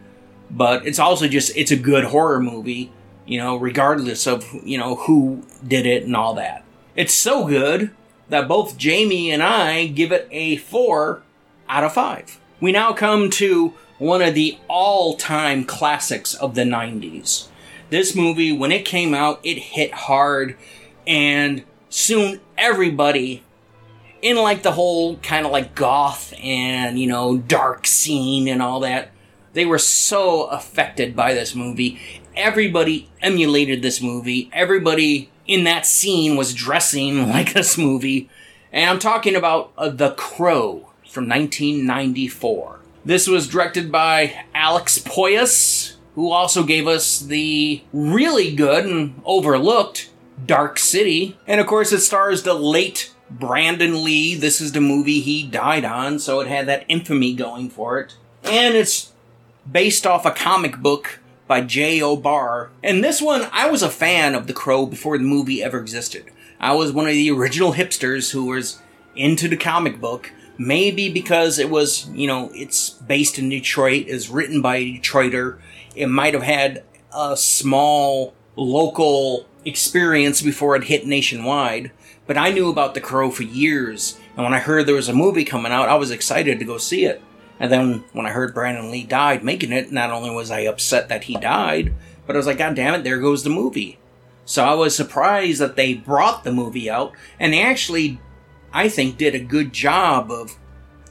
But it's also just it's a good horror movie, you know, regardless of, you know, who did it and all that. It's so good that both Jamie and I give it a 4 out of 5. We now come to one of the all-time classics of the 90s. This movie, when it came out, it hit hard, and soon everybody in like the whole kind of like goth and you know dark scene and all that they were so affected by this movie. Everybody emulated this movie. Everybody in that scene was dressing like this movie. And i'm talking about uh, the crow from 1994 this was directed by alex proyas who also gave us the really good and overlooked Dark City. And of course, it stars the late Brandon Lee. This is the movie he died on, so it had that infamy going for it. And it's based off a comic book by J.O. Barr. And this one, I was a fan of The Crow before the movie ever existed. I was one of the original hipsters who was into the comic book. Maybe because it was, you know, it's based in Detroit, is written by a Detroiter. It might have had a small local experience before it hit nationwide. But I knew about The Crow for years, and when I heard there was a movie coming out, I was excited to go see it. And then when I heard Brandon Lee died making it, not only was I upset that he died, but I was like, God damn it, there goes the movie. So I was surprised that they brought the movie out, and they actually, I think, did a good job of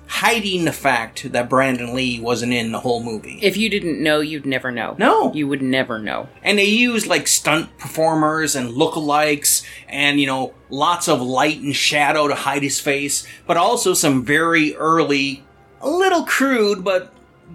hiding the fact that Brandon Lee wasn't in the whole movie. If you didn't know, you'd never know. No. You would never know. and they used like stunt performers and lookalikes and you know lots of light and shadow to hide his face but also some very early a little crude but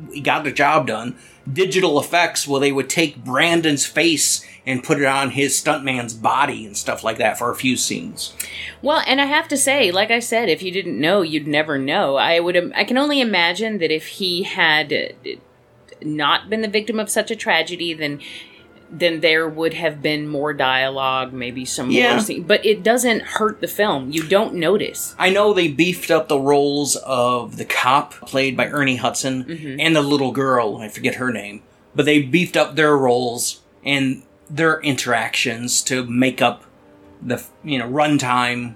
we got the job done digital effects where they would take brandon's face and put it on his stuntman's body and stuff like that for a few scenes Well, and I have to say, like I said, if you didn't know, you'd never know. I would. I can only imagine that if he had uh, not been the victim of such a tragedy, then then there would have been more dialogue, maybe some Yeah. more. Scene. But it doesn't hurt the film. You don't notice. I know they beefed up the roles of the cop, played by Ernie Hudson, mm-hmm. and the little girl, I forget her name, but they beefed up their roles and their interactions to make up the, you know, runtime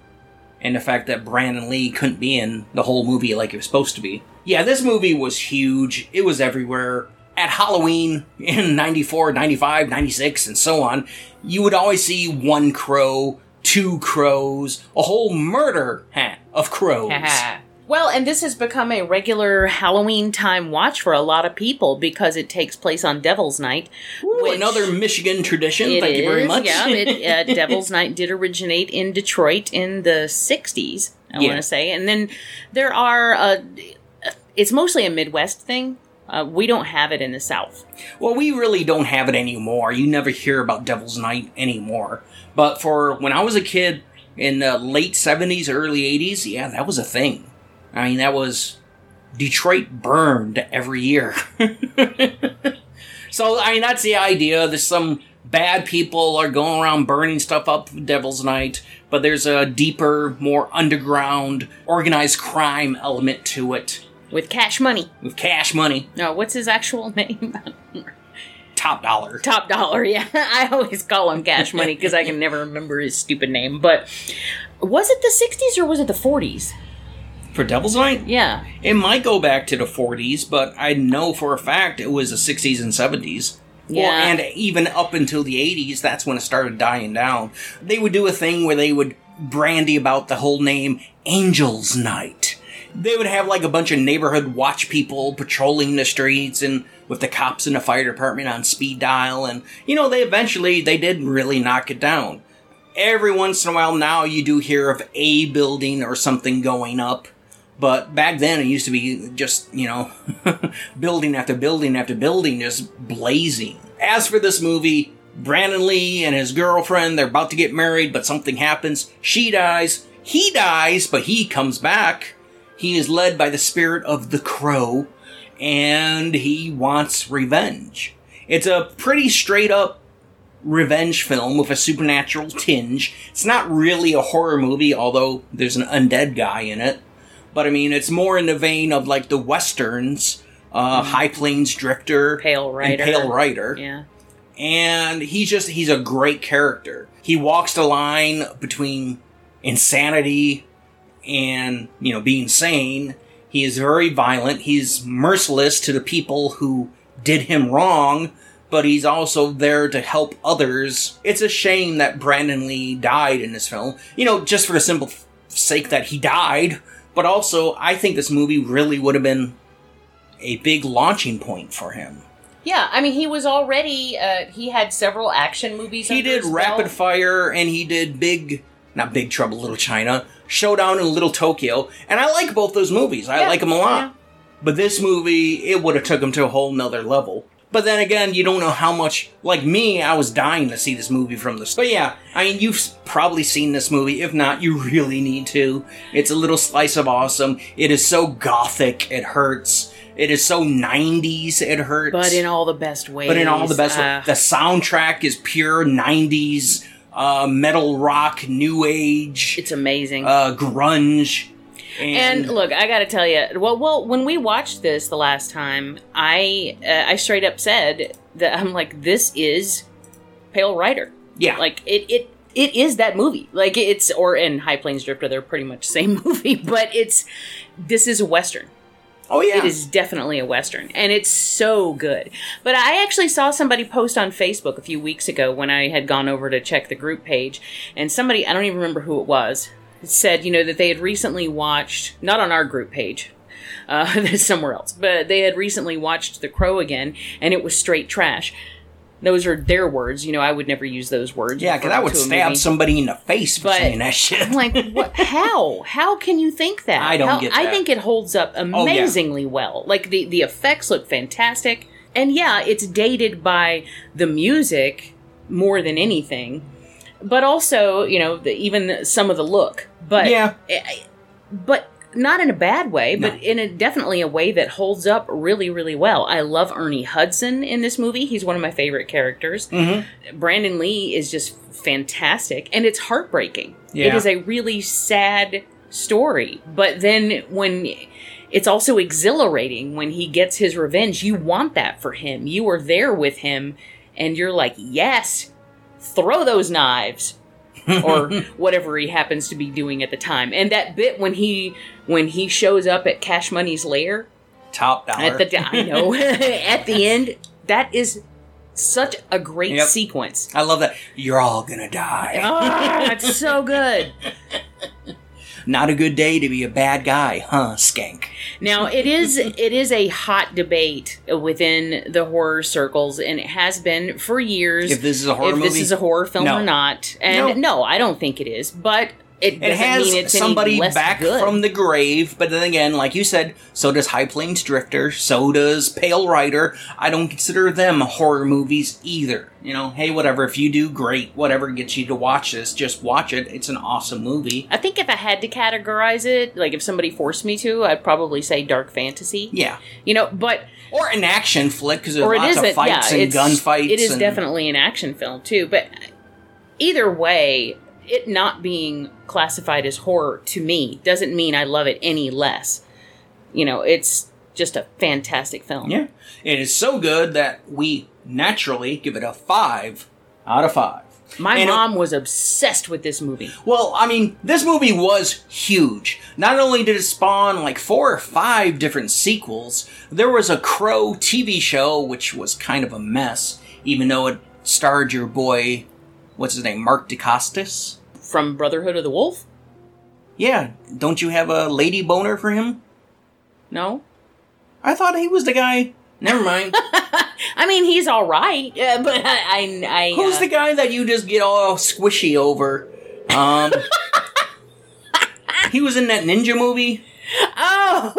and the fact that Brandon Lee couldn't be in the whole movie like it was supposed to be. Yeah, this movie was huge. It was everywhere. At Halloween in 94, 95, 96, and so on, you would always see one crow, two crows, a whole murder hat of crows. well, and this has become a regular Halloween time watch for a lot of people because it takes place on Devil's Night. Ooh, which- another Michigan tradition. It Thank you very much. Yeah, it, uh, Devil's Night did originate in Detroit in the '60s. I Yeah. want to say, and then there are. Uh, it's mostly a Midwest thing. Uh, we don't have it in the South. Well, we really don't have it anymore. You never hear about Devil's Night anymore. But for when I was a kid in the late 70s, early 80s, yeah, that was a thing. I mean, that was Detroit burned every year. so, I mean, that's the idea. There's some bad people are going around burning stuff up Devil's Night, but there's a deeper, more underground, organized crime element to it With cash money. with cash money, No, what's his actual name? top dollar. Top Dollar. Yeah, I always call him Cash Money because I can never remember his stupid name. But was it the '60s or was it the '40s? For Devil's Night? Yeah. It might go back to the 40s, but I know for a fact it was the 60s and 70s. Well, Yeah. and even up until the 80s, that's when it started dying down. They would do a thing where they would brandy about the whole name Angels Night. They would have like a bunch of neighborhood watch people patrolling the streets and with the cops and the fire department on speed dial and you know they eventually they did really knock it down. Every once in a while now you do hear of a building or something going up. But back then, it used to be just, you know, building after building after building, just blazing. As for this movie, Brandon Lee and his girlfriend, they're about to get married, but something happens. She dies. He dies, but he comes back. He is led by the spirit of the crow, and he wants revenge. It's a pretty straight up revenge film with a supernatural tinge. It's not really a horror movie, although there's an undead guy in it. But I mean, it's more in the vein of like the westerns, uh, High Plains Drifter, Pale Rider. and Pale Rider. Yeah. And he's just he's a great character. He walks the line between insanity and you know being sane. He is very violent. He's merciless to the people who did him wrong, but he's also there to help others. It's a shame that Brandon Lee died in this film. You know, just for the simple f- sake that he died, but also I think this movie really would have been a big launching point for him. Yeah, I mean, he was already. Uh, he had several action movies. He did Rapid. Fire and he did Big, not Big Trouble Little China, Showdown in Little Tokyo, and I like both those movies. I Yeah, like them a lot. yeah. But this movie, it would have took them to a whole nother level. But then again, you don't know how much. Like me, I was dying to see this movie from the start. But yeah, I mean, you've probably seen this movie. If not, you really need to. It's a little slice of awesome. It is so gothic, it hurts. It is so 90s, it hurts. but in all the best ways. But in all the best, Uh, the soundtrack is pure '90s uh, metal rock, new age, it's amazing. uh, grunge, and, And look, I got to tell you, well, well, when we watched this the last time, I uh, I straight up said that I'm like, this is Pale Rider. yeah, Like it it it is that movie. Like it's or in High Plains Drifter, they're pretty much the same movie, but it's this is a western. Oh, yeah. It is definitely a Western, and it's so good. But I actually saw somebody post on Facebook a few weeks ago when I had gone over to check the group page, and somebody, I don't even remember who it was, said, you know, that they had recently watched, not on our group page, uh, somewhere else, but they had recently watched The Crow again, and it was straight trash. Those are their words. You know, I would never use those words. Yeah, because I would stab somebody in the face for But saying that shit. I'm like, what? How? How can you think that? I don't How- get I that. Oh, think it holds up oh, amazingly well. Like the the effects look fantastic, and yeah, it's dated by the music more than anything, but also you know the, even some of the look. But Yeah. but not in a bad way, but No. in a definitely a way that holds up really, really well. I love Ernie Hudson in this movie. He's one of my favorite characters. Mm-hmm. Brandon Lee is just fantastic, and it's heartbreaking. It Yeah. is a really sad story, but then when it's also exhilarating when he gets his revenge, you want that for him. You are there with him, and you're like, yes, throw those knives. Or whatever he happens to be doing at the time. And that bit when he when he shows up at Cash Money's lair Top dollar. at the I know at the end, that is such a great Yep. sequence. I love that. You're all gonna die. Oh, it's so good. Not a good day to be a bad guy, huh, skank? Now it is it is a hot debate within the horror circles, and it has been for years. If this is a horror if movie, this is a horror film No. or not, and no. I don't think it is. But it, it has mean it's any somebody back good. from the grave, but then again, like you said, so does High Plains Drifter, so does Pale Rider. I don't consider them horror movies either. You know, hey, whatever. If you do, great. Whatever gets you to watch this, just watch it. It's an awesome movie. I think if I had to categorize it, like if somebody forced me to, I'd probably say dark fantasy. Yeah. You know, but Or an action flick because there's or lots of fights yeah, and gunfights. It is and, definitely an action film too. But either way, it not being classified as horror to me doesn't mean I love it any less. You know, it's just a fantastic film. Yeah. It is so good that we naturally give it a five out of five. My And it- mom was obsessed with this movie. Well, I mean, this movie was huge. Not only did it spawn like four or five different sequels, there was a Crow TV show, which was kind of a mess, even though it starred your boy, what's his name, Marc Dacascos? From Brotherhood of the Wolf? Yeah, don't you have a lady boner for him? No? I thought he was the guy. Never mind. I mean, he's all right, uh, but I. I, I Who's uh, the guy that you just get all squishy over? Um, he was in that ninja movie. Oh!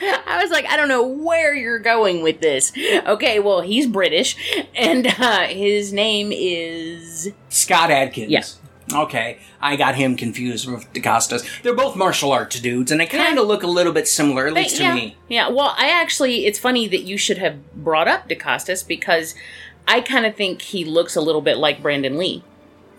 I was like, I don't know where you're going with this. Okay, well, he's British, and uh, his name is. Scott Adkins. Yeah. Okay, I got him confused with Dacascos. They're both martial arts dudes, and they kind of look a little bit similar, at least to yeah, me. Yeah, well, I actually, it's funny that you should have brought up Dacascos because I kind of think he looks a little bit like Brandon Lee.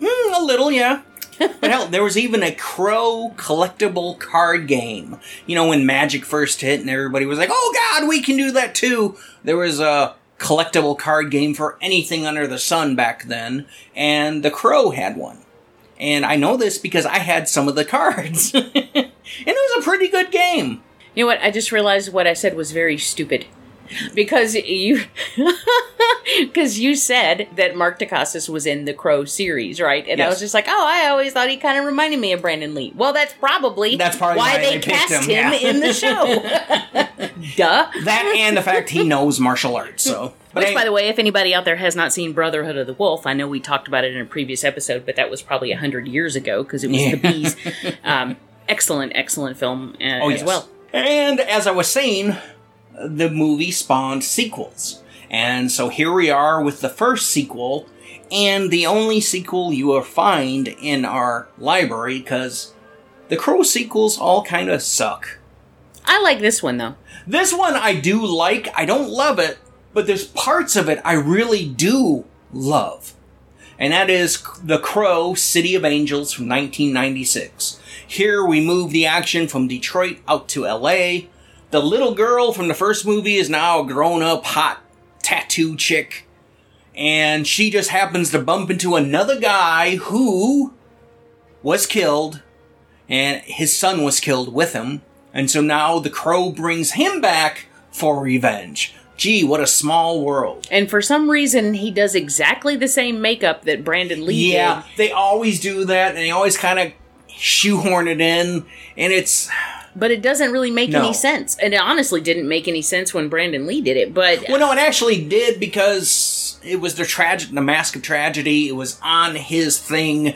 Hmm, a little, yeah. but hell, there was even a Crow collectible card game. You know, when Magic first hit, and everybody was like, "Oh God, we can do that too." There was a collectible card game for anything under the sun back then, and the Crow had one. And I know this because I had some of the cards, and it was a pretty good game. You know what? I just realized what I said was very stupid. Because you, because you said that Marc Dacascos was in the Crow series, right? And I was just like, oh, I always thought he kind of reminded me of Brandon Lee. Well, that's probably That's probably why they, they cast him, him, yeah. in the show. Duh. That and the fact he knows martial arts. So, but Which, hey, by the way, if anybody out there has not seen Brotherhood of the Wolf, I know we talked about it in a previous episode, but that was probably a hundred years ago because it was Yeah. the bees. Um, excellent, excellent film uh, Oh, as yes. well. And as I was saying, the movie spawned sequels. And so here we are with the first sequel, and the only sequel you will find in our library, because the Crow sequels all kind of suck. I like this one though. This one I do like, I don't love it, but there's parts of it I really do love. And that is The Crow City of Angels from 1996. Here we move the action from Detroit out to LA. The little girl from the first movie is now a grown up hot tattoo chick. And she just happens to bump into another guy who was killed and his son was killed with him. And so now the crow brings him back for revenge. Gee, what a small world. And for some reason, he does exactly the same makeup that Brandon Lee Yeah, did. they always do that, and they always kind of shoehorn it in, and it's But it doesn't really make No. any sense. And it honestly didn't make any sense when Brandon Lee did it. But well, no, it actually did because it was the tragic, the mask of tragedy. It was on his thing.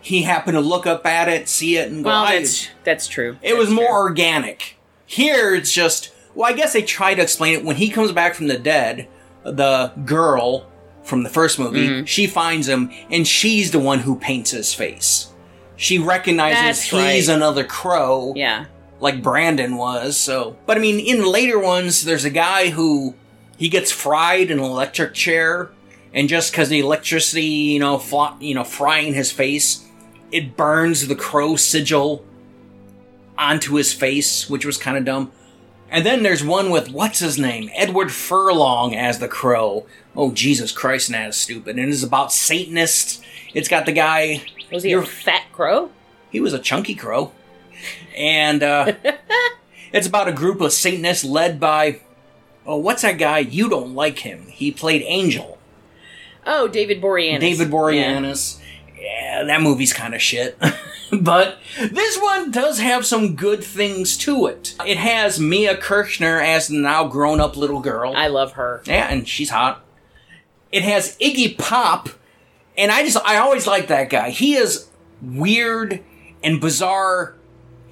He happened to look up at it, see it, and go. well, that's that's true. It was more true. organic. Here, it's just. Well, I guess they try to explain it when he comes back from the dead. The girl from the first movie, Mm-hmm. she finds him, and she's the one who paints his face. She recognizes That's he's right. another crow, Yeah. Like Brandon was. So, but I mean, in later ones, there's a guy who he gets fried in an electric chair, and just because the electricity, you know, fly, you know, frying his face, it burns the crow sigil onto his face, which was kind of dumb. And then there's one with what's his name, Edward Furlong as the crow. Oh Jesus Christ, and that is stupid. And it's about Satanists. It's got the guy. Was he a fat crow? He was a chunky crow. And uh, it's about a group of Satanists led by. Oh, what's that guy? You don't like him. He played Angel. Oh, David Boreanaz. David Boreanaz. Yeah, that movie's kind of shit. but this one does have some good things to it. It has Mia Kirshner as the now grown up little girl. I love her. Yeah, and she's hot. It has Iggy Pop, and I just I always like that guy. He is weird and bizarre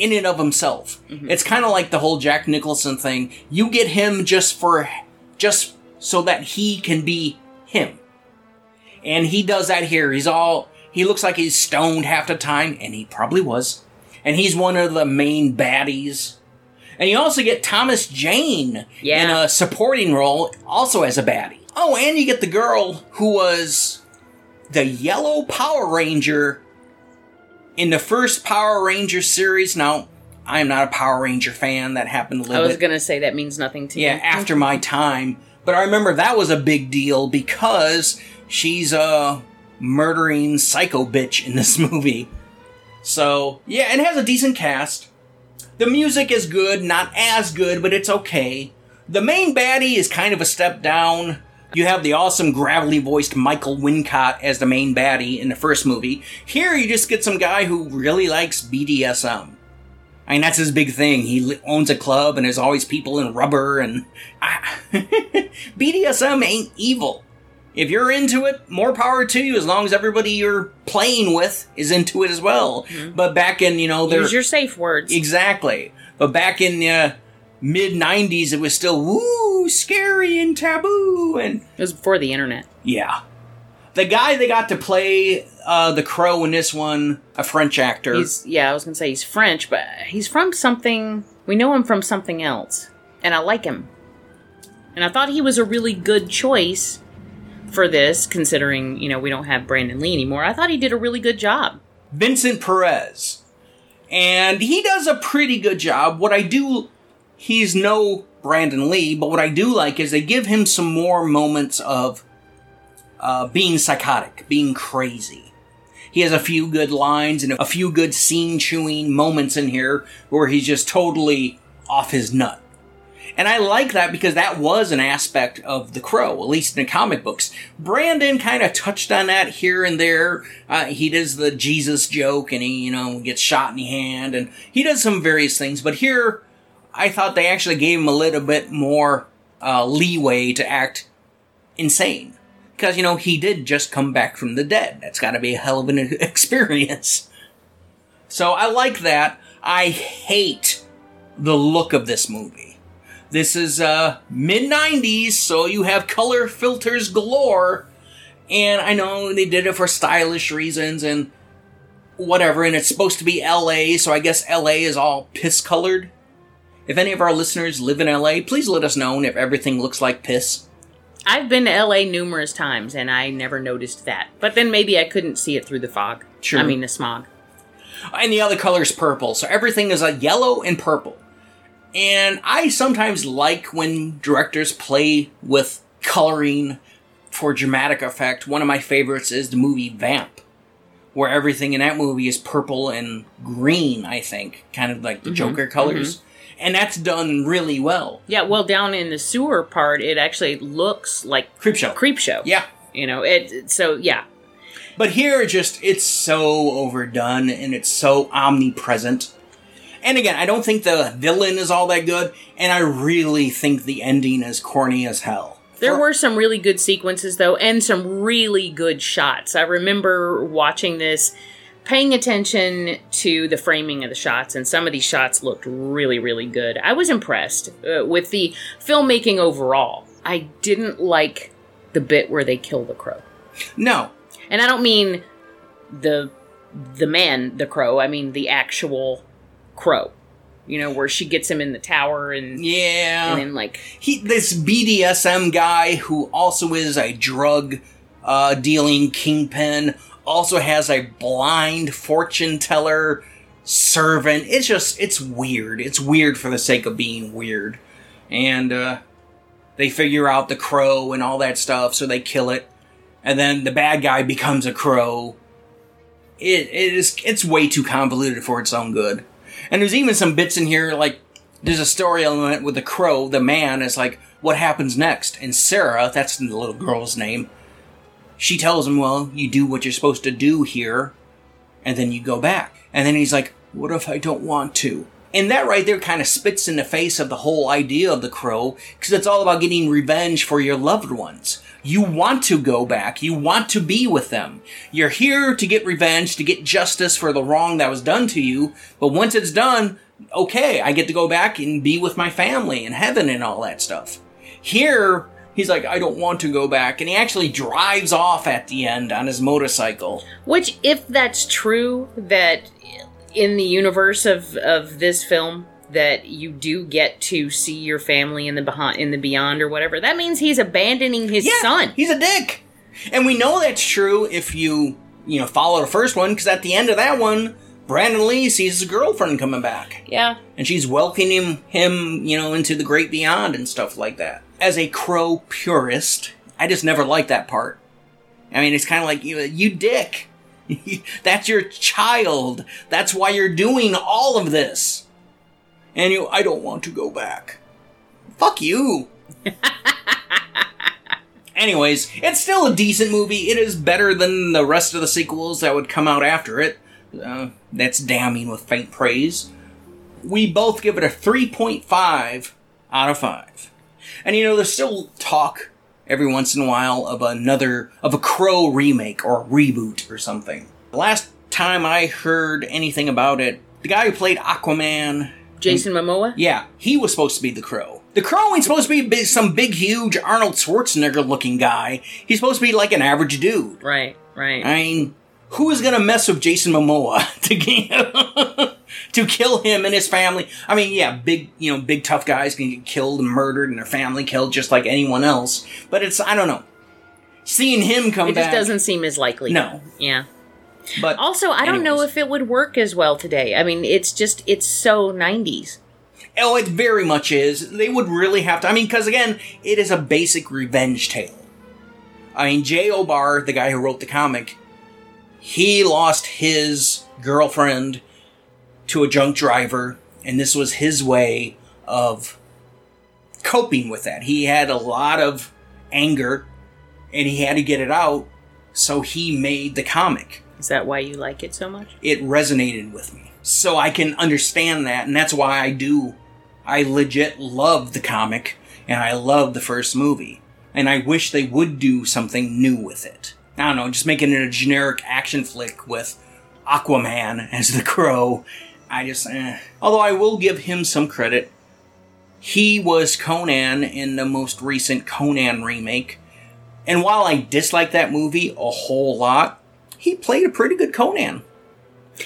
in and of himself. Mm-hmm. It's kind of like the whole Jack Nicholson thing. You get him just for just so that he can be him. And he does that here. He's all he looks like he's stoned half the time, and he probably was. And he's one of the main baddies. And you also get Thomas Jane Yeah. in a supporting role, also as a baddie. Oh, and you get the girl who was the Yellow Power Ranger in the first Power Ranger series. Now, I am not a Power Ranger fan. That happened a little I was bit. gonna say that means nothing to Yeah, you. Yeah, after my time. But I remember that was a big deal because she's a murdering psycho bitch in this movie. So, yeah, it has a decent cast. The music is good, not as good, but it's okay. The main baddie is kind of a step down. You have the awesome gravelly voiced Michael Wincott as the main baddie in the first movie. Here you just get some guy who really likes BDSM. I mean, that's his big thing. He owns a club and there's always people in rubber and. BDSM ain't evil. If you're into it, more power to you as long as everybody you're playing with is into it as well. Mm-hmm. But back in, you know, there. Use your safe words. Exactly. But back in the mid 90s, it was still woo, scary and taboo. And It was before the internet. yeah. The guy they got to play uh, the crow in this one, a French actor. He's yeah, I was gonna say he's French, but he's from something. We know him from something else, and I like him. And I thought he was a really good choice for this, considering you know we don't have Brandon Lee anymore. I thought he did a really good job. Vincent Perez. And he does a pretty good job. What I do, he's no Brandon Lee, but what I do like is they give him some more moments of uh, being psychotic, being crazy. He has a few good lines and a few good scene chewing moments in here where he's just totally off his nut. And I like that because that was an aspect of The Crow, at least in the comic books. Brandon kind of touched on that here and there. Uh, he does the Jesus joke and he, you know, gets shot in the hand and he does some various things. But here, I thought they actually gave him a little bit more uh, leeway to act insane. Because, you know, he did just come back from the dead. That's got to be a hell of an experience. So I like that. I hate the look of this movie. This is uh, mid 90s, so you have color filters galore. And I know they did it for stylish reasons and whatever, and it's supposed to be LA, so I guess LA is all piss colored. If any of our listeners live in LA, please let us know if everything looks like piss. I've been to LA numerous times, and I never noticed that. But then maybe I couldn't see it through the fog. Sure. I mean the smog. and the other color is purple. So everything is a yellow and purple. And I sometimes like when directors play with coloring for dramatic effect. One of my favorites is the movie Vamp, where everything in that movie is purple and green, I think, kind of like the mm-hmm. Joker colors. Mm-hmm. And that's done really well. Yeah, well, down in the sewer part, it actually looks like creep show. creep show. Yeah. You know, it. So yeah, But here, just it's so overdone and it's so omnipresent. And again, I don't think the villain is all that good, and I really think the ending is corny as hell. There were some really good sequences though, and some really good shots. I remember watching this, paying attention to the framing of the shots, and some of these shots looked really, really good. I was impressed uh, with the filmmaking overall. I didn't like the bit where they kill the crow, no, and I don't mean the the man, the crow. I mean the actual crow. You know, where she gets him in the tower and yeah, and then like he this BDSM guy who also is a drug uh, dealing kingpin also has a blind fortune teller servant. It's just it's weird. It's weird for the sake of being weird, and uh, they figure out the crow and all that stuff, so they kill it, and then the bad guy becomes a crow. It, it is it's way too convoluted for its own good. And there's even some bits in here like there's a story element with the crow, the man is like, what happens next? And Sarah, that's the little girl's name, she tells him, well, you do what you're supposed to do here, and then you go back. And then he's like, what if I don't want to? And that right there kind of spits in the face of the whole idea of the crow, because it's all about getting revenge for your loved ones. You want to go back. You want to be with them. You're here to get revenge, to get justice for the wrong that was done to you. But once it's done, okay, I get to go back and be with my family in heaven and all that stuff. Here, he's like, I don't want to go back. And he actually drives off at the end on his motorcycle. Which, if that's true, that in the universe of of this film, that you do get to see your family in the behind in the beyond or whatever, that means he's abandoning his Yeah, son. He's a dick. And we know that's true if you, you know, follow the first one, because at the end of that one, Brandon Lee sees his girlfriend coming back. Yeah. And she's welcoming him, you know, into the great beyond and stuff like that. As a crow purist, I just never liked that part. I mean, it's kind of like, you, you dick. That's your child. That's why you're doing all of this. And you, I don't want to go back. Fuck you. Anyways, it's still a decent movie. It is better than the rest of the sequels that would come out after it. Uh, that's damning with faint praise. We both give it a 3.5 out of 5. And you know, there's still talk every once in a while of another, of a Crow remake or reboot or something. The Last time I heard anything about it, the guy who played Aquaman, Jason Momoa? yeah, he was supposed to be the Crow. The Crow ain't supposed to be big, some big, huge Arnold Schwarzenegger looking guy. He's supposed to be like an average dude. Right, right. I mean, who is gonna mess with Jason Momoa to get, to kill him and his family? I mean, yeah, big, you know, big tough guys can get killed and murdered and their family killed just like anyone else. But it's, I don't know. Seeing him come it just back, doesn't seem as likely. No. Yeah. But Also, I don't know if it would work as well today. I mean, it's just it's so 90s. Oh, it very much is. They would really have to. I mean, because again, it is a basic revenge tale. I mean, Jay O'Barr, the guy who wrote the comic, he lost his girlfriend to a junk driver, and this was his way of coping with that. He had a lot of anger, and he had to get it out, so he made the comic Is that why you like it so much? it resonated with me. So I can understand that, and that's why I do. I legit love the comic, and I love the first movie. And I wish they would do something new with it. I don't know, just making it a generic action flick with Aquaman as the crow. I just, eh. Although I will give him some credit. He was Conan in the most recent Conan remake. And while I dislike that movie a whole lot, he played a pretty good Conan.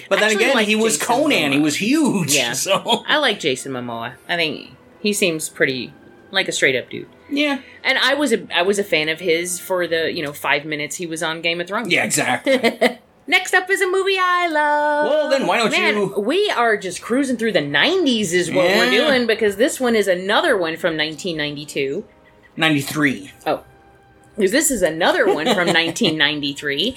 But then Actually again, like he was Jason Conan. He was huge. Yeah. So I like Jason Momoa. I think he seems pretty like a straight up dude. yeah, And I was a I was a fan of his for the, you know, 5 minutes he was on Game of Thrones. yeah, exactly. Next up is a movie I love. Well, then why don't Man, you- We are just cruising through the 90s is what we're doing because this one is another one from 1992. Ninety three. Oh. Because this is another one from 1993.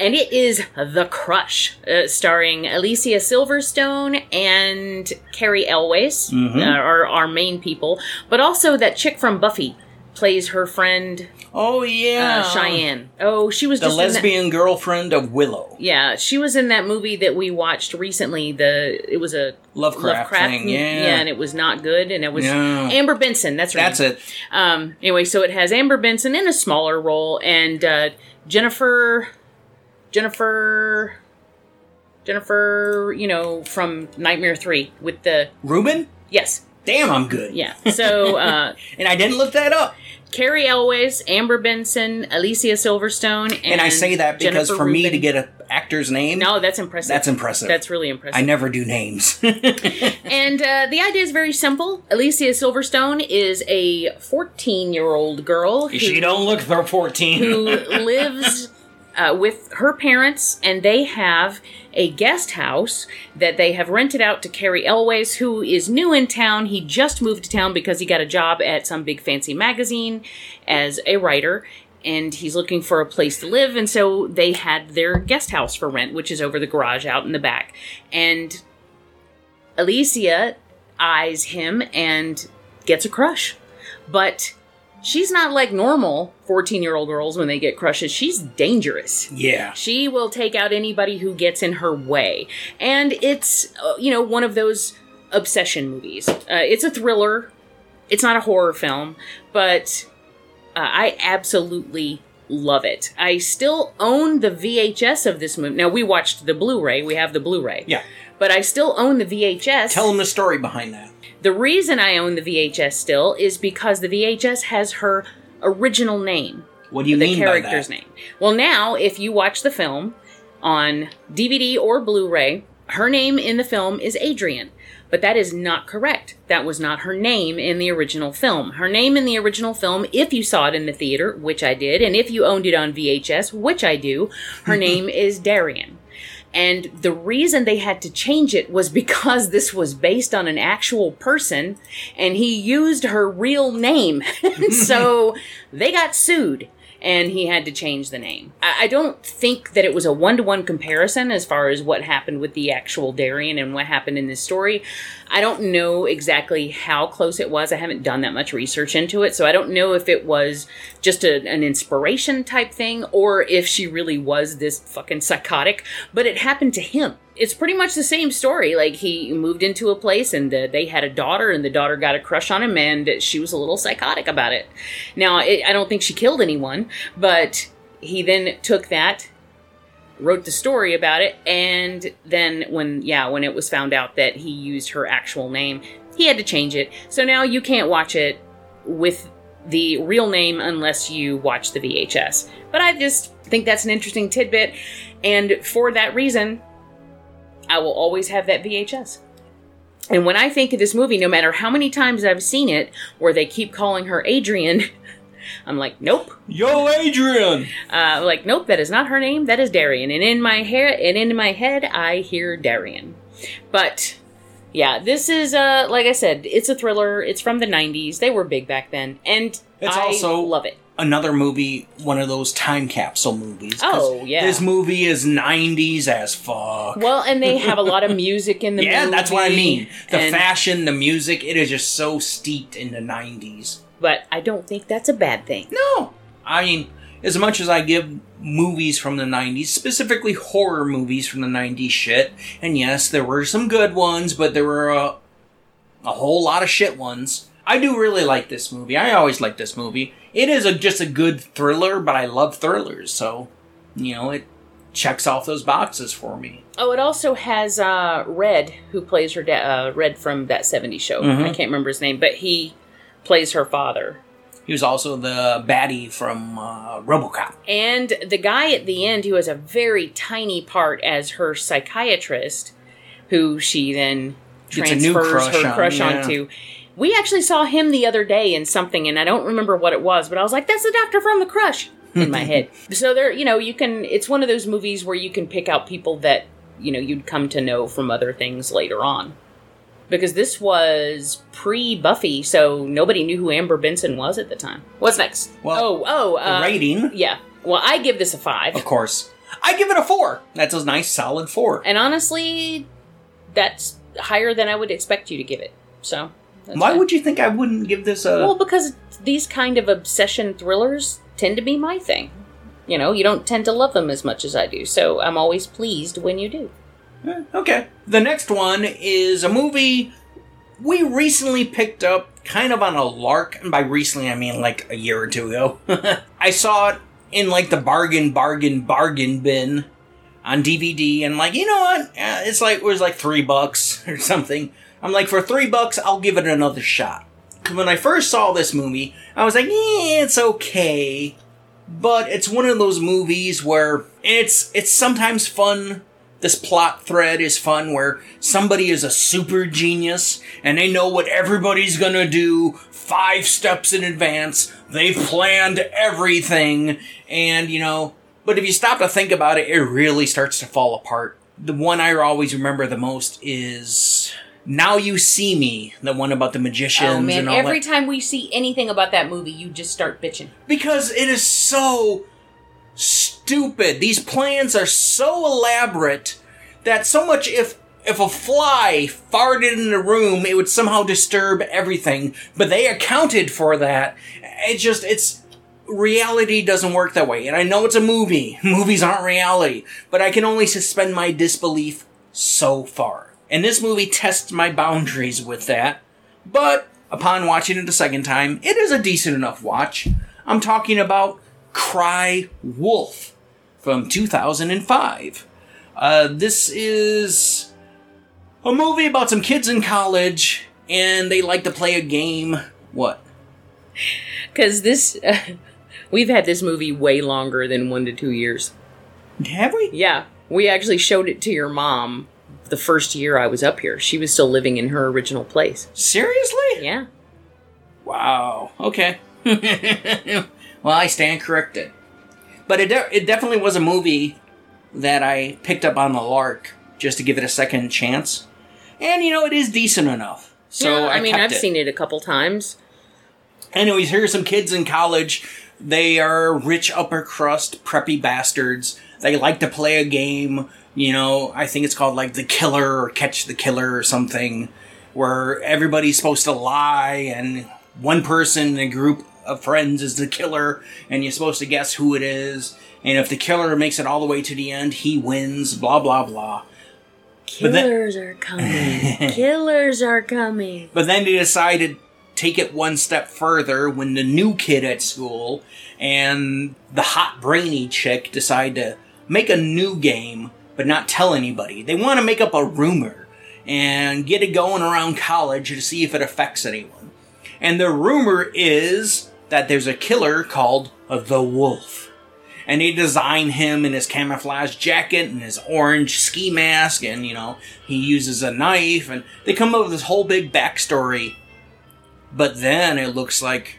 and it is The Crush, uh, starring Alicia Silverstone and Cary Elwes, Mhm. uh, are our main people, but also that chick from Buffy plays her friend Oh uh, yeah, Cheyenne. Oh, she was the just in that- lesbian girlfriend of Willow. yeah, she was in that movie that we watched recently. The it was a Lovecraft, thing. Yeah, and it was not good. And it was Yeah. Amber Benson. That's right. that's it. Um, anyway, so it has Amber Benson in a smaller role and uh, Jennifer, Jennifer, Jennifer. You know from Nightmare Three with the Ruben. yes, Damn, I'm good. yeah. So uh, And I didn't look that up. Cary Elwes, Amber Benson, Alicia Silverstone, and, And, I say that because Jennifer for me to get an actor's name, no, that's impressive. that's impressive. That's really impressive. I never do names. And uh, the idea is very simple. Alicia Silverstone is a 14 year old girl who, she don't look for 14. who lives uh, with her parents, and they have a guest house that they have rented out to Cary Elwes, who is new in town. He just moved to town because he got a job at some big fancy magazine as a writer. And he's looking for a place to live, and so they had their guest house for rent, which is over the garage out in the back. And Alicia eyes him and gets a crush. But she's not like normal 14 year old girls when they get crushes. She's dangerous. yeah. She will take out anybody who gets in her way. And it's, uh, you know, one of those obsession movies. Uh, it's a thriller, it's not a horror film, but uh, I absolutely love it. I still own the VHS of this movie. Now, we watched the Blu ray, we have the Blu ray. Yeah. But I still own the VHS. Tell them the story behind that. The reason I own the VHS still is because the VHS has her original name, What do you the mean character's by that? name. Well, now if you watch the film on DVD or Blu-ray, her name in the film is Adrian. But that is not correct. That was not her name in the original film. Her name in the original film, if you saw it in the theater, which I did, and if you owned it on VHS, which I do, her name is Darian. And the reason they had to change it was because this was based on an actual person and he used her real name. so they got sued and he had to change the name. I, don't think that it was a one to one comparison as far as what happened with the actual Darian and what happened in this story. I don't know exactly how close it was. I haven't done that much research into it, so I don't know if it was just a, an inspiration type thing or if she really was this fucking psychotic, but it happened to him. It's pretty much the same story. Like he moved into a place and uh, they had a daughter, and the daughter got a crush on him, and she was a little psychotic about it. Now, it, I don't think she killed anyone, but he then took that wrote the story about it and then when yeah when it was found out that he used her actual name he had to change it so now you can't watch it with the real name unless you watch the VHS but I just think that's an interesting tidbit and for that reason I will always have that VHS and when I think of this movie no matter how many times I've seen it where they keep calling her Adrian I'm like nope Yo, Adrian! uh, like, nope, that is not her name. That is Darian. And in my hair and in my head, I hear Darian. But yeah, this is uh, like I said, it's a thriller. It's from the '90s. They were big back then, and It's I also- love it. Another movie, one of those time capsule movies. Oh, yeah. This movie is 90s as fuck. Well, and they have a lot of music in the yeah, movie. that's what I mean. The and- fashion, the music, it is just so steeped in the 90s. But I don't think that's a bad thing. No. I mean, as much as I give movies from the 90s, specifically horror movies from the 90s shit, and yes, there were some good ones, but there were a, a whole lot of shit ones. I do really like this movie. I always like this movie. It is a, just a good thriller, but I love thrillers, so, you know, it checks off those boxes for me. Oh, it also has uh, Red, who plays her dad. Uh, Red from that '70s show. Mhm. I can't remember his name, but he plays her father. He was also the baddie from uh, Robocop. And the guy at the end who has a very tiny part as her psychiatrist, who she then Gets a new transfers crush her on, crush yeah. onto. We actually saw him the other day in something, and I don't remember what it was, but I was like, "That's the doctor from the Crush" in my head. So there, you know, you can. It's one of those movies where you can pick out people that you know you'd come to know from other things later on. Because this was pre Buffy, so nobody knew who Amber Benson was at the time. What's next? Well, oh, oh, uh, rating, yeah. Well, I give this a five. of course. I give it a four. That's a nice solid four. And honestly, that's higher than I would expect you to give it. So. That's Why fine. would you think I wouldn't give this a? Well, because these kind of obsession thrillers tend to be my thing. You know, you don't tend to love them as much as I do, so I'm always pleased when you do. Eh, Okay. The next one is a movie we recently picked up kind of on a lark. And by recently, I mean like a year or two ago. I saw it in like the bargain, bargain, bargain bin on DVD and like, you know what? Eh, It's like, it was like three bucks or something. I'm like, for three bucks, I'll give it another shot. When I first saw this movie, I was like, yeah, it's okay. But it's one of those movies where it's, it's sometimes fun this plot thread is fun where somebody is a super genius and they know what everybody's gonna do five steps in advance. They've planned everything and you know, but if you stop to think about it, it really starts to fall apart. The one I always remember the most is Now You See Me, the one about the magicians Oh man, and all every that. time we see anything about that movie, you just start bitching. because it is so stupid. These plans are so elaborate that so much if if a fly farted in the room, it would somehow disturb everything. But they accounted for that. It just it's reality doesn't work that way. And I know it's a movie. Movies aren't reality, but I can only suspend my disbelief so far. And this movie tests my boundaries with that. But upon watching it a second time, it is a decent enough watch. I'm talking about Cry Wolf from 2005. Uh, this is a movie about some kids in college, and they like to play a game. What? Because this, we've had this movie way longer than one to two years. Have we? Yeah, we actually showed it to your mom the first year I was up here. She was still living in her original place. Seriously? Yeah. Wow. Okay. well, I stand corrected. But it, de- it definitely was a movie that I picked up on the lark just to give it a second chance. And, you know, it is decent enough. So Yeah, I, I mean, I've it. seen it a couple times. Anyways, here's some kids in college. They are rich upper crust, preppy bastards. They like to play a game. You know, I think it's called like the killer or catch the killer or something, where everybody's supposed to lie and one person in a group of friends is the killer and you're supposed to guess who it is. And if the killer makes it all the way to the end, he wins, blah, blah, blah. But then- Killers are coming. Killers are coming. But then they decided to take it one step further when the new kid at school and the hot brainy chick decide to make a new game but not tell anybody. They want to make up a rumor and get it going around college to see if it affects anyone. And the rumor is that there's a killer called the Wolf. And they design him in his camouflage jacket and his orange ski mask, and you know, he uses a knife, and they come up with this whole big backstory. But then it looks like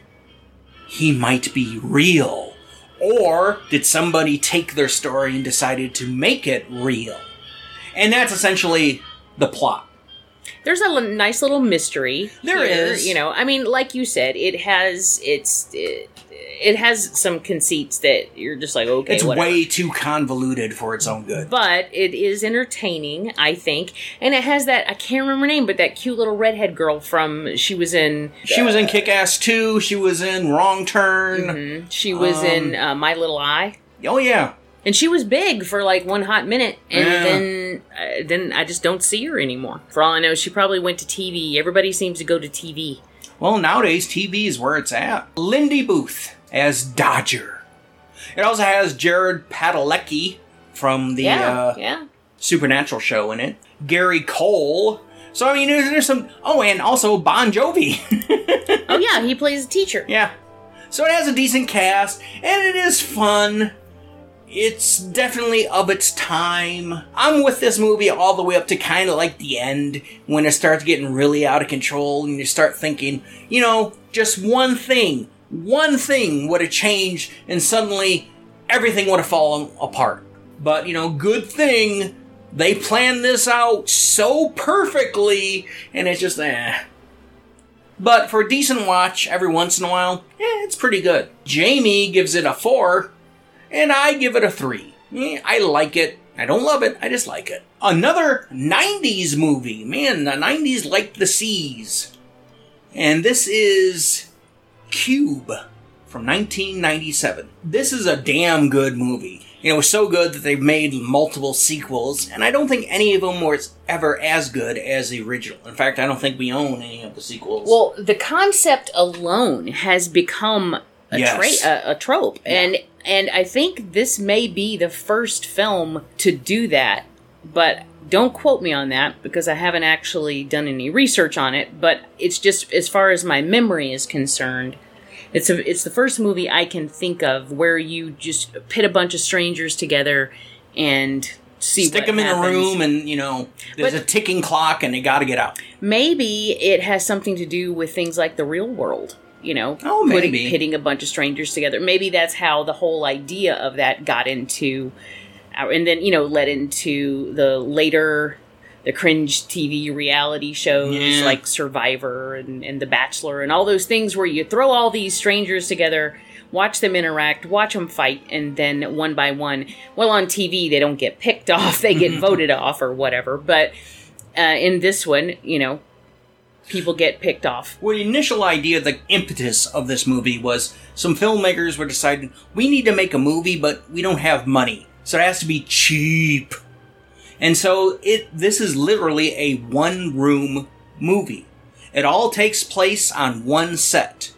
he might be real. Or did somebody take their story and decided to make it real? And that's essentially the plot. There's a l- nice little mystery. There here, is. You know, I mean, like you said, it has it's it, it has some conceits that you're just like, okay, it's whatever. way too convoluted for its own good. but it is entertaining, I think, and it has that I can't remember her name, but that cute little redhead girl from she was in She was in Kick Ass 2, she was in Wrong Turn. Mhm. she was Um, in uh, My Little Eye, Oh, yeah. and she was big for like one hot minute, and Yeah. then uh, then I just don't see her anymore. For all I know, she probably went to TV. Everybody seems to go to TV. Well, nowadays, TV is where it's at. Lindy Booth as Dodger. It also has Jared Padalecki from the yeah, uh, yeah. Supernatural show in it. Gary Cole. So, I mean, there's, there's some. Oh, and also Bon Jovi. Oh yeah, he plays a teacher. Yeah. So it has a decent cast, and it is fun. It's definitely of its time. I'm with this movie all the way up to kind of like the end when it starts getting really out of control and you start thinking, you know, just one thing, one thing would have changed and suddenly everything would have fallen apart. But, you know, good thing they planned this out so perfectly and it's just, eh. But for a decent watch every once in a while, eh, it's pretty good. Jamie gives it a 4, and I give it a 3. Eh, I like it. I don't love it. I just like it. Another 90s movie. Man, the 90s like the seas. And this is Cube from 1997. This is a damn good movie. You know, it was so good that they've made multiple sequels, and I don't think any of them were ever as good as the original. In fact, I don't think we own any of the sequels. Well, the concept alone has become a, Yes. tra- a, a trope, and and I think this may be the first film to do that. But don't quote me on that because I haven't actually done any research on it. But it's just as far as my memory is concerned, it's a, it's the first movie I can think of where you just pit a bunch of strangers together and see Stick them in a room, and you know, there's But- a ticking clock, and they got to get out. maybe it has something to do with things like the real world you know Oh, putting, pitting a bunch of strangers together maybe that's how the whole idea of that got into our, and then you know led into the later the cringe tv reality shows Yeah. like survivor and, and the bachelor and all those things where you throw all these strangers together watch them interact watch them fight and then one by one well on tv they don't get picked off they get voted off or whatever but uh, in this one, you know, people get picked off. Well, the initial idea, the impetus of this movie was some filmmakers were deciding we need to make a movie, but we don't have money, so it has to be cheap. And so it this is literally a one room movie. It all takes place on one set.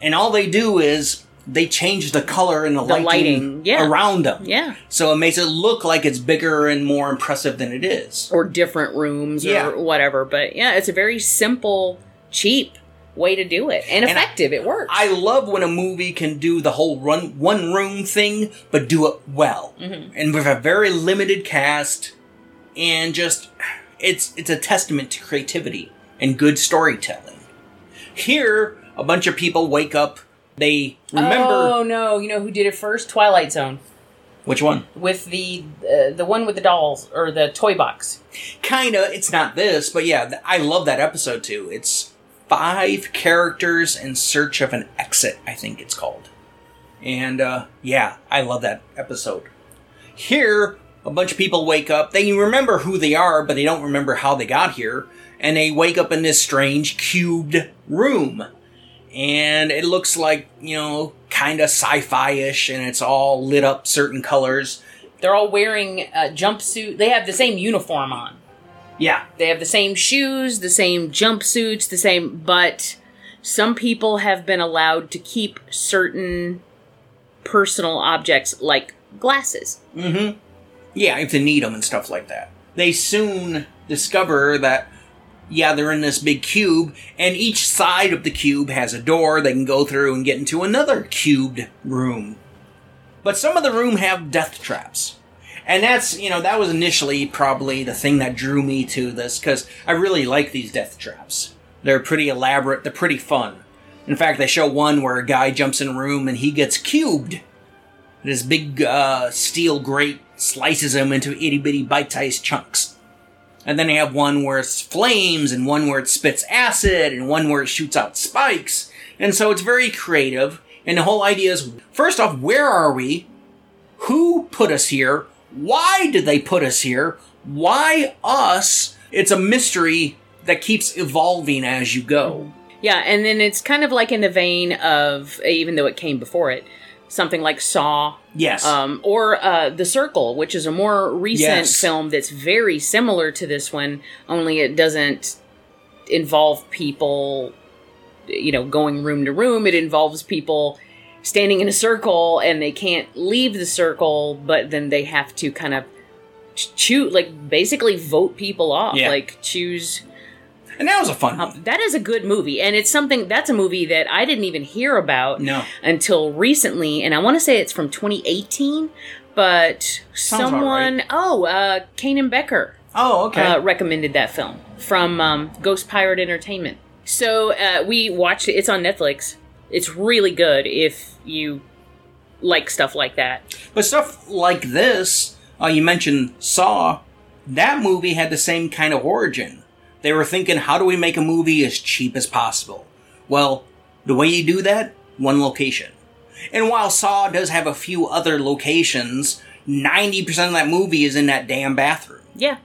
And all they do is they change the color and the, The lighting, yeah. around them. Yeah. So it makes it look like it's bigger and more impressive than it is. Or different rooms or whatever. But yeah, it's a very simple, cheap way to do it. And I- effective. it works. I love when a movie can do the whole run one room thing, but do it well, Mm-hmm. and with a very limited cast, and just it's it's a testament to creativity and good storytelling. Here, a bunch of people wake up. They remember Oh no, you know who did it first? Twilight Zone. which one? With the uh, the one with the dolls or the toy box. Kinda. It's not this, but yeah, I love that episode too. It's five characters in search of an exit. I think it's called. And uh, yeah, I love that episode. Here, a bunch of people wake up. They remember who they are, but they don't remember how they got here. And they wake up in this strange cubed room. And it looks like, you know, kind of sci fi ish, and it's all lit up certain colors. They're all wearing a jumpsuit. They have the same uniform on. Yeah, They have the same shoes, the same jumpsuits, the same, but some people have been allowed to keep certain personal objects like glasses. Mm hmm. Yeah, if they need them and stuff like that. They soon discover that, yeah, they're in this big cube, and each side of the cube has a door they can go through and get into another cubed room. But some of the room have death traps. And that's, you know, that was initially probably the thing that drew me to this, because I really like these death traps. They're pretty elaborate, they're pretty fun. In fact, they show one where a guy jumps in a room and he gets cubed. This big uh, steel grate slices him into itty bitty bite sized chunks. And then they have one where it's flames, and one where it spits acid, and one where it shoots out spikes. And so it's very creative. And the whole idea is first off, where are we? Who put us here? Why did they put us here? Why us? It's a mystery that keeps evolving as you go. Yeah, and then it's kind of like in the vein of, even though it came before it, something like Saw, Yes. um, or uh, The Circle, which is a more recent Yes. film that's very similar to this one, only it doesn't involve people, you know, going room to room. It involves people standing in a circle and they can't leave the circle, but then they have to kind of choose, like, basically vote people off, Yeah. like, choose. and that was a fun. Um, that is a good movie, and it's something that's a movie that I didn't even hear about No. until recently, and I want to say it's from 2018. But Sounds someone, oh, uh, Kanan Becker Oh, okay. uh, recommended that film from um, Ghost Pirate Entertainment. So uh, we watched it. It's on Netflix. It's really good if you like stuff like that. But stuff like this, uh, you mentioned Saw, that movie had the same kind of origin. They were thinking, how do we make a movie as cheap as possible? Well, the way you do that, one location. And while Saw does have a few other locations, 90% of that movie is in that damn bathroom. Yeah.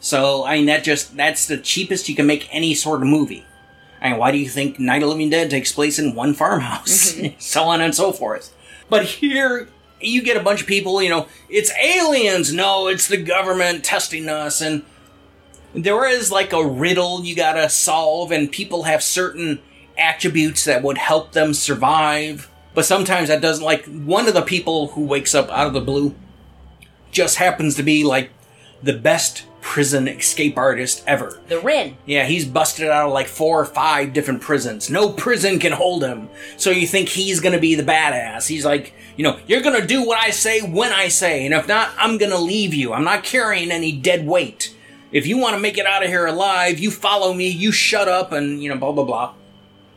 So, I mean, that just, that's the cheapest you can make any sort of movie. I mean, why do you think Night of the Living Dead takes place in one farmhouse? Mm-hmm. so on and so forth. But here, you get a bunch of people, you know, it's aliens. No, it's the government testing us. And there is like a riddle you gotta solve, and people have certain attributes that would help them survive. But sometimes that doesn't, like, one of the people who wakes up out of the blue just happens to be like the best prison escape artist ever. The Wren. Yeah, he's busted out of like four or five different prisons. No prison can hold him. So you think he's gonna be the badass. He's like, you know, you're gonna do what I say when I say, and if not, I'm gonna leave you. I'm not carrying any dead weight. If you wanna make it out of here alive, you follow me, you shut up, and, you know, blah, blah, blah.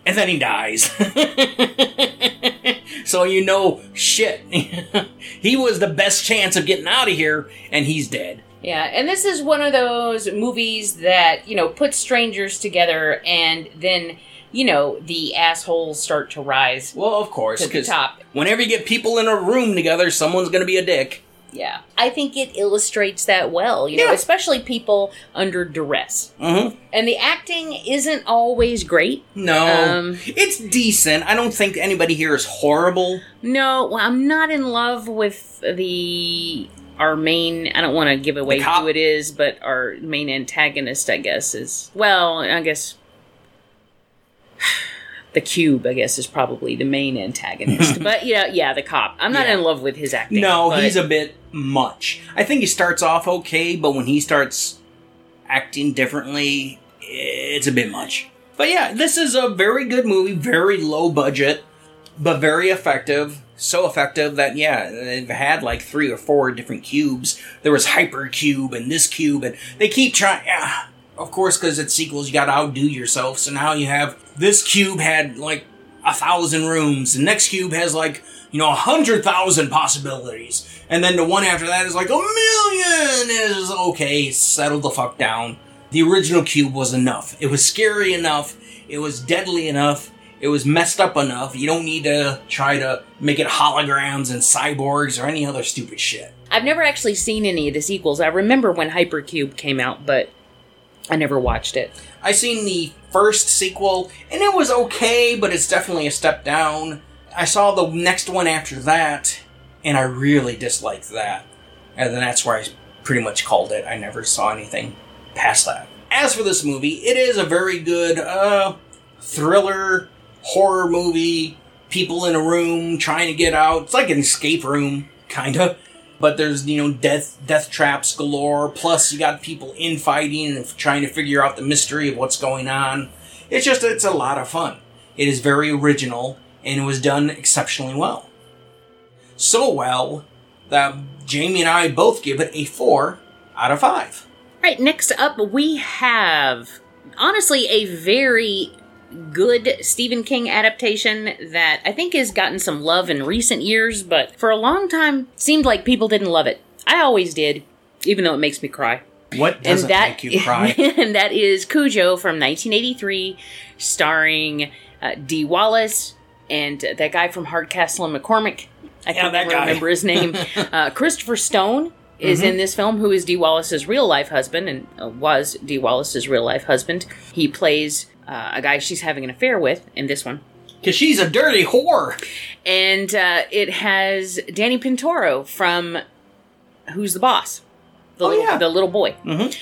And then he dies. so you know, shit. he was the best chance of getting out of here, and he's dead. Yeah, and this is one of those movies that, you know, puts strangers together and then, you know, the assholes start to rise. Well, of course, To the top. whenever you get people in a room together, someone's gonna be a dick. Yeah. I think it illustrates that well, you know, Yeah. especially people under duress. Mm-hmm. And the acting isn't always great. No, Um, it's decent. I don't think anybody here is horrible. No, well, I'm not in love with the our main. I don't want to give away who it is, but our main antagonist, I guess, is well, I guess the cube. I guess is probably the main antagonist. but yeah, yeah, the cop. I'm not Yeah. in love with his acting. No, but- he's a bit much. I think he starts off okay, but when he starts acting differently, it's a bit much. But yeah, this is a very good movie, very low budget, but very effective. So effective that yeah, they've had like three or four different cubes. There was Hypercube and this cube, and they keep trying. Yeah, of course, because it's sequels, you got to outdo yourself. So now you have this cube had like a thousand rooms. The next cube has like you know a hundred thousand possibilities, and then the one after that is like a million. Is okay. Settle the fuck down. The original cube was enough. It was scary enough. It was deadly enough. It was messed up enough. You don't need to try to make it holograms and cyborgs or any other stupid shit. I've never actually seen any of the sequels. I remember when Hypercube came out, but I never watched it. I seen the first sequel and it was okay, but it's definitely a step down. I saw the next one after that and I really disliked that. And then that's where I pretty much called it. I never saw anything past that. As for this movie, it is a very good uh thriller horror movie. People in a room trying to get out. It's like an escape room, kinda. But there's you know death death traps galore. Plus you got people infighting and trying to figure out the mystery of what's going on. It's just it's a lot of fun. It is very original and it was done exceptionally well. So well that Jamie and I both give it a four out of five. Right, next up we have honestly a very good Stephen King adaptation that I think has gotten some love in recent years, but for a long time seemed like people didn't love it. I always did, even though it makes me cry. What doesn't make you cry? and that is Cujo from 1983, starring uh, Dee Wallace and uh, that guy from Hardcastle and McCormick. I Yeah, can't remember his name. uh, Christopher Stone is Mm-hmm. in this film, who is Dee Wallace's real life husband and uh, was Dee Wallace's real life husband. He plays uh, a guy she's having an affair with in this one. Cause she's a dirty whore. And uh, it has Danny Pintauro from Who's the Boss? The, Oh, little, yeah. the little boy. Mhm.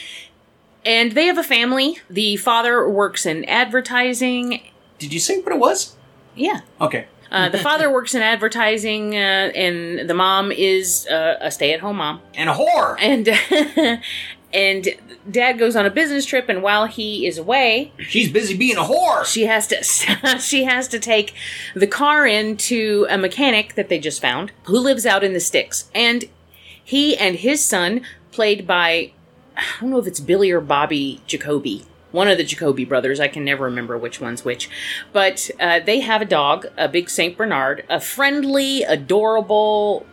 And they have a family. The father works in advertising. Did you say what it was? Yeah. Okay. Uh, the father works in advertising, uh, and the mom is uh, a stay-at-home mom. And a whore. And and dad goes on a business trip, and while he is away, She's busy being a whore. she has to she has to take the car into a mechanic that they just found who lives out in the sticks and he and his son played by i don't know if it's billy or bobby jacoby one of the jacoby brothers i can never remember which one's which but uh, they have a dog a big saint bernard a friendly adorable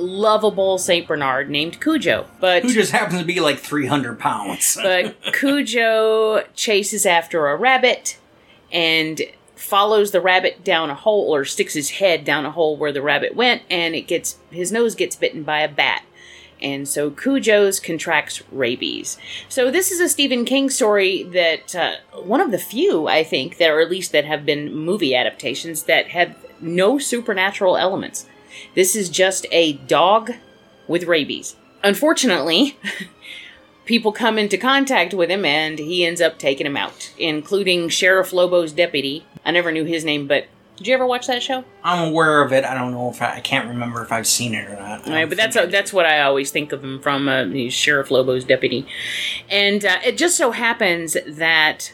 lovable saint bernard named cujo but Who just happens to be like 300 pounds. but Cujo chases after a rabbit and follows the rabbit down a hole or sticks his head down a hole where the rabbit went and it gets his nose gets bitten by a bat. and so Cujo's contracts rabies. So this is a Stephen King story that uh, one of the few, I think, that or at least that have been movie adaptations that have no supernatural elements. This is just a dog with rabies. Unfortunately, people come into contact with him and he ends up taking him out, including Sheriff Lobo's deputy. I never knew his name, but did you ever watch that show? I'm aware of it. I don't know if I, I can't remember if I've seen it or not. Right, but that's that's what I always think of him from. Uh, he's Sheriff Lobo's deputy, and uh, it just so happens that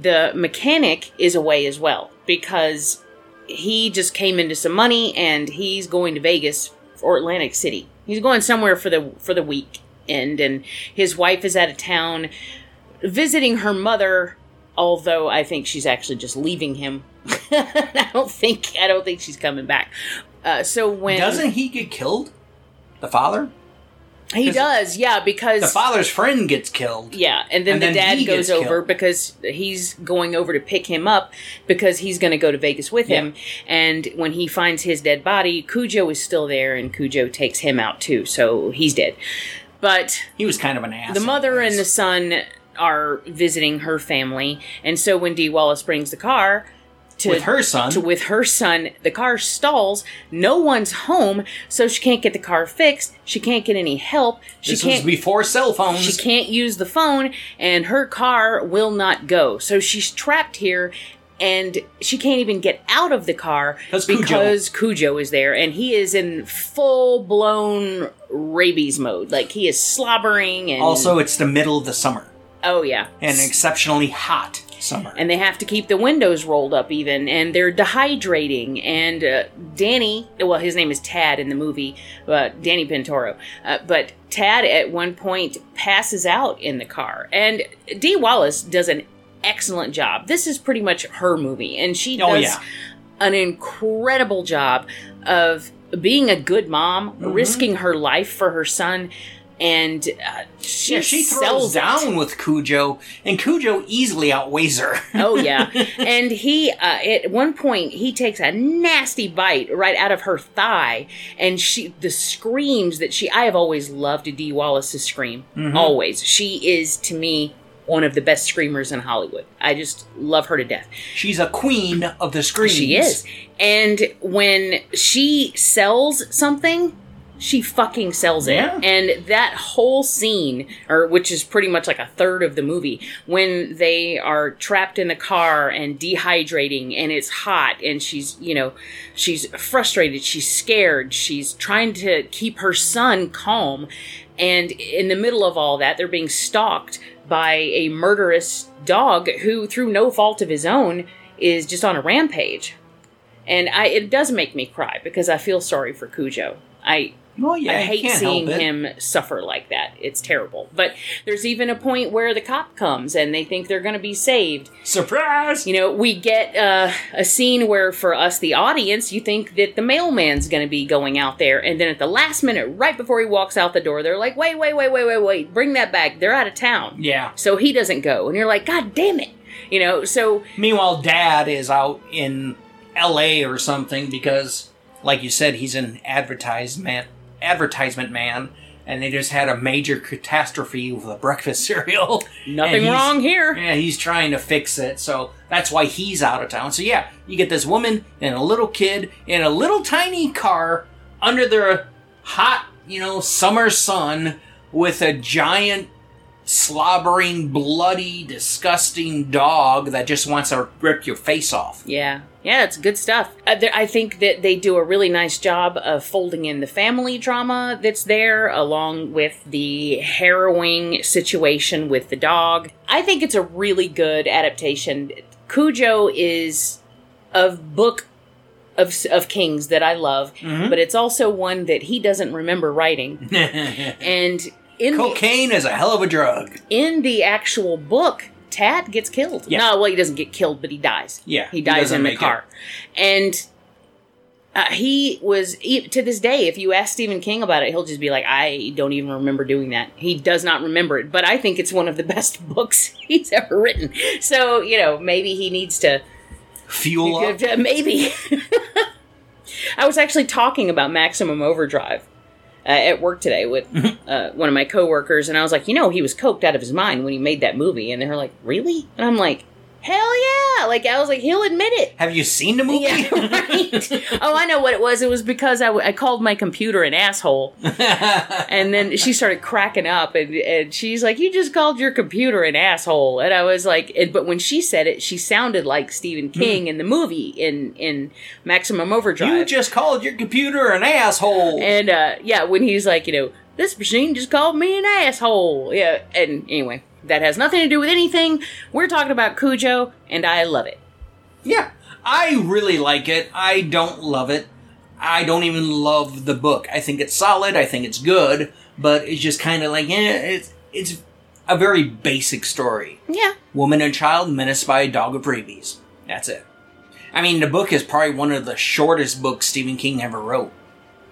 the mechanic is away as well because he just came into some money and he's going to Vegas or Atlantic City. He's going somewhere for the for the weekend, and his wife is out of town visiting her mother. Although I think she's actually just leaving him. I don't think I don't think she's coming back. Uh, so when Doesn't he get killed? The father? He does, yeah, because The father's friend gets killed. Yeah, and then And the then dad goes over killed. because he's going over to pick him up because he's going to go to Vegas with him. And when he finds his dead body, Cujo is still there, and Cujo takes him out too, so he's dead. But He was kind of an ass. the mother and the son are visiting her family, and so when Dee Wallace brings the car to with her son. to with her son, the car stalls. No one's home, so she can't get the car fixed. She can't get any help. She this can't was before cell phones. she can't use the phone and her car will not go. So she's trapped here and she can't even get out of the car That's Cujo. because Cujo is there and he is in full blown rabies mode. Like he is slobbering and Also, it's the middle of the summer, oh yeah. and exceptionally hot summer. and they have to keep the windows rolled up even and they're dehydrating and uh, danny well his name is tad in the movie uh, danny pintauro uh, but tad at one point passes out in the car and dee wallace does an excellent job this is pretty much her movie and she Oh, does yeah. an incredible job of being a good mom Mm-hmm. risking her life for her son and uh, she, yeah, she throws sells it. down with Cujo, and Cujo easily outweighs her. Oh yeah, and he uh, at one point he takes a nasty bite right out of her thigh, and she the screams that she I have always loved Dee Wallace's scream. Always, she is to me one of the best screamers in Hollywood. I just love her to death. She's a queen of the screens. She is, and when she sells something. She fucking sells it. Yeah. And that whole scene, or which is pretty much like a third of the movie, when they are trapped in the car and dehydrating and it's hot and she's, you know, she's frustrated, she's scared, she's trying to keep her son calm. And in the middle of all that, they're being stalked by a murderous dog who, through no fault of his own, is just on a rampage. And I, it does make me cry because I feel sorry for Cujo. I Oh yeah, I hate can't seeing him suffer like that. It's terrible. But there's even a point where the cop comes and they think they're going to be saved. Surprise! You know, we get uh, a scene where, for us, the audience, you think that the mailman's going to be going out there, and then at the last minute, right before he walks out the door, they're like, "Wait, wait, wait, wait, wait, wait! Bring that back. They're out of town." yeah. So he doesn't go, and you're like, "God damn it!" You know. So Meanwhile, Dad is out in L.A. or something because, like you said, he's an advertisement advertisement man, and they just had a major catastrophe with a breakfast cereal. nothing wrong here. Yeah, he's trying to fix it, so that's why he's out of town. So yeah, you get this woman and a little kid in a little tiny car under the hot, you know, summer sun with a giant slobbering, bloody, disgusting dog that just wants to rip your face off. Yeah, yeah, it's good stuff. I, there, I think that they do a really nice job of folding in the family drama that's there, along with the harrowing situation with the dog. I think it's a really good adaptation. Cujo is a book of of Kings that I love, mm-hmm. but it's also one that he doesn't remember writing. and in the, Cocaine is a hell of a drug. in the actual book, Tad gets killed. Yeah. No, well, he doesn't get killed, but he dies. Yeah, he he dies doesn't in the car, and uh, he was to this day. If you ask Stephen King about it, he'll just be like, "I don't even remember doing that." He does not remember it, but I think it's one of the best books he's ever written. So you know, maybe he needs to Fuel up. maybe. I was actually talking about Maximum Overdrive uh, at work today with Mm-hmm. uh, one of my coworkers, and I was like, you know, he was coked out of his mind when he made that movie, and they're like, really? And I'm like, hell yeah! Like I was like, he'll admit it. Have you seen the movie? Yeah, right. oh, I know what it was. It was because I, w- I called my computer an asshole, and then she started cracking up, and, and she's like, "You just called your computer an asshole," and I was like, and, "But when she said it, she sounded like Stephen King in the movie in in Maximum Overdrive." you just called your computer an asshole. and uh, yeah, when he's like, you know, this machine just called me an asshole. Yeah, and anyway, that has nothing to do with anything. We're talking about Cujo, and I love it. Yeah, I really like it. I don't love it. I don't even love the book. I think it's solid. I think it's good, but it's just kind of like, yeah, it's it's a very basic story. Yeah, Woman and child menaced by a dog of rabies. That's it. I mean, the book is probably one of the shortest books Stephen King ever wrote.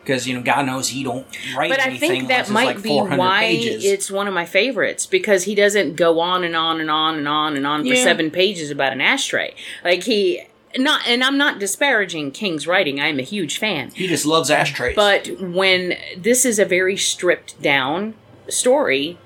Because, you know, God knows he don't write but I anything think that might like be why pages. it's one of my favorites because he doesn't go on and on and on and on and on for Yeah. seven pages about an ashtray. Like he not, and I'm not disparaging King's writing. I'm a huge fan. he just loves ashtrays. But when this is a very stripped down story,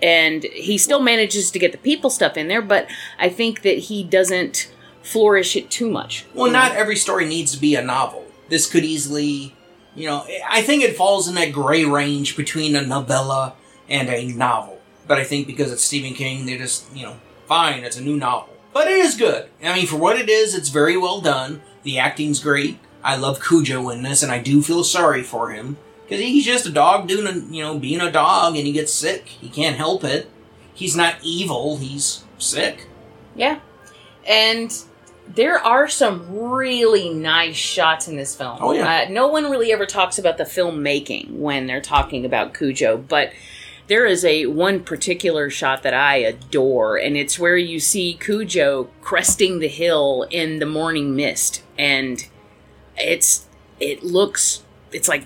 and he still manages to get the people stuff in there, but I think that he doesn't flourish it too much. Well, not every story needs to be a novel. This could easily, you know, I think it falls in that gray range between a novella and a novel. But I think because it's Stephen King, they just, you know, fine, it's a new novel. But it is good. I mean, for what it is, it's very well done. The acting's great. I love Cujo in this, and I do feel sorry for him. Because he's just a dog doing, a, you know, being a dog, and he gets sick. He can't help it. He's not evil, he's sick. Yeah. And there are some really nice shots in this film. Oh, yeah. Uh, no one really ever talks about the filmmaking when they're talking about Cujo, but there is a one particular shot that I adore, and it's where you see Cujo cresting the hill in the morning mist, and it's it looks it's like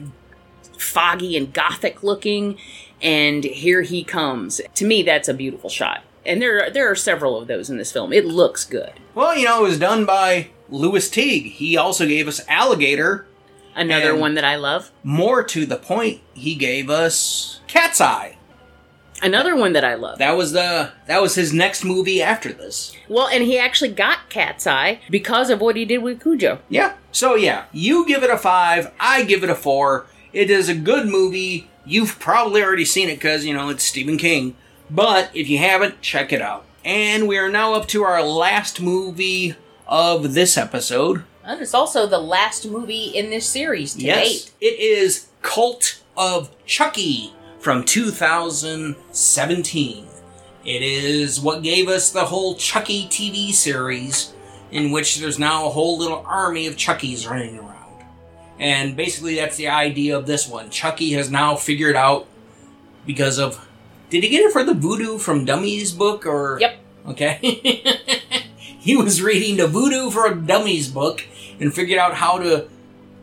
foggy and gothic looking, and here he comes. To me, that's a beautiful shot, and there there are several of those in this film. It looks good. Well, you know, it was done by Lewis Teague. He also gave us Alligator. Another one that I love. More to the point, he gave us Cat's Eye. Another one that I love. That was the that was his next movie after this. Well, and he actually got Cat's Eye because of what he did with Cujo. Yeah. So yeah, you give it a five. I give it a four. It is a good movie. You've probably already seen it because you know it's Stephen King. But if you haven't, check it out. And we are now up to our last movie of this episode. And it's also the last movie in this series to Yes, date. it is Cult of Chucky from 2017. It is what gave us the whole Chucky TV series, in which there's now a whole little army of Chuckies running around. And basically, that's the idea of this one. Chucky has now figured out because of. Did he get it for the Voodoo from Dummies book, or Yep. Okay. he was reading the Voodoo for Dummies book and figured out how to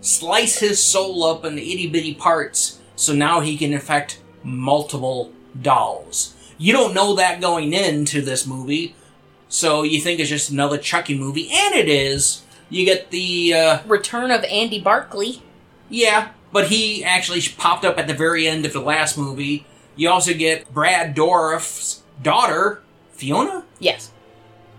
slice his soul up into itty bitty parts so now he can affect multiple dolls. You don't know that going into this movie, so you think it's just another Chucky movie, and it is. You get the, uh, Return of Andy Barclay. yeah, but he actually popped up at the very end of the last movie. You also get Brad Dourif's daughter, Fiona? Yes.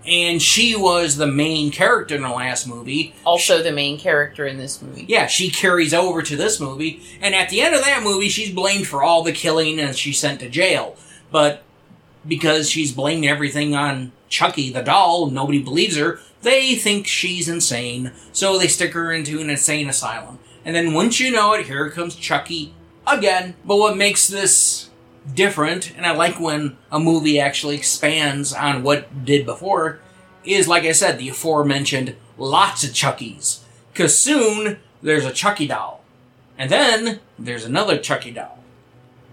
and she was the main character in the last movie. Also the main character in this movie. Yeah, she carries over to this movie, and at the end of that movie, she's blamed for all the killing and she's sent to jail. But because she's blaming everything on Chucky the doll, nobody believes her. They think she's insane, so they stick her into an insane asylum. And then once you know it, here comes Chucky again. But what makes this different, and I like when a movie actually expands on what did before, is like I said, the aforementioned lots of Chuckies. Cause soon there's a Chucky doll. And then there's another Chucky doll.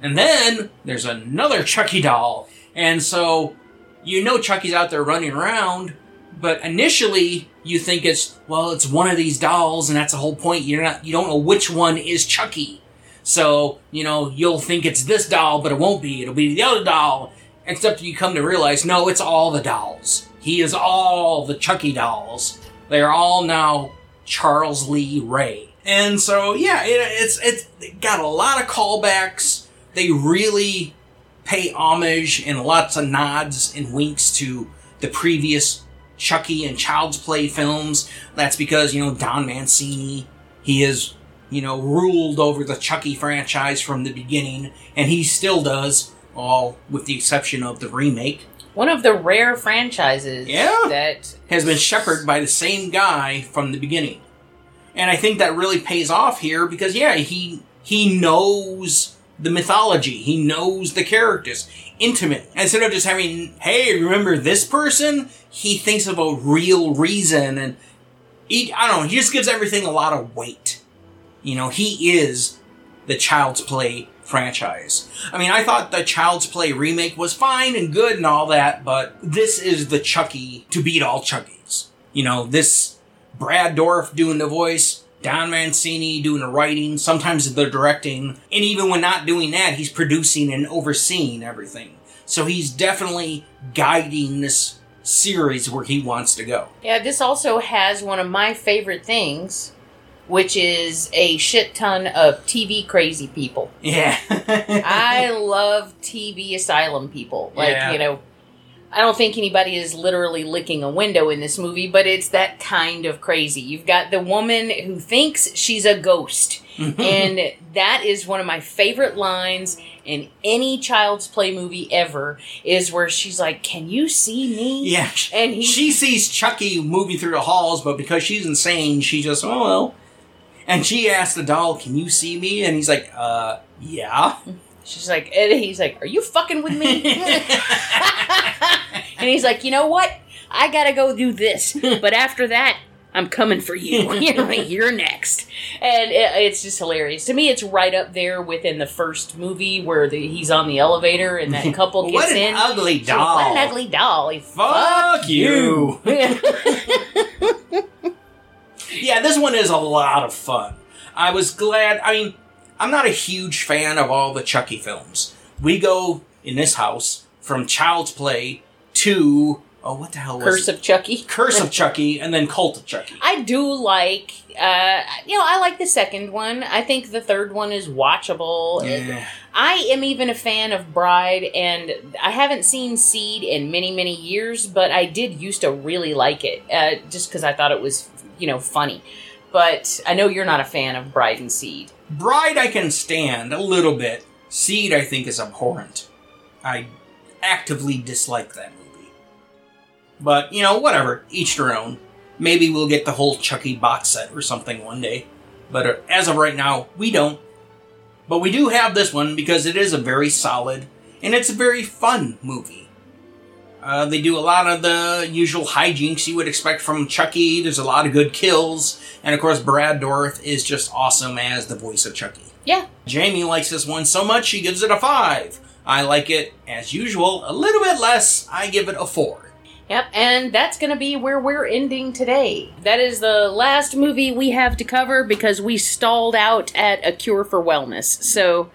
And then there's another Chucky doll. And so you know Chucky's out there running around, but initially you think it's well, it's one of these dolls, and that's the whole point. You're not you don't know which one is Chucky. So, you know, you'll think it's this doll, but it won't be. It'll be the other doll. Except you come to realize, no, it's all the dolls. He is all the Chucky dolls. They are all now Charles Lee Ray. And so, yeah, it, it's it's got a lot of callbacks. They really pay homage and lots of nods and winks to the previous Chucky and Child's Play films. That's because, you know, Don Mancini, he has, you know, ruled over the Chucky franchise from the beginning, and he still does, all with the exception of the remake. One of the rare franchises Yeah. that has been shepherded by the same guy from the beginning. And I think that really pays off here because yeah, he he knows the mythology. He knows the characters intimate. Instead of just having, hey, remember this person? He thinks of a real reason and he I don't know, he just gives everything a lot of weight. You know, he is the Child's Play franchise. I mean, I thought the Child's Play remake was fine and good and all that, but this is the Chucky to beat all Chuckies. You know, this Brad Dourif doing the voice, Don Mancini doing the writing, sometimes the directing, and even when not doing that, he's producing and overseeing everything. So he's definitely guiding this series where he wants to go. Yeah, this also has one of my favorite things, which is a shit ton of TV crazy people. Yeah. I love TV asylum people. Like, Yeah. you know, I don't think anybody is literally licking a window in this movie, but it's that kind of crazy. You've got the woman who thinks she's a ghost. and that is one of my favorite lines in any child's play movie ever is where she's like, "Can you see me?" Yeah, And he- she sees Chucky moving through the halls, but because she's insane, she just oh well. And she asks the doll, "Can you see me?" And he's like, "Uh, yeah." She's like, and he's like, "Are you fucking with me?" and he's like, "You know what? I gotta go do this, but after that, I'm coming for you. You're, next." And it, it's just hilarious to me. It's right up there within the first movie where the, he's on the elevator and that couple gets what an in. ugly She's like, doll! what an ugly doll! He- Fuck you! Yeah, this one is a lot of fun. I was glad. I mean, I'm not a huge fan of all the Chucky films. We go in this house from Child's Play to oh, what the hell was Curse it? of Chucky. Curse of Chucky, and then Cult of Chucky. I do like, uh, you know, I like the second one. I think the third one is watchable. Yeah. I am even a fan of Bride, and I haven't seen Seed in many, many years, but I did used to really like it, uh, just because I thought it was, you know, funny. But I know you're not a fan of Bride and Seed. Bride I can stand a little bit. Seed I think is abhorrent. I actively dislike that movie. But, you know, whatever. Each their own. Maybe we'll get the whole Chucky box set or something one day. But uh, as of right now, we don't. But we do have this one because it is a very solid and it's a very fun movie. Uh, they do a lot of the usual hijinks you would expect from Chucky. There's a lot of good kills. And of course, Brad Dourif is just awesome as the voice of Chucky. Yeah. Jamie likes this one so much she gives it a 5. I like it, as usual, a little bit less. I give it a 4. Yep, and that's going to be where we're ending today. That is the last movie we have to cover because we stalled out at A Cure for Wellness. So,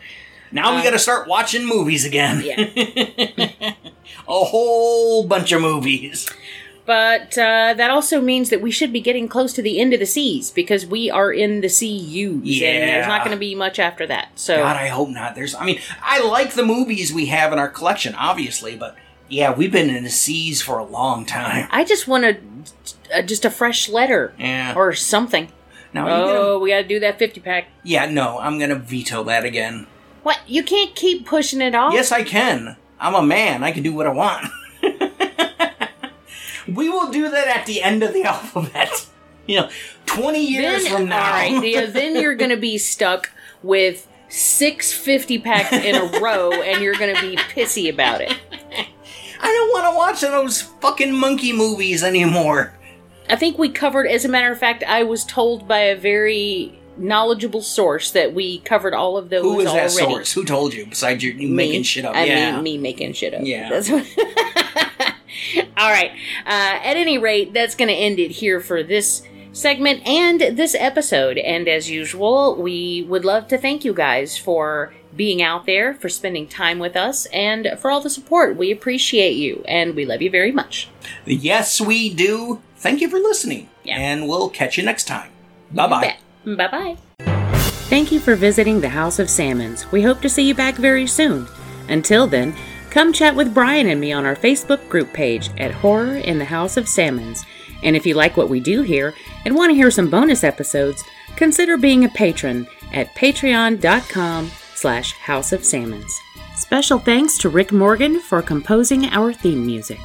Now we Uh, gotta start watching movies again. yeah. a whole bunch of movies. But uh, that also means that we should be getting close to the end of the seas because we are in the CUs, and there's not going to be much after that. So God, I hope not. There's, I mean, I like the movies we have in our collection, obviously, but yeah, we've been in the seas for a long time. I just want a, uh, just a fresh letter Yeah. or something. Now, you gonna- Oh, we got to do that fifty pack. yeah, no, I'm gonna veto that again. What? You can't keep pushing it off. Yes, I can. I'm a man. I can do what I want. we will do that at the end of the alphabet. You know, 20 years Then, from now. all right, yeah, then you're going to be stuck with six 50 packs in a row, and you're going to be pissy about it. I don't want to watch those fucking monkey movies anymore. I think we covered, as a matter of fact, I was told by a very knowledgeable source that we covered all of those Who is already. that source? Who told you? Besides you, you Me. making shit up. I yeah. mean, me making shit up. Yeah. That's what. All right. Uh, at any rate, that's going to end it here for this segment and this episode. And as usual, we would love to thank you guys for being out there, for spending time with us, and for all the support. We appreciate you, and we love you very much. Yes, we do. Thank you for listening. Yeah. And we'll catch you next time. Bye bye. Bye bye. Thank you for visiting the House of Salmons. We hope to see you back very soon. Until then, come chat with Brian and me on our Facebook group page at Horror in the House of Salmons. And if you like what we do here and want to hear some bonus episodes, consider being a patron at patreon.com slash house of salmons. Special thanks to Rick Morgan for composing our theme music.